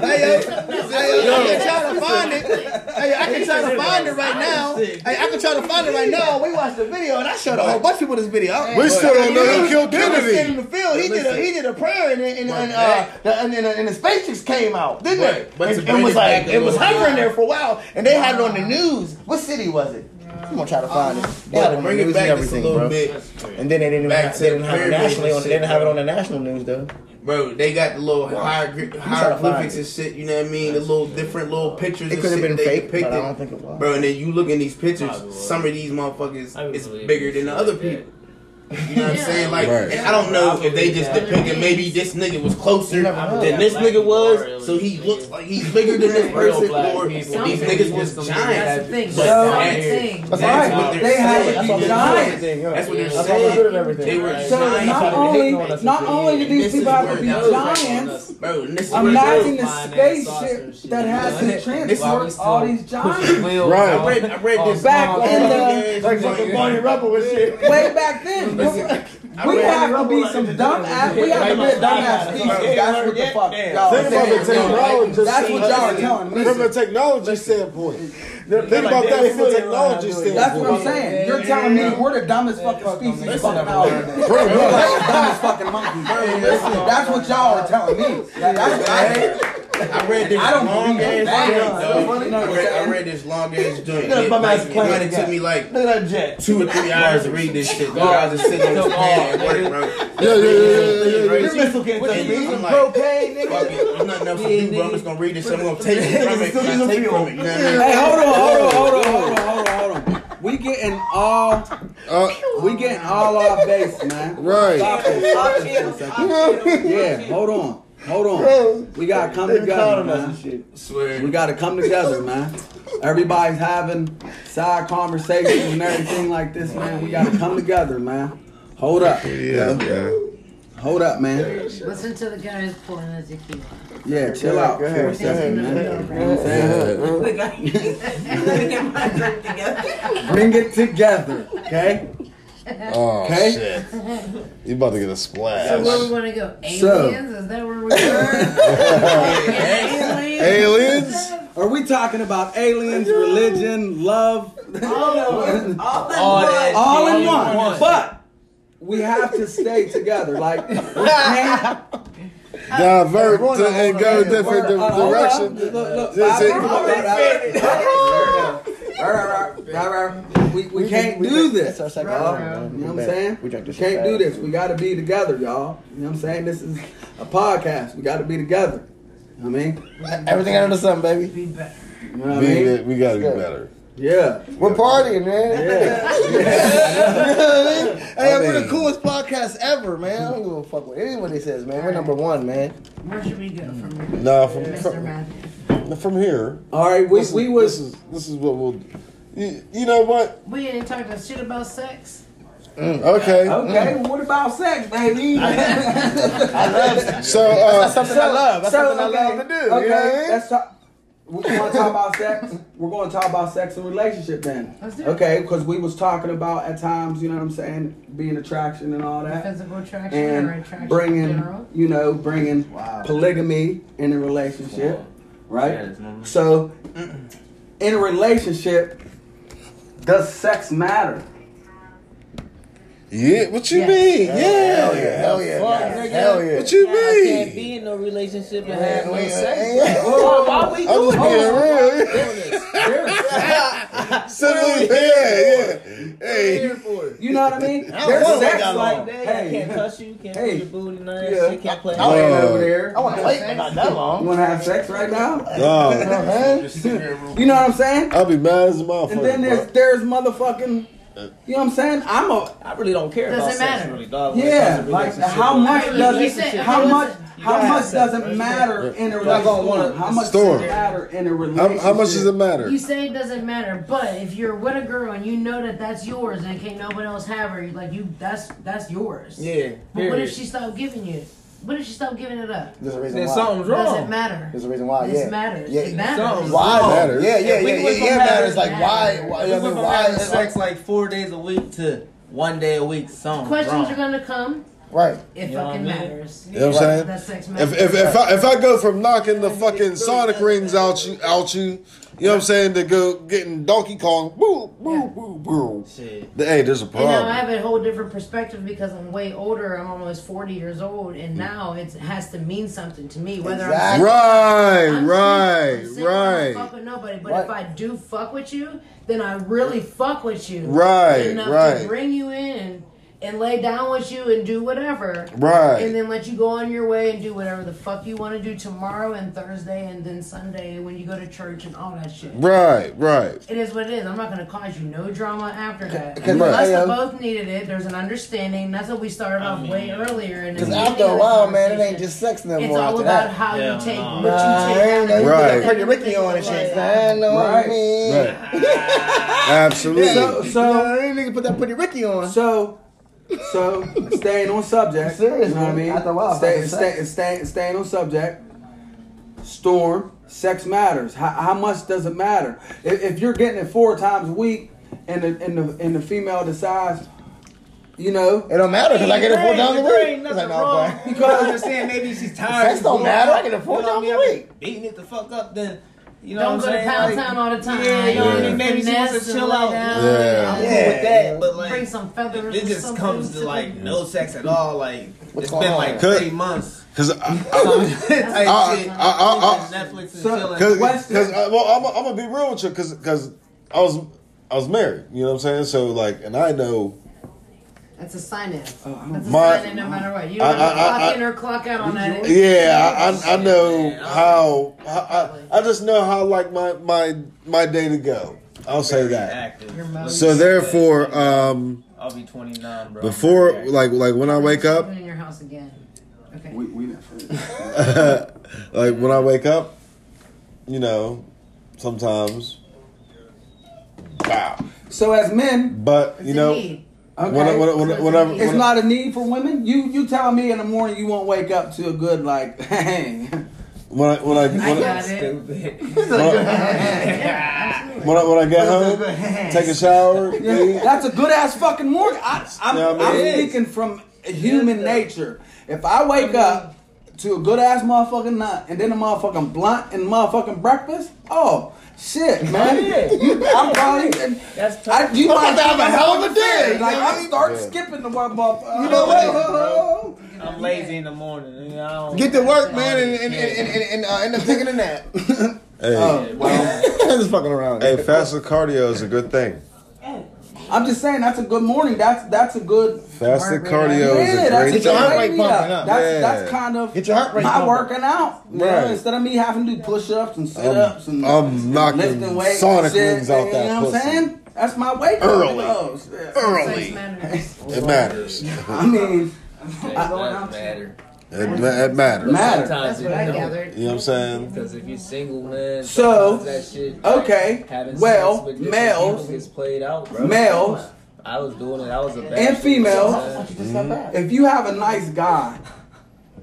hey, yo, hey, yo, I can try to find it. Hey, I can try to find it right now. Hey, I can try to find it right now. We watched the video, and I showed a whole bunch of people this video. We still don't know who killed He Kennedy. in the field. He did a he did a prayer, and and, and, uh, the, and, and, and the spaceships came out, didn't But- they? but to and, was like it was hovering there for a while, and they had it on the news. What city was it? I'm gonna try to find it. They had it But on the bring it news back and just a everything, little bro. bit, And then they didn't, Back have, to they didn't the have it nationally. On, they shit, didn't have it on the national news though. bro. They got the little hierogly- try to hieroglyphics find and shit. You know what I mean? The little different little pictures. It could have shit been that they fake, but I don't think it was. Bro, and then you look in these pictures, some of these motherfuckers would is bigger than the other people. You know what I'm saying? Like, Right. and I don't know if they just depicted maybe this nigga was closer You never know. than this nigga was, are so he looks like he's bigger than this person, black or these niggas people was just That's the thing. But So- Some that's- things. That's That's right. what they're had saying. to be That's giants. That's what they're That's why I'm good at saying. They were Right. So giants. not only on not only do these people have to be giants, Bro, and this is imagine the Flying that spaceship that has to Why we transport all these giants. Right. I read, this Back in the- Like fucking joint. Barney Rubble and shit. Way back then, Listen, I we have to be some dumb ass. We have to be a dumb ass species. That's what the fuck y'all Think about the saying. technology. That's what y'all are telling me. From a technology standpoint. Think about that from a technology standpoint. That's what I'm saying. You're telling me we're the dumbest fucking species fucking out there. Pretty We're like the dumbest fucking monkeys. That's what y'all are telling me. That- That's what I I read this I don't long ass that. joint, That's I read, I read this long ass joint. Look at It, my like, man's it might have took me like Look at that jet. two or three hours to read this shit. Dog. I was just sitting on this pad at work, bro. Yeah, yeah, yeah, yeah, yeah, Your missile can't touch me. I'm like, Propane, nigga. fuck it. There's nothing else to do, bro. I'm just gonna read this shit. I'm gonna take it from it. Still and take from it. You know what I mean? Hey, hold on, hold on, hold on, hold on, hold on, hold on. We getting all, Uh, we getting all our base, man. right. Stop it. Stop it for a second. Yeah, hold on, hold on. We gotta come together, calling us and man. Swear. We gotta come together, man. Everybody's having side conversations and everything like this, man. We gotta come together, man. Hold up, Yeah, yeah. Hold up, man. Listen to the guys pouring the tequila. Yeah, chill out Go for ahead, go ahead. man. You know what I'm saying? Let me get my drink together. Bring it together, okay? Oh, Okay. shit. You about to get a splash. So where we want to go? So- Aliens? Is that where we were? Aliens? Aliens? Are we talking about aliens, religion, love, All in All one. all in one? But we have to stay together. Like we can't Divert to, and go different di- Uh, hold direction. Look, look, right. We, we can't do this. That's our second y'all. round. You know what I'm saying? We drank We this shit can't do this. We got to be together, y'all. You know what I'm saying? This is a podcast. We got to be together. You know what I mean? Everything under the sun, baby. Be better. You know what I We, mean? we gotta be Good. better. Yeah. We're partying, man. Yeah. Hey, I we're the coolest podcast ever, man. I don't give a fuck what anybody says, man. We're number one, man. Where should we go from here? No, from, Mr. from, Matthew. from here. All right. We, this, we was. this is this is what we'll. You, you know what? We ain't talking about shit about sex. Okay. Okay, well, what about sex, baby? I love. So uh, Something I love. That's something I love to do. Okay, you know what I mean? let's talk. We want to talk about sex. We're going to talk about sex and relationship then. Let's do it. Okay, because we was talking about at times, you know what I'm saying, being attraction and all that, Physical attraction or and attraction in bringing, general. you know, bringing Wow. polygamy in a relationship, right? Yes, mama. So, in a relationship, does sex matter? Yeah, what you Yes. mean? Hell Yeah. yeah. Hell yeah. Fuck, yes, nigga. Hell yeah. What you I can't be in no relationship and have no yeah, sex. yeah. Whoa, why we I'm doing just being this? real. Simply, yeah, yeah. Hey, Here for it. You know what I mean? I don't There's sex wait that like, long. I can't touch you, can't Hey. put your booty, none of that Yeah. shit, can't play. I ain't over there. I want to wait, but not that long. You want to have sex right now? no, Man. Just sit here real You know what I'm saying? I'll be mad as a motherfucker. And then there's there's motherfucking, you know what I'm saying? I'm a I really don't care Doesn't about sex, matter. really, dog. yeah. comes Like how much Right, does you it? said- How how much? How much does it matter in a relationship? How much Storm. does it matter in a relationship? how much does it matter? You say it doesn't matter, but if you're with a girl and you know that that's yours and can't nobody else have her, like you, that's that's yours. Yeah, But what if she stopped giving you? It? What if she stopped giving it up? There's a reason Then why. something's wrong. Doesn't matter? There's a reason why. This Yeah. matters. Yeah. It matters. Something's Why? wrong. Matters. Yeah, yeah, If yeah, we yeah, went yeah. from Matters. having- Like why? Why? I mean, why? having it's sex like- like four days a week to one day a week, something Questions wrong. are gonna come. Right. It You know fucking what I mean? matters. You know what I'm saying? That sex matters. If if if I, if I go from knocking the fucking Sonic rings out you out you, you know what I'm saying, to go getting Donkey Kong, boo boo boo boo. Shit. Hey, there's a problem. And now I have a whole different perspective because I'm way older. I'm almost 40 years old, and mm. now it has to mean something to me. Whether Exactly. Right, I'm, I'm right, single, I don't fuck right, with nobody. But Right. if I do fuck with you, then I really fuck with you. Right, Enough right. to bring you in and, and lay down with you and do whatever. right. And then let you go on your way and do whatever the fuck you want to do tomorrow and Thursday and then Sunday when you go to church and all that shit. Right, right. It is what it is. I'm not going to cause you no drama after that. Because- We must have both needed it. There's an understanding. That's what we started off way earlier. in the Because after a while, man, it ain't just sex no It's more all after about that. how Hell you take no. what Nah, you I take. ain't out of no Right. it. Pretty Ricky on and shit. I know what I Right. mean. Right. Absolutely. So, So, so, I nigga put that Pretty Ricky on. so, so, staying on subject. Serious, you know what I mean? After a while, stay, fucking stay, stay, staying on subject. Storm, sex matters. How, how much does it matter? If, if you're getting it four times a week, and the and the and the female decides, you know, It don't matter because I get it four times a There week. ain't It's nothing like, no, wrong. boy. Because I understand maybe she's tired. Sex of don't matter. out, I get it four you know what times I a week. Beating it the fuck up, then you know Don't what go I'm to saying? Pound Like, Town all the time. Yeah, you know what I mean? Yeah. Maybe she wants to chill out. lay down. Yeah. I'm cool with that, but like Bring some feathers. it or just something comes to to like no sex at all. Like What's it's going been on? like Cause- three months. Because I, I, Type I- shit. I- I- I- Netflix and So- chilling. Cause, Question. cause I, uh, well, I'm, I'm gonna be real with you, cause, cause I was, I was married. You know what I'm saying? So like, and I know, That's a sign in. That's a My- sign in no matter what. You I- don't have to I- clock I- in or clock out on that. yeah, I, I, I know how, how I, I just know how like my, my, my day to go. I'll say that. active. So therefore, um, I'll be 29, bro. before like, like when I wake up, in your house again. Okay. we we not like when I wake up, you know, sometimes, wow. So as men, But you a know, need. Okay, when, I- when, I- when, I- when, I- it's when not a need for women. You you tell me in the morning you won't wake up to a good like, hey, when I when I I when I, got it. When I, Yeah, absolutely. when I, when I get home, take a shower, eat. that's a good ass fucking morning. I, I'm, Yeah, I mean, I'm speaking from human nature. If I wake up to a good ass motherfucking nut and then a motherfucking blunt and motherfucking breakfast, oh shit, man, you, I'm probably. That's I, you I'm might about to have a hell of a day. Like you know what I I start Yeah. skipping the one motherfucker. You know what? I'm lazy in the morning. and I don't- Get to work, man, and, and, and, and, and uh, end up taking a nap. Hey, Oh, well, Just fucking around. hey, fasted cardio is a good thing. I'm just saying that's a good morning. That's that's a good. Fasted Heart rate. cardio is Yeah, a that's great Get your heart thing. rate pumping up. That's Yeah. that's kind of Get your heart rate my pumping. working out. You know, Right. instead of me having to do push-ups and sit-ups and I'm knocking lifting weights, Sonic and shit, rings out you that know what I'm saying? That's my wake up. Early. Early, matters. it matters. I mean, It does matter. It, it matters. Matter. That's Sometimes it what I gathered. You know what I'm saying? Because if you're single, man, So, that shit, okay, having well, sex with males- people gets played out, bro. males I was doing it. I was a bad and shit, females, man. Mm-hmm. if you have a nice guy,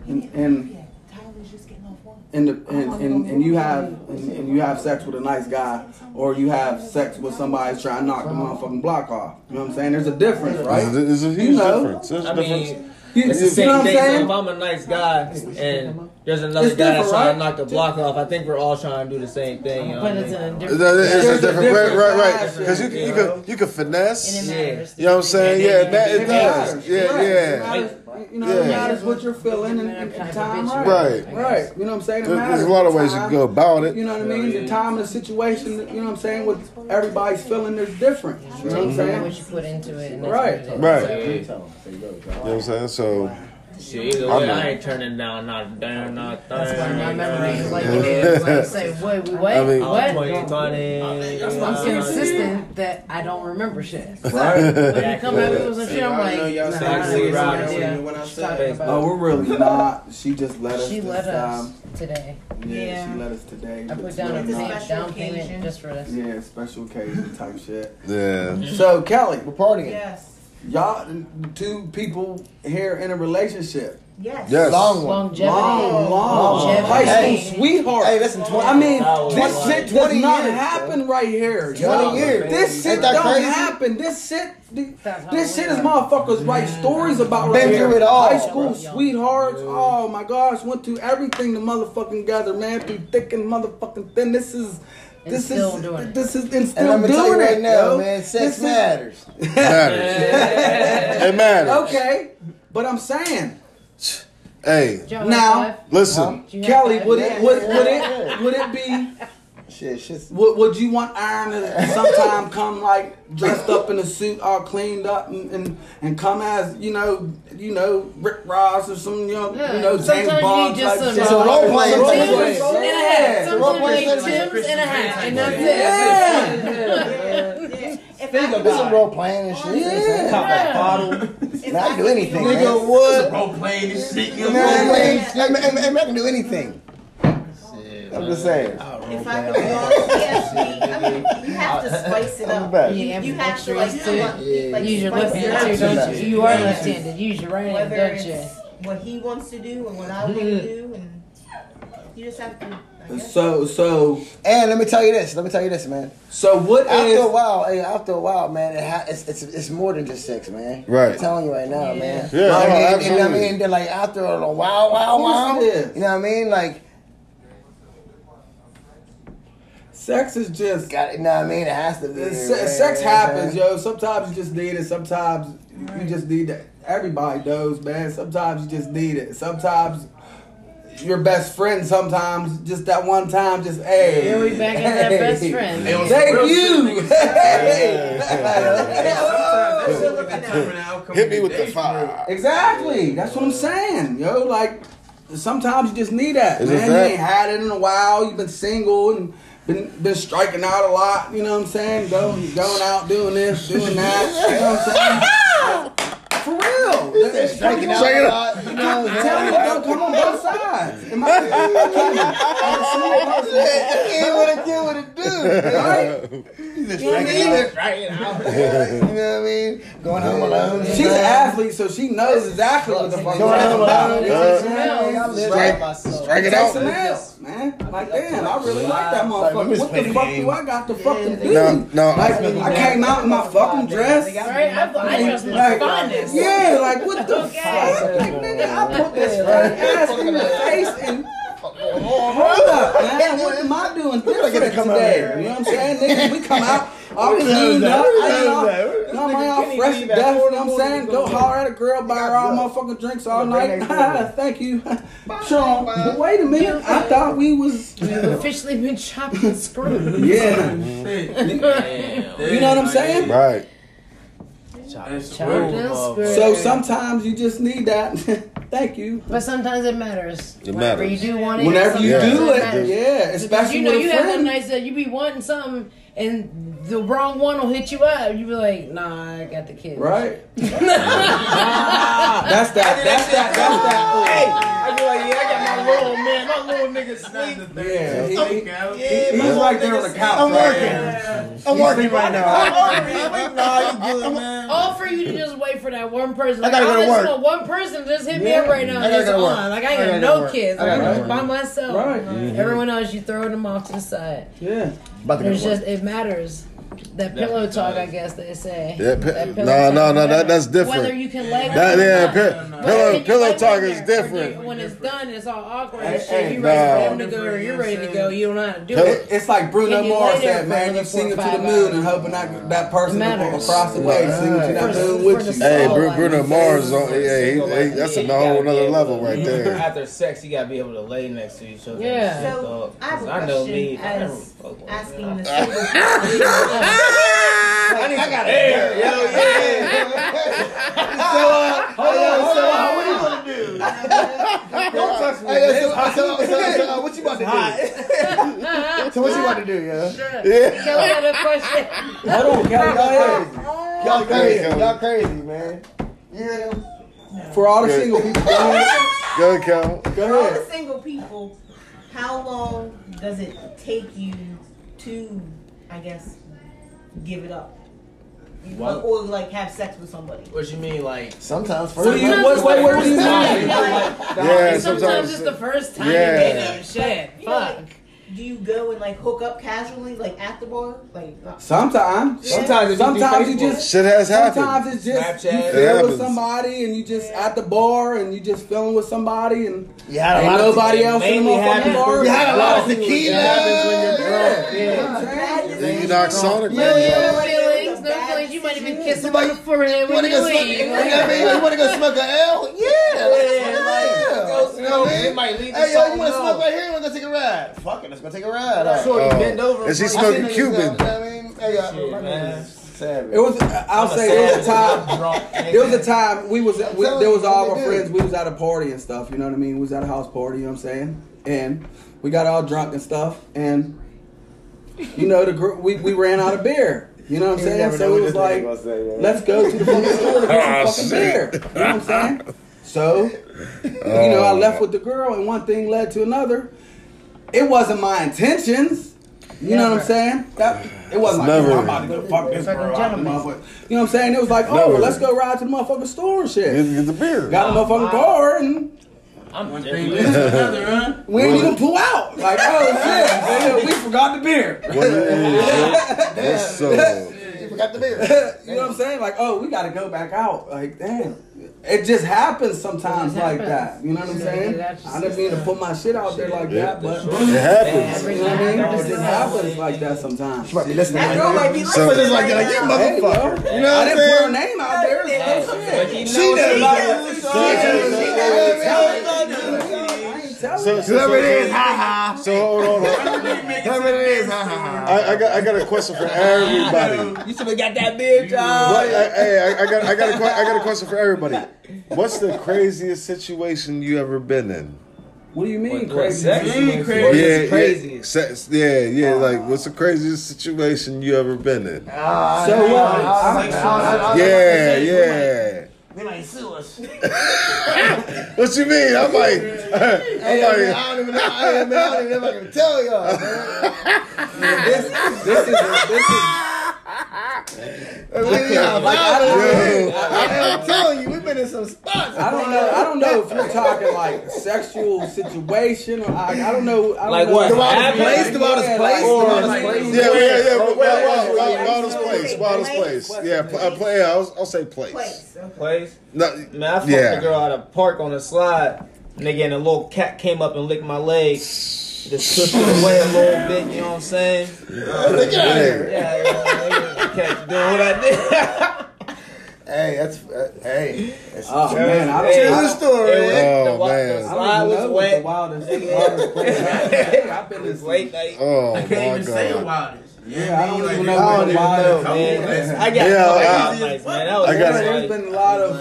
and, and Tyler's just getting off one. and, the, and, and, and you have and, and you have sex with a nice guy, or you have sex with somebody who's trying to knock the motherfucking block off. You know what I'm saying? There's a difference, right? There's a, there's a huge You know. difference. There's a I difference. mean, You, it's the you know same what I'm thing. So saying? if I'm a nice guy and there's another It's guy that's trying right? to knock the block off, I think we're all trying to do the same thing. You know But what I it's mean? a different. a, it's a There's a different, right, right, right. Because you, yeah. you could you could And finesse. it matters. You know what I'm saying? Yeah, that, it It does. matters. Yeah, yeah. Matters, you know, Yeah. it matters what you're feeling and, and, and time, right? Right. Right. You know what I'm saying? It There's, matters. there's a lot of ways you Time, can go about it. You know what I mean? The time and the situation, you know what I'm saying? What everybody's feeling is different. You know what I'm saying? what you put into it. And that's Right. What it is. Right. You know what I'm saying? So, Shit, either I way. I ain't turning down not down, not That's why my memory is like it is. Like, say, wait, we wait, I mean- I'm what? putting money. I'm consistent that I don't remember shit. Right. When you come at me with some shit, I'm I know like, y'all nah, say I Exactly have no right. When I said- talking. No, we're really not. She just let us She this let us time. today. Yeah, Yeah. she let us today. I put down a really It's a not. payment, down payment just for this. Yeah, special occasion type shit. yeah. So Kelly, We're partying. Yes. Y'all two people here in a relationship. Yes. Yes. Long one. Longevity. Long, long, Longevity. high school sweetheart. Hey, listen, 20, I mean, Oh, this wow. shit does 20 not years, happen right here. 20 y'all. years. This shit don't crazy? happen. This shit, this shit is are. motherfuckers write stories about Been right here. it all. High school sweethearts. Oh my gosh, went through everything the motherfucking gather, man. Through thick and motherfucking thin. This is. And This still is doing it. this is and And I'm gonna doing tell you right it, now, yo. man, This sex is- matters. Matters. it matters. Okay, but I'm saying Hey, Now- listen. Kelly, would it would, would it would it be Shit, shit. would, would you want Iron to sometime come like dressed up in a suit, all cleaned up, and, and, and come as you know you know Rick Ross or some you know Yeah, you know James sometimes you Bond need just type some, shit. It's a role play. Some It's a role role play. play. In a hat. Yeah. Sometimes Role you play need center. Tim's in a hat. And that's it. Yeah. If There you I go. could There's some role playing and shit. Yeah. Pop a bottle. if Man, I I can do could anything, be- man. Nigga, what? Role playing this shit. You know Man, what I'm man, saying? hey, man, hey, man, I can do anything. I'm just saying. Oh, If I could be on TSP, I mean, you have to spice it up. Yeah, You, you have to extras like, too. like, like Use your spice left it hand up. too, don't you? You are left-handed. Use your right hand, don't it's you? what he wants to do and what I want to do, and you just have to. So so And let me tell you this. Let me tell you this, man. so what After a while, hey, after a while, man, it ha- it's, it's it's more than just sex, man. Right. I'm telling you right now, man. Yeah, You no, I mean? You know what I absolutely. mean? Then like after a while, wow, Of course wow, you know what I mean? Like, sex is just got you know what I mean? It has to be. Se- sex you know what I'm happens, saying? yo. Sometimes you just need it. Sometimes you just need that. Everybody knows, man. Sometimes you just need it. Sometimes your best friend. Sometimes just that one time, just hey. Here we back at that best friend. Hey, on some Thank you. shit, nigga. Hey. Sometimes that shit look determine the outcome Hit me with the day, for real. fire. Exactly. That's what I'm saying, yo. Like sometimes you just need that, Is man. it You ain't had it in a while. You've been single and been been striking out a lot. You know what I'm saying? Going going out doing this, doing that. You know what I'm saying? For real. That's- Striking out, it a out. lot, you know. what Tell me, don't come on both sides. Am I, kidding? I Can't what it do, what it do. Right? You know what I mean? Striking out. You know what I mean? Going home alone. She's an athlete, so she knows exactly what the fuck Going home alone. You know what I'm saying? I live Strike- by myself. Strike it out. some L's, man. Like, damn, I really like that motherfucker. Miss What the fuck game. do I got to fucking do? No, no. Like, I came out in my fucking dress. Right? I, I dress my Like, finest. yeah, like what the Okay. fuck? Like, nigga, I put this fucking ass in your face and hold up, man. What am I doing different come out today? here. You know what I'm saying? Nigga, we come out all cleaned up. Who I knows know, that? you know, man, all fresh to death. You know what I'm saying? Go holler at a girl, buy her all motherfucking drinks all night. Thank you. Sean, but wait a minute. I thought we was. We've officially been chopped and screwed. Yeah. You know what I'm saying? Right. That's Chopped real. So sometimes you just need that. Thank you. But sometimes it matters. It Whenever matters. you do want it. Whenever you do it, matters. yeah, Because especially you know with you a have them friend. nights that you be wanting something and the wrong one will hit you up. You be like, nah, I got the kid. Right? that's that. That's that. That's that. Hey, I be like, yeah, I got my little man, my little nigga sleep. Yeah, he- he- Yeah, He's right there on the couch. I'm working. there. I'm working right now. Nah, you good, man. All for you to just wait for for that one person. I gotta go to just work. want one person to just hit me Yeah. up right now. I and gotta go to work. on. Like I I gotta got no work. kids. I gotta I'm go to just by myself. Right. Everyone else, you throw them off to the side. Yeah. About to go It's to work. just it matters. That pillow talk, I guess they say. Yeah, pi- no, talk no, no, that, that's different. Whether you can lay That, yeah, not. pi- But pillow, pillow talk is different. do When it's done, it's all awkward Hey, and shit. hey, You ready for no. them to go or you ready to go. You don't know how to do it. It's like Bruno Mars said, man. You sing it to the moon and hoping that that person Matters. across the way singing to that For- moon for with you. Hey, soul, Bru- like- Bruno Mars, on, yeah, he, Single, he, like, that's yeah, a whole another level right there. After sex, you gotta be able to lay next to each other. Yeah. So. I have a 'Cause I know me. As never fuck with asking the single people. I need I got Hair, yo, yeah. So, uh, hold on, so, uh, what do you want to do? Don't touch me. Hey, so, so, so, so, uh, what you about to do? So, what you about to do, yeah? Yeah. Kelly had a question. Hold on, Kelly, go ahead. Y'all crazy. Y'all crazy, man. You hear them? For all the single people, go ahead. Go ahead, Cal. Go For all ahead. the single people, how long does it take you to, I guess, give it up? What? Or like have sex with somebody? What you mean, like? Sometimes What do first. you, Sometimes what, it's what, what do you time. mean? Yeah, Sometimes, sometimes. it's the first time Yeah. you meet them. Shit. You know, Fuck. like, do you go and like hook up casually, like at the bar? Like, uh, Sometimes. Sometimes, if Sometimes you, you just Shit has happened. Sometimes it's just Snapchat. you It feel with somebody and you just at the bar and you just feeling with somebody and You had a ain't lot of nobody else in the mainly motherfucking bar. You had a lot of tequila. happens when you're drunk. You know what I'm Bad saying? Then you knock Sonic No rings feelings, no feelings. You might even kiss them You on forehead You wanna go smoke? leave. You know what I mean? You wanna go smoke an L? Yeah. Like, You know what I mean? it might lead to Hey, yo, you wanna smoke right here? You wanna take a ride? Fuck it, let's go take a ride. All right. Shorty Oh. bend over. Is he and smoking Niggas, Cuban. You know what I mean? Hey, yo, Shit, my man. nigga savage. It was. I'll I'm say there was a time. drunk, There was a time we was we, there was all our friends. We was at a party and stuff. You know what I mean? We was at a house party. You know what I'm saying? And we got all drunk and stuff. And you know the gr- we we ran out of beer. You know what I'm saying? So it was like, let's go to the fucking store to get some ah, fucking beer. You know what I'm saying? So you know I left oh. with the girl, and one thing led to another. It wasn't my intentions. You know what I'm saying? That it wasn't like Never. oh, I'm about to go fuck this Like girl. out the gentleman. motherfucker. You know what I'm saying? It was like, oh, Never. let's go ride to the motherfucking store and shit. Get, get the beer. Got the motherfucking car and I'm we didn't even pull out. Like, oh shit, we forgot the beer. What is it? What's so? You the beer. you know what I'm saying? Like, oh, we got to go back out. Like, damn. It just happens sometimes just like happens. that. You know what I'm saying? that's just- I didn't mean to put my shit out there like that, but It happens. you know what I mean? It just happens like that sometimes. Might be listening. that girl might be So- listening Just like right that, like, you now. Hey, yo, motherfucker. You know I what I'm didn't put her name out there. Yeah. So But shit. he She knows knows. I ain't telling So, you. so, Whoever it is, so, ha ha. so hold on. Whoever it is, ha ha ha. I, I got I got a question for everybody. You should have got that beer, What, John. I, hey, I, I got I got a que- I got a question for everybody. What's the craziest situation you ever been in? What do you mean What, crazy? sex? Man, Crazy. Yeah, crazy. yeah, sex, yeah, yeah. Like, what's the craziest situation you ever been in? So what? I'm- Yeah, yeah. They might sue us. What you mean? I'm like, I'm Hey, like, man, I don't even know. I, man, I don't even know if I can tell y'all. Man. this, this is this is We got like, I don't Yo. know. I'm telling you, we've been in some spots. I don't know. I don't know if you're talking like sexual situation or I, I don't know. I don't Like know. what? The wildest Happened? place, the wildest Yeah, place, like- the wildest like- place. yeah, yeah, yeah. Wait, Wild, wait, wild, wait, wild, wildest place, wildest place. Yeah, wait. pl- uh, play. I'll, I'll say place. Place. Okay. Place. No, Man, I fucked Yeah. the girl at a park on a slide. Nigga, and a little cat came up and licked my leg. Just pushed it away a little bit, you know what I'm saying? Get out of here. Yeah, yeah, nigga. Catch doing what I did. Hey, that's uh, hey. That's, Oh man, I don't. Hey, True I, story. It was- Oh, the, man. the I don't slide even was know what the wet. wildest, wildest place. I've, I've been It's in late night. oh I can't my even say the god. wildest. Yeah, I don't Like, even know I what don't even know, Man, I got Yeah, yeah, I- nights, man. That was I got- There's been a lot of.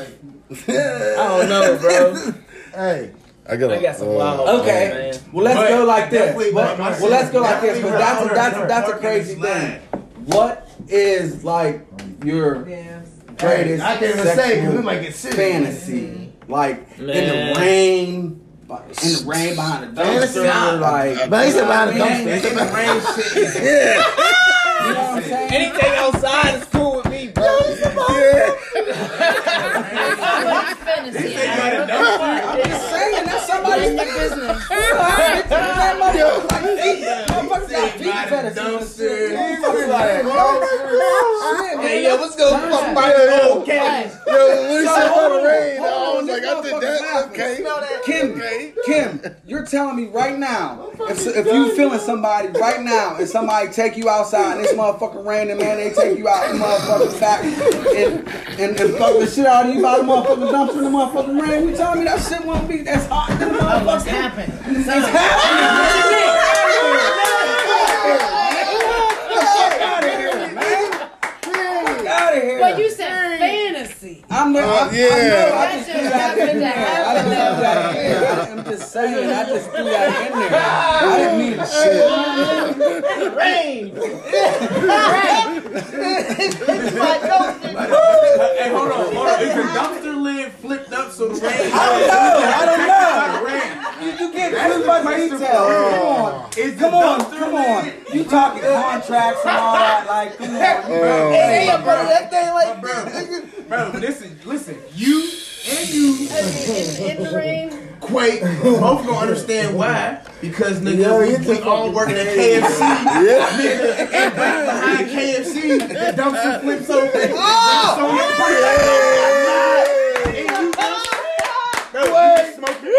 I don't know, bro. Hey, I got. I got some uh, wild. Okay. man. Well, let's But go like this. Well, but well, let's go like this definitely because that's a, that's a, that's a crazy thing. What is like your Yeah. greatest I can't even say because we might get sued. fantasy? Like in the rain, in the rain behind the Fantasy? dumpster, like. Man, he behind the you know what I mean? dumpster. In the rain shit. You know what I'm saying? Anything outside is cool with me, bro. fucking fetishes and in your business. Hey, yo, what's going on? My old cat. Yo, when rain, I was like, I did that. Okay. Kim, Kim, you're telling me right now, if, you feeling somebody right now and somebody take you outside and this motherfucking random man, they take you out the motherfucking back and, and, fuck the shit out of you by the motherfucking dumpster in the motherfucking rain, you telling me that shit won't be, that's hot. Oh, what's motherfucker. happened? Out of here. But you said fantasy. I'm the, uh, I, I, yeah. know, I That just just threw that in there. I just threw that in there. I'm just saying, I just threw that in there. I didn't mean to shit. Hey, hold on, hold on. Is the dumpster lid flipped up so the rain? I don't know. I don't know. Rain. You, you get too much detail. Come on. Is Come on, come on. You talking contracts and all that, like, come on. Oh, Hey, Hey, bro, that thing like bro, bro, listen, listen. You and you, In, in the rain. Quake, both gonna understand why. Because nigga, Yo, we, you we just all fucking working at crazy. KFC. Nigga, and right behind KFC, oh! the dumpster flips over. Oh! So and you, bro, you can smoke your, you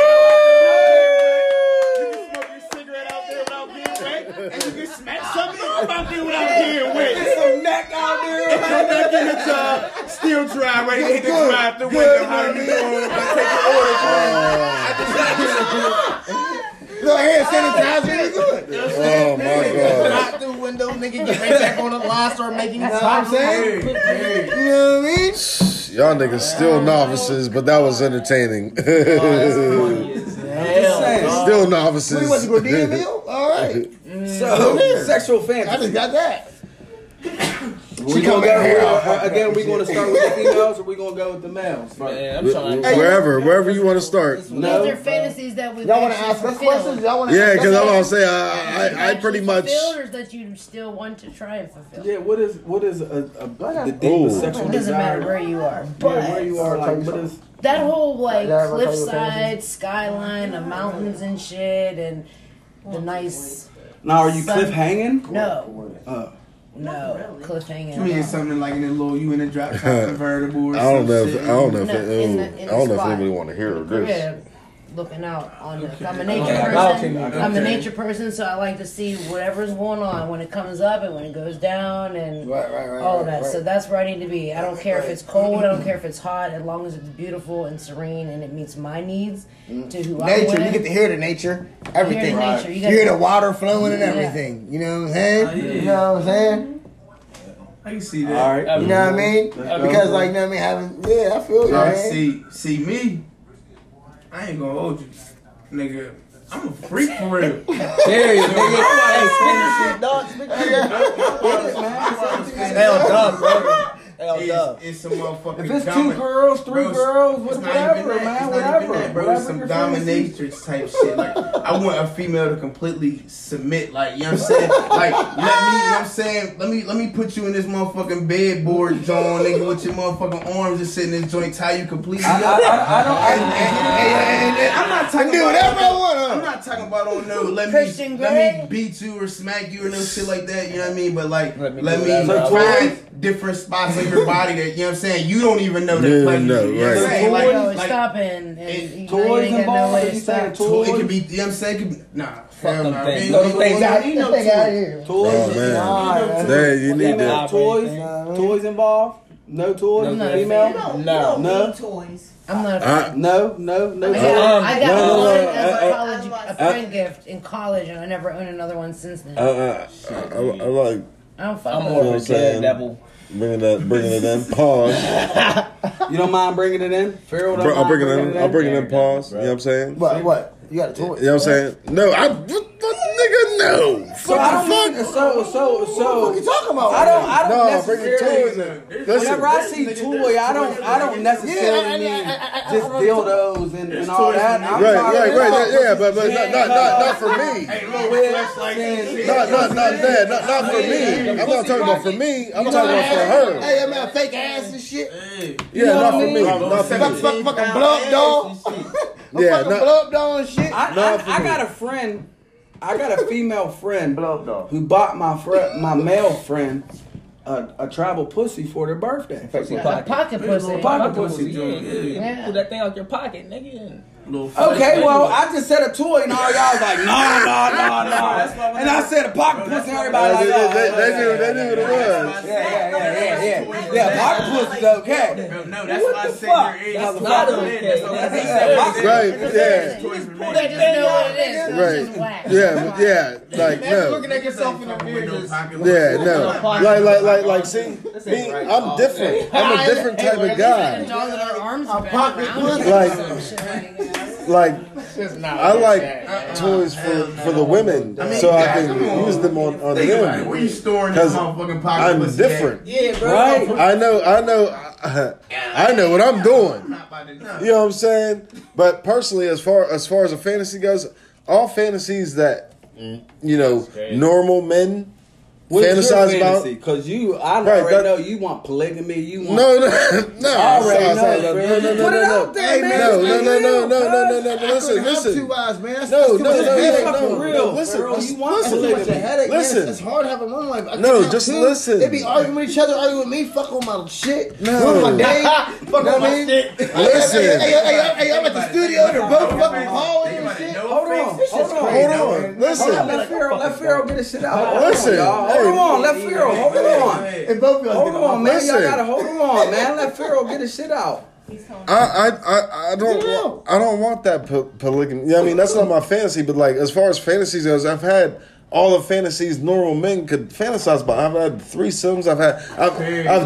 can smoke your cigarette out there without being wet, and you can smack something up out there without being wet. Get some neck out there. Come back in the tub, still dry, ready to hit the drive through window. How you doing? Take your order. Little hand sanitizer, you good. oh my god. Out the window, nigga, get right back on the line, start making it stop. I'm saying? You know what I mean? Y'all niggas still novices, but that was entertaining. Oh, just saying. still We novices. want to go DM meal? All right. Mm. So, sexual fantasy. I just got that. We gonna go with, uh, again. We gonna start with the females, or we gonna go with the males? Man, I'm trying to. Wherever, wherever you want to start. No. These are fantasies that we've Y'all want to ask us fulfilled. questions? Y'all want to Yeah, because I'm gonna gonna say I, I, I pretty much. Fulfilled or that you still want to try and fulfill. Yeah. What is what is a, a the deepest Ooh. sexual It doesn't matter where you are. Yeah, But where you are, like what is? that whole like Yeah, everybody tell you what cliffside skyline, the mountains and shit, and the nice. Now, are you Sun- cliff hanging? No, Uh, no cliff hanging. To me, it's something like in a little you in a drop top convertible or I don't know. If, I don't know if No, it, in the- in I don't know if anybody want to hear this. Crib, looking out on the. I'm a nature person. I'm a nature person, so I like to see whatever's going on when it comes up and when it goes down and Right, right, right. all of that. right. So that's where I need to be. I don't care if it's cold. I don't care if it's hot. As long as it's beautiful and serene and it meets my needs mm. to who I'm Nature, you get to hear the nature, everything. Hear the nature, you You, gotta- hear the water flowing and Yeah. everything. You know what I'm saying? Oh, yeah. You know what I'm saying? I can see that. all right. You know what I mean? go. Because like, you know what I mean? Having, yeah, I feel you, Nah, man. see, see me. I ain't gonna hold you, nigga. I'm a freak for real. Serious, nigga. Hey, speak Dog, speak to your- Hell dub, bro. Hell dub. It's, it's some motherfucking. If it's two girls, three Bro, girls, it's what- not even whatever, that. man, It's not whatever, even that, bro. whatever It's some your fantasy. dominatrix type shit. Like I want a female to completely submit. Like you know what I'm saying. Like let me. You know what I'm saying. Let me let me put you in this motherfucking bed board, John, nigga, with your motherfucking arms just sitting in this joint, tie you completely I, I, up. I, I don't. And, and, and, and I'm not talking do about whatever I want, I'm not talking about on no let me Grey? let me beat you or smack you or no shit like that. You know what I mean? But like Let let me me, do whatever find different spots in your body that you know what I'm saying. You don't even know that Yeah, pleasure. no, you know right. saying? So Like, No, like, stopping. And, it- you toys you ain't got no involved? way Are to you saying toys? it could be. You know what I'm saying? It could be, nah. Fuck them nah. things. Ain't Throw no them things toys. out. Get that thing here. Toys, man. Nah, you need female that. toys, Nah, toys involved. No toys, I'm not a female. You No. No. toys. I'm not. A I, No, no, no. I got, Um, I got no, no, one no, as uh, a uh, college, a friend gift in college, and I never owned another one since then. I, I, I, I like I don't fuck I'm more of what a I'm saying? Daredevil. bringing that, bringing it in. Pause. You don't mind bringing it in? Pharaoh, don't Bro, I'll mind bring it bringing in. I'll bring it in. Pause. You know what I'm saying? What? What? You got a toy? You know what I'm saying? No, I, what, what, nigga, no. So I don't What need, the fuck? so, so, so. What you talking about? I don't, I don't No, bring your necessarily. toys in. Whenever Listen, I see toy, I don't, I don't necessarily mean just dildos and, and all that. I'm right, talking right, right, about yeah, but but not not not, not for me. saying- Not not not that. Not not for me. I'm not talking about for me. I'm talking about for her. Hey, I'm not fake ass and shit. Yeah, not for me. Not Fuck, for fuck, me. fucking blow up doll. Yeah, fucking not- blow up doll and shit. I, Not for I, I me. got a friend I got a female friend Blow up dog. who bought my friend, my male friend, a, a travel pussy for their birthday. Fix your A pocket. pocket pussy. Pocket pussy Yeah, joint. yeah. Yeah. Pull that thing out your pocket, nigga. Little Okay, well. I just said a toy, and all y'all was like, no, no, no, no. And I said a pocket pussy, and everybody like, oh, they, they knew, they knew what it was. yeah, yeah, yeah, yeah. Yeah, pocket pussy's okay. No, no, that's why I said fuck? your age. That's not not okay. That's what That's he a said. pocket Right, yeah. They just know what it is. Right. Yeah, yeah, like no. Looking at yourself in the mirror, Yeah, no. Like, like, like, like. See, me, I'm different. I'm a different type of guy. dogs that our arms are pocket around pussy. Like- some shit like that. Like, just not. I like uh-uh. toys for for the women, so I can use them on on Think about it. Where you storing this 'Cause motherfucking pocket I'm pussy at? different. Yeah, bro. Right. I know, I know, I know what I'm doing. Not by the- no. You know what I'm saying? But personally, as far as far as a fantasy goes, all fantasies that mm. you know normal men What's your fantasize about. fantasy? Cause you, I Right, already that- know you want polygamy. You want No, no, no, I already Stop, know, stop, bro. no, no, no, Put it no, out there, Hey, man. No, It's no, no, no, real, no, no, bro. no, no, no. Listen, Have listen. two eyes, man. That's, No, that's no, too no, much no, headache. no, fucking no. real, Listen, bro. listen, You want That's too much listen. a headache, man. Listen. It's, it's hard having one life. I No, can't have just two. listen. They be arguing with each other, arguing with me, fuck on my shit. No. Ruin my day. Fuck You know on what my I mean? shit. Listen. Hey, hey, hey, hey, hey, I'm at the studio, they're both fucking hallway and shit. Hold on, hold on, Hold on, Hold on, listen. let Pharaoh, let Pharaoh get his shit out. Listen, y'all. hey. hold on, let Pharaoh, hold on. And both Hold on, man. Y'all gotta hold on, man. Let Pharaoh get his shit out. I, I, I, I don't, want, I don't want that po- polygamy. Yeah, I mean, that's not my fantasy. But like, as far as fantasies goes, I've had all the fantasies normal men could fantasize about. I've had threesomes. I've had, I've,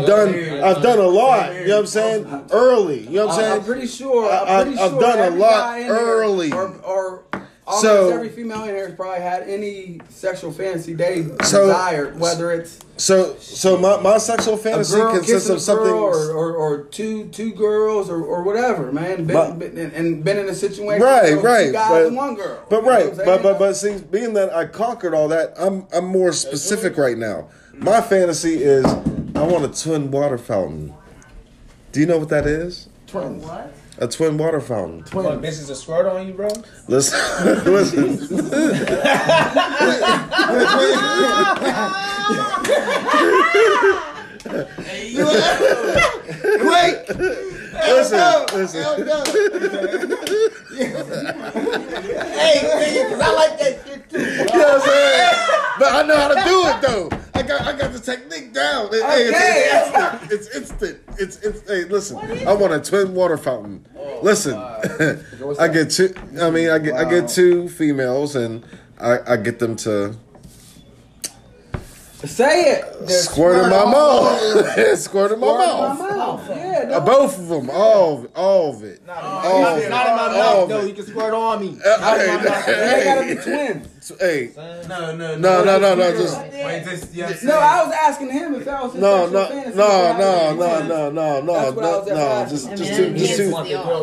I've done, I've done a lot. You know what I'm saying? Early. You know what I'm I'm saying? pretty sure. I'm I- pretty I've sure done a lot guy in here, early. Or, or almost So- every female in here has probably had any sexual fantasy they So- desired, whether it's So, so my, my sexual a fantasy girl consists of a something. or, or, or two two girls or, or whatever, man. Been, My- been, and- and been in a situation Right, where right, two guys but- and one girl. But You right, what but but but see, being that I conquered all that, I'm I'm more specific right now. My fantasy is I want a twin water fountain. Do you know what that is? Twins. What? A twin water fountain. What, bitches a squirt on you, bro? Listen, listen. Wait! Listen, listen. Hell no. hey, nigga, 'cause I like that shit too. You know what I'm saying? But I know how to do it though. I got I got the technique down. Hey, it's, it's, it's instant. It's instant. It's, it's hey, listen. I want a twin water fountain. Listen, I get two. I mean, I get I get two females, and I, I get them to Say it. They're squirt in my mouth. squirt in my Squirt my mouth. mouth. Yeah, Uh, both of them, all of it, all of it. all of it. Not in my mouth, of though. it. He can squirt on me. Uh, they gotta be twins. Hey, No, no, no, no, no, no, just Wait, just, yeah, No, I was asking him if that was his no, no, fantasy. no, no, no, no, no, no, That's what I no, no, just, just two, just two,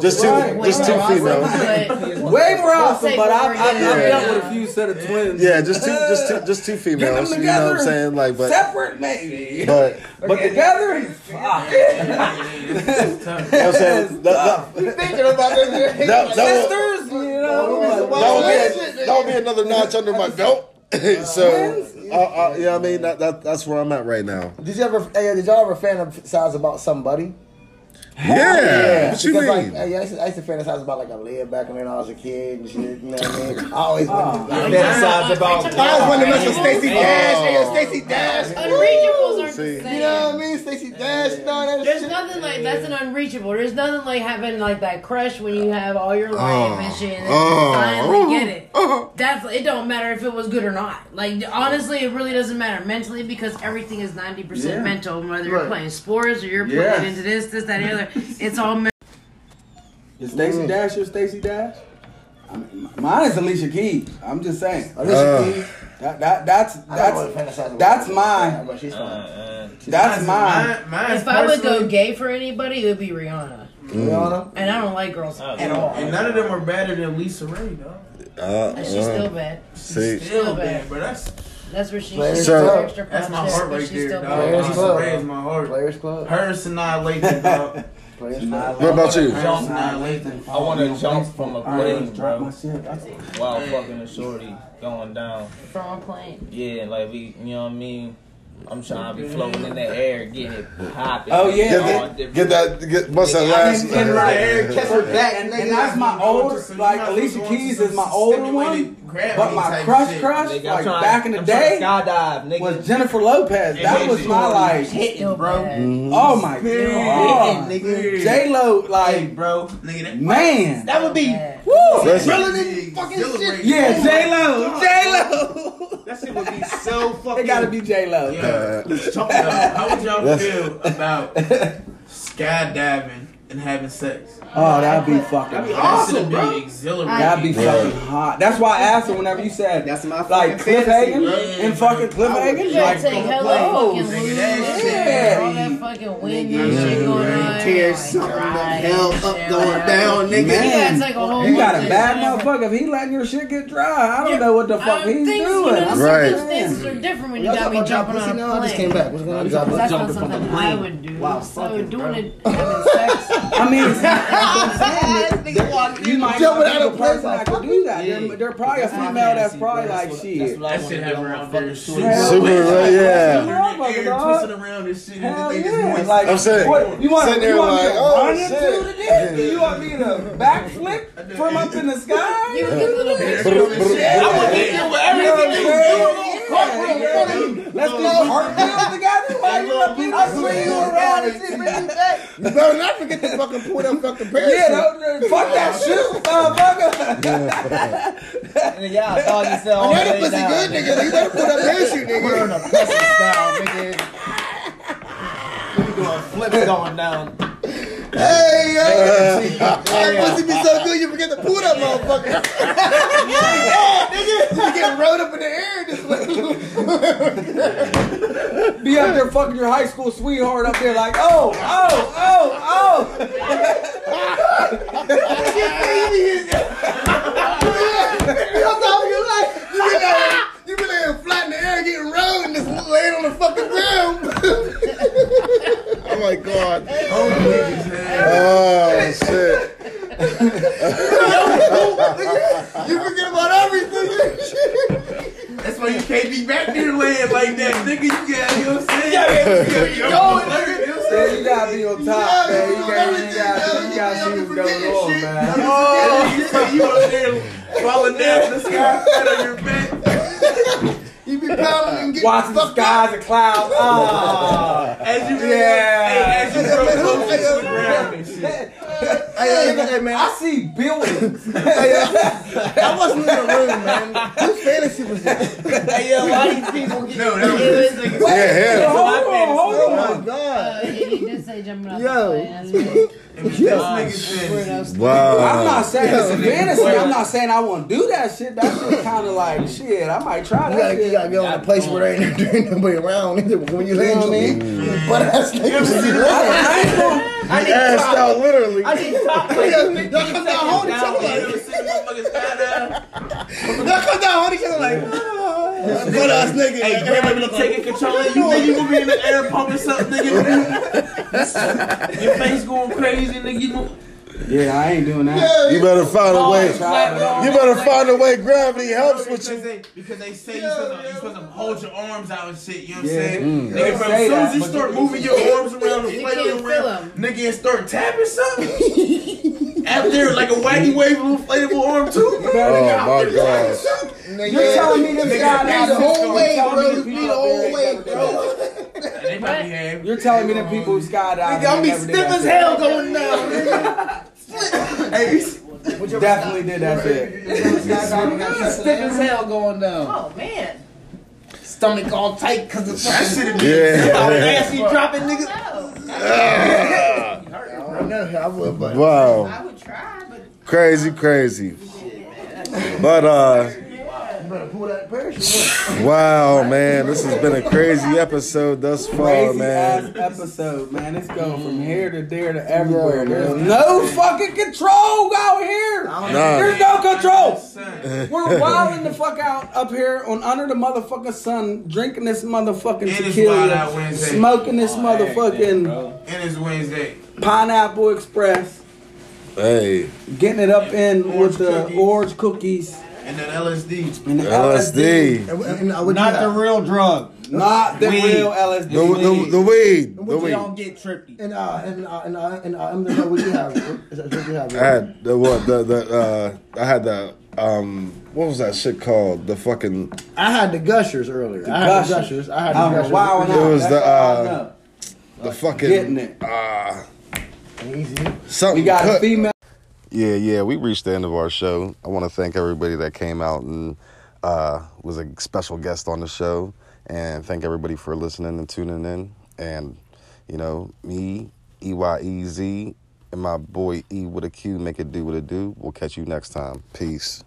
just two, just two females. Way more awesome, but I've, I've, you I've dealt with a few set of twins. Yeah, just two, just two, just two females. You know what I'm saying? Like, but, separate maybe, but, but together, you know what I'm saying? That, that, Thinking about this. that, that, sisters, you know. That, would be, that will be another notch under my belt. so, uh, uh, yeah, I mean, that, that, that's where I'm at right now. Did you ever? Hey, did y'all ever fantasize about somebody? Yeah, what you because mean? like, I, used to, I used to fantasize about like Aaliyah back when I was a kid and shit. You know what I mean? I always wanted. To, Fantasize about. I always wanted to mess with Stacey Dash. Hey, yo, Stacey Dash. Unreachables aren't See. the same. You know what I mean? Stacey Dash and all that There's shit. nothing like that's an unreachable. There's nothing like having like that crush when you have all your life and shit and Oh. you finally get it. Uh-huh. That's it. Don't matter if it was good or not. Like honestly, it really doesn't matter mentally because everything is ninety percent Yeah. mental. Whether you're Right. playing sports or you're Yes. playing into this, this, that, and the other, it's all. Is Stacey Dash your Stacey Dash? I mean, mine is Alicia Keys. I'm just saying. Alicia Uh. Keys. That, that that's I don't want to that's fantasize that's her, mine. But she's fine. Uh, That's mine. Mine, mine's If I would go gay for anybody, it would be Rihanna. Rihanna. And I don't like girls at all. And none of them are better than LisaRaye, though. Uh, And she's uh, still bad. see, Still bad. bad, but that's That's where she, Players she's Club. so extra that's my heart right there, dog. Players bad. Lisa Club. Ray is my heart. Players Club. Her annihilation, dog. What about you? Jump. I want to jump from a plane, bro. My shit. That's While fucking a shorty going down. From a plane. Yeah, like we, you know what I mean? I'm trying to be floating in the air, getting it popping. Oh, yeah. Get, All that, get that. Get what's that last? and, and like, catch her back, and, nigga. and that's my You going older, to some- you like might as well Alicia Keys is my older one, but my crush shit. crush, Nigga, like trying- back in the I'm day, skydive, nigga. was Jennifer Lopez. That was my like, Still bro. bad. oh my god, Nigga. J Lo, Hey, like bro. Nigga, that man, That would be Bad. Woo, Listen, Really fucking shit. yeah, J Lo, J Lo, That shit would be so fucking. it gotta be J Lo. Yeah. Talk about- How would y'all feel about skydiving and having sex? Oh, that'd be fucking. That'd be hot. awesome, That'd be bro. exhilarating. That'd be Yeah. fucking hot. That's why I asked her whenever you said That's my like fucking Cliff fantasy, Hagen bro. and fucking Cliff Hagen. You Like, take hella oh, fucking nigga, lube that and shit. all that fucking wind Nigga, and shit going you on. tear something the hell up, shit, going whatever. down, nigga. Man. You gotta take a whole You got a bad motherfucker. If he letting your shit get dry, I don't know what the fuck I he's doing. You know, Right. circumstances are different when you Y'all got talking me jumping on a now? I just came plane. back. What's going on? Because that's not Jumping from something I plane. would do. Wow, so fucking, doing it, having sex. I mean, it's not, I'm saying that you might not be of the person that could do that. There, there probably a female that's probably like shit. That shit have around there. Super, right, yeah. Twisting around this shit. Hell yeah. Like, I'm saying, what, you want, sitting you like, to oh, run shit. into the dick? You want me to backflip from up in the sky? You little bit. Brr, brr, I would get there with everything. Let's do cartwheels together while you up in the swing you around and shit. shit, bring you back. You better not forget to fucking pull that fucking parachute. Yeah, don't, fuck that shit, motherfucker. And then y'all dog yourself. I know the pussy down, good, nigga. You better pull that parachute, Put her in nigga. a pressing style, nigga. We doing flips going down. Hey, yo. That pussy be so good, you forget to pull that motherfucker. nigga, you get rode up in the air this way. Be up there fucking your high school sweetheart up there like, oh, oh, oh, oh. That's all you like. You be like, you be laying flat in the air, getting rode, and just laying on the fucking ground. oh my god. Oh shit! You forget about everything. That's why you can't be back there laying like that, nigga. You got, you know what I'm saying? Yeah, you going, nigga. You know what I'm Yeah, saying? you gotta be on top, man. You gotta, you gotta, you gotta see what's going on, man. Oh, you say you up there falling down from the sky, flat on your back. You be paddling and getting Watching the fucked up. skies and clouds. Ah. As you, Yeah. hey, as you grow closer to the ground and shit. Hey, hey, hey, man, I I, see buildings. I wasn't in the room, man. Whose fantasy was this? Hey, yo, why these people get No, that was It this was, nigga. Yeah, hell. hold on, hold Oh on. my god. uh, he did say jumping off Yo. the plane. That's me. It was this nigga's fantasy. Wow. I'm not saying it's a fantasy. I'm not saying I want to do that shit. That shit kind of like shit. I might try You that gotta, you shit. gotta go in a place where there ain't, there ain't nobody around either. When you land, know what I you mean? butt ass niggas. I ain't gonna- He assed out literally. I need top Y'all come down, hold each other like. seen? Y'all come down, hold each other like. Butt ass nigga. Hey, like, everybody gravity look like. taking control of you, nigga. You gonna be in the air pumping something, nigga. Your face going crazy, nigga. You gonna- Yeah, I ain't doing that. Yeah, You better find a way. You better find a way. Gravity helps with you. they, because they say you're supposed, to, you're supposed to hold your arms out and shit, you know what I'm Yeah. saying? Mm. Nigga, bro, as soon as you start you- moving your arms around and You flailing can't feel around, 'em. nigga, and start tapping something. After like a wacky wave, little inflatable arm too. Oh my gosh. Nigga, You're telling me them Nigga, guys that's the the whole way, You're bro. You need the whole way, bro. They probably have. You're telling me them people who skydiving. Nigga, I'm be stiff as hell going down. Nigga. Hey, you- Definitely did that shit. Stiff as hell going down. Oh man. Stomach all tight because of that shit be Yeah. Ass you dropping, nigga. I know I would. Wow. I would try, but Crazy, crazy. But uh You better pull that parachute. wow, man, this has been a crazy episode thus far, Crazy man. ass episode, man. It's going from mm. here to there to everywhere. There's no fucking control out here. Nah. There's no control. We're wilding the fuck out up here on under the motherfucking sun, drinking this motherfucking And it's tequila, smoking this oh, motherfucking. And it's Wednesday. Pineapple Express, Hey, getting it up in Orange with the cookies. orange cookies And then LSD. and the LSD. And, and, and Not the real drug. Not the Weed. real LSD. The, the, the weed. And The weed. you Don't get trippy. And uh and uh and uh and uh, I'm the what you have? What, is that what you have? I had the what the the uh I had the um what was that shit called? The fucking I had the gushers earlier. I had the Gushers. gushers. I had the I'm gushers. wilding It was That's the, uh, know. the fucking Getting it. uh Easy. something We got a female. Yeah, yeah, we reached the end of our show. I want to thank everybody that came out and uh, was a special guest on the show, and thank everybody for listening and tuning in. And you know, me, E Y E Z, and my boy E with a Q, make it do what it do. We'll catch you next time. Peace.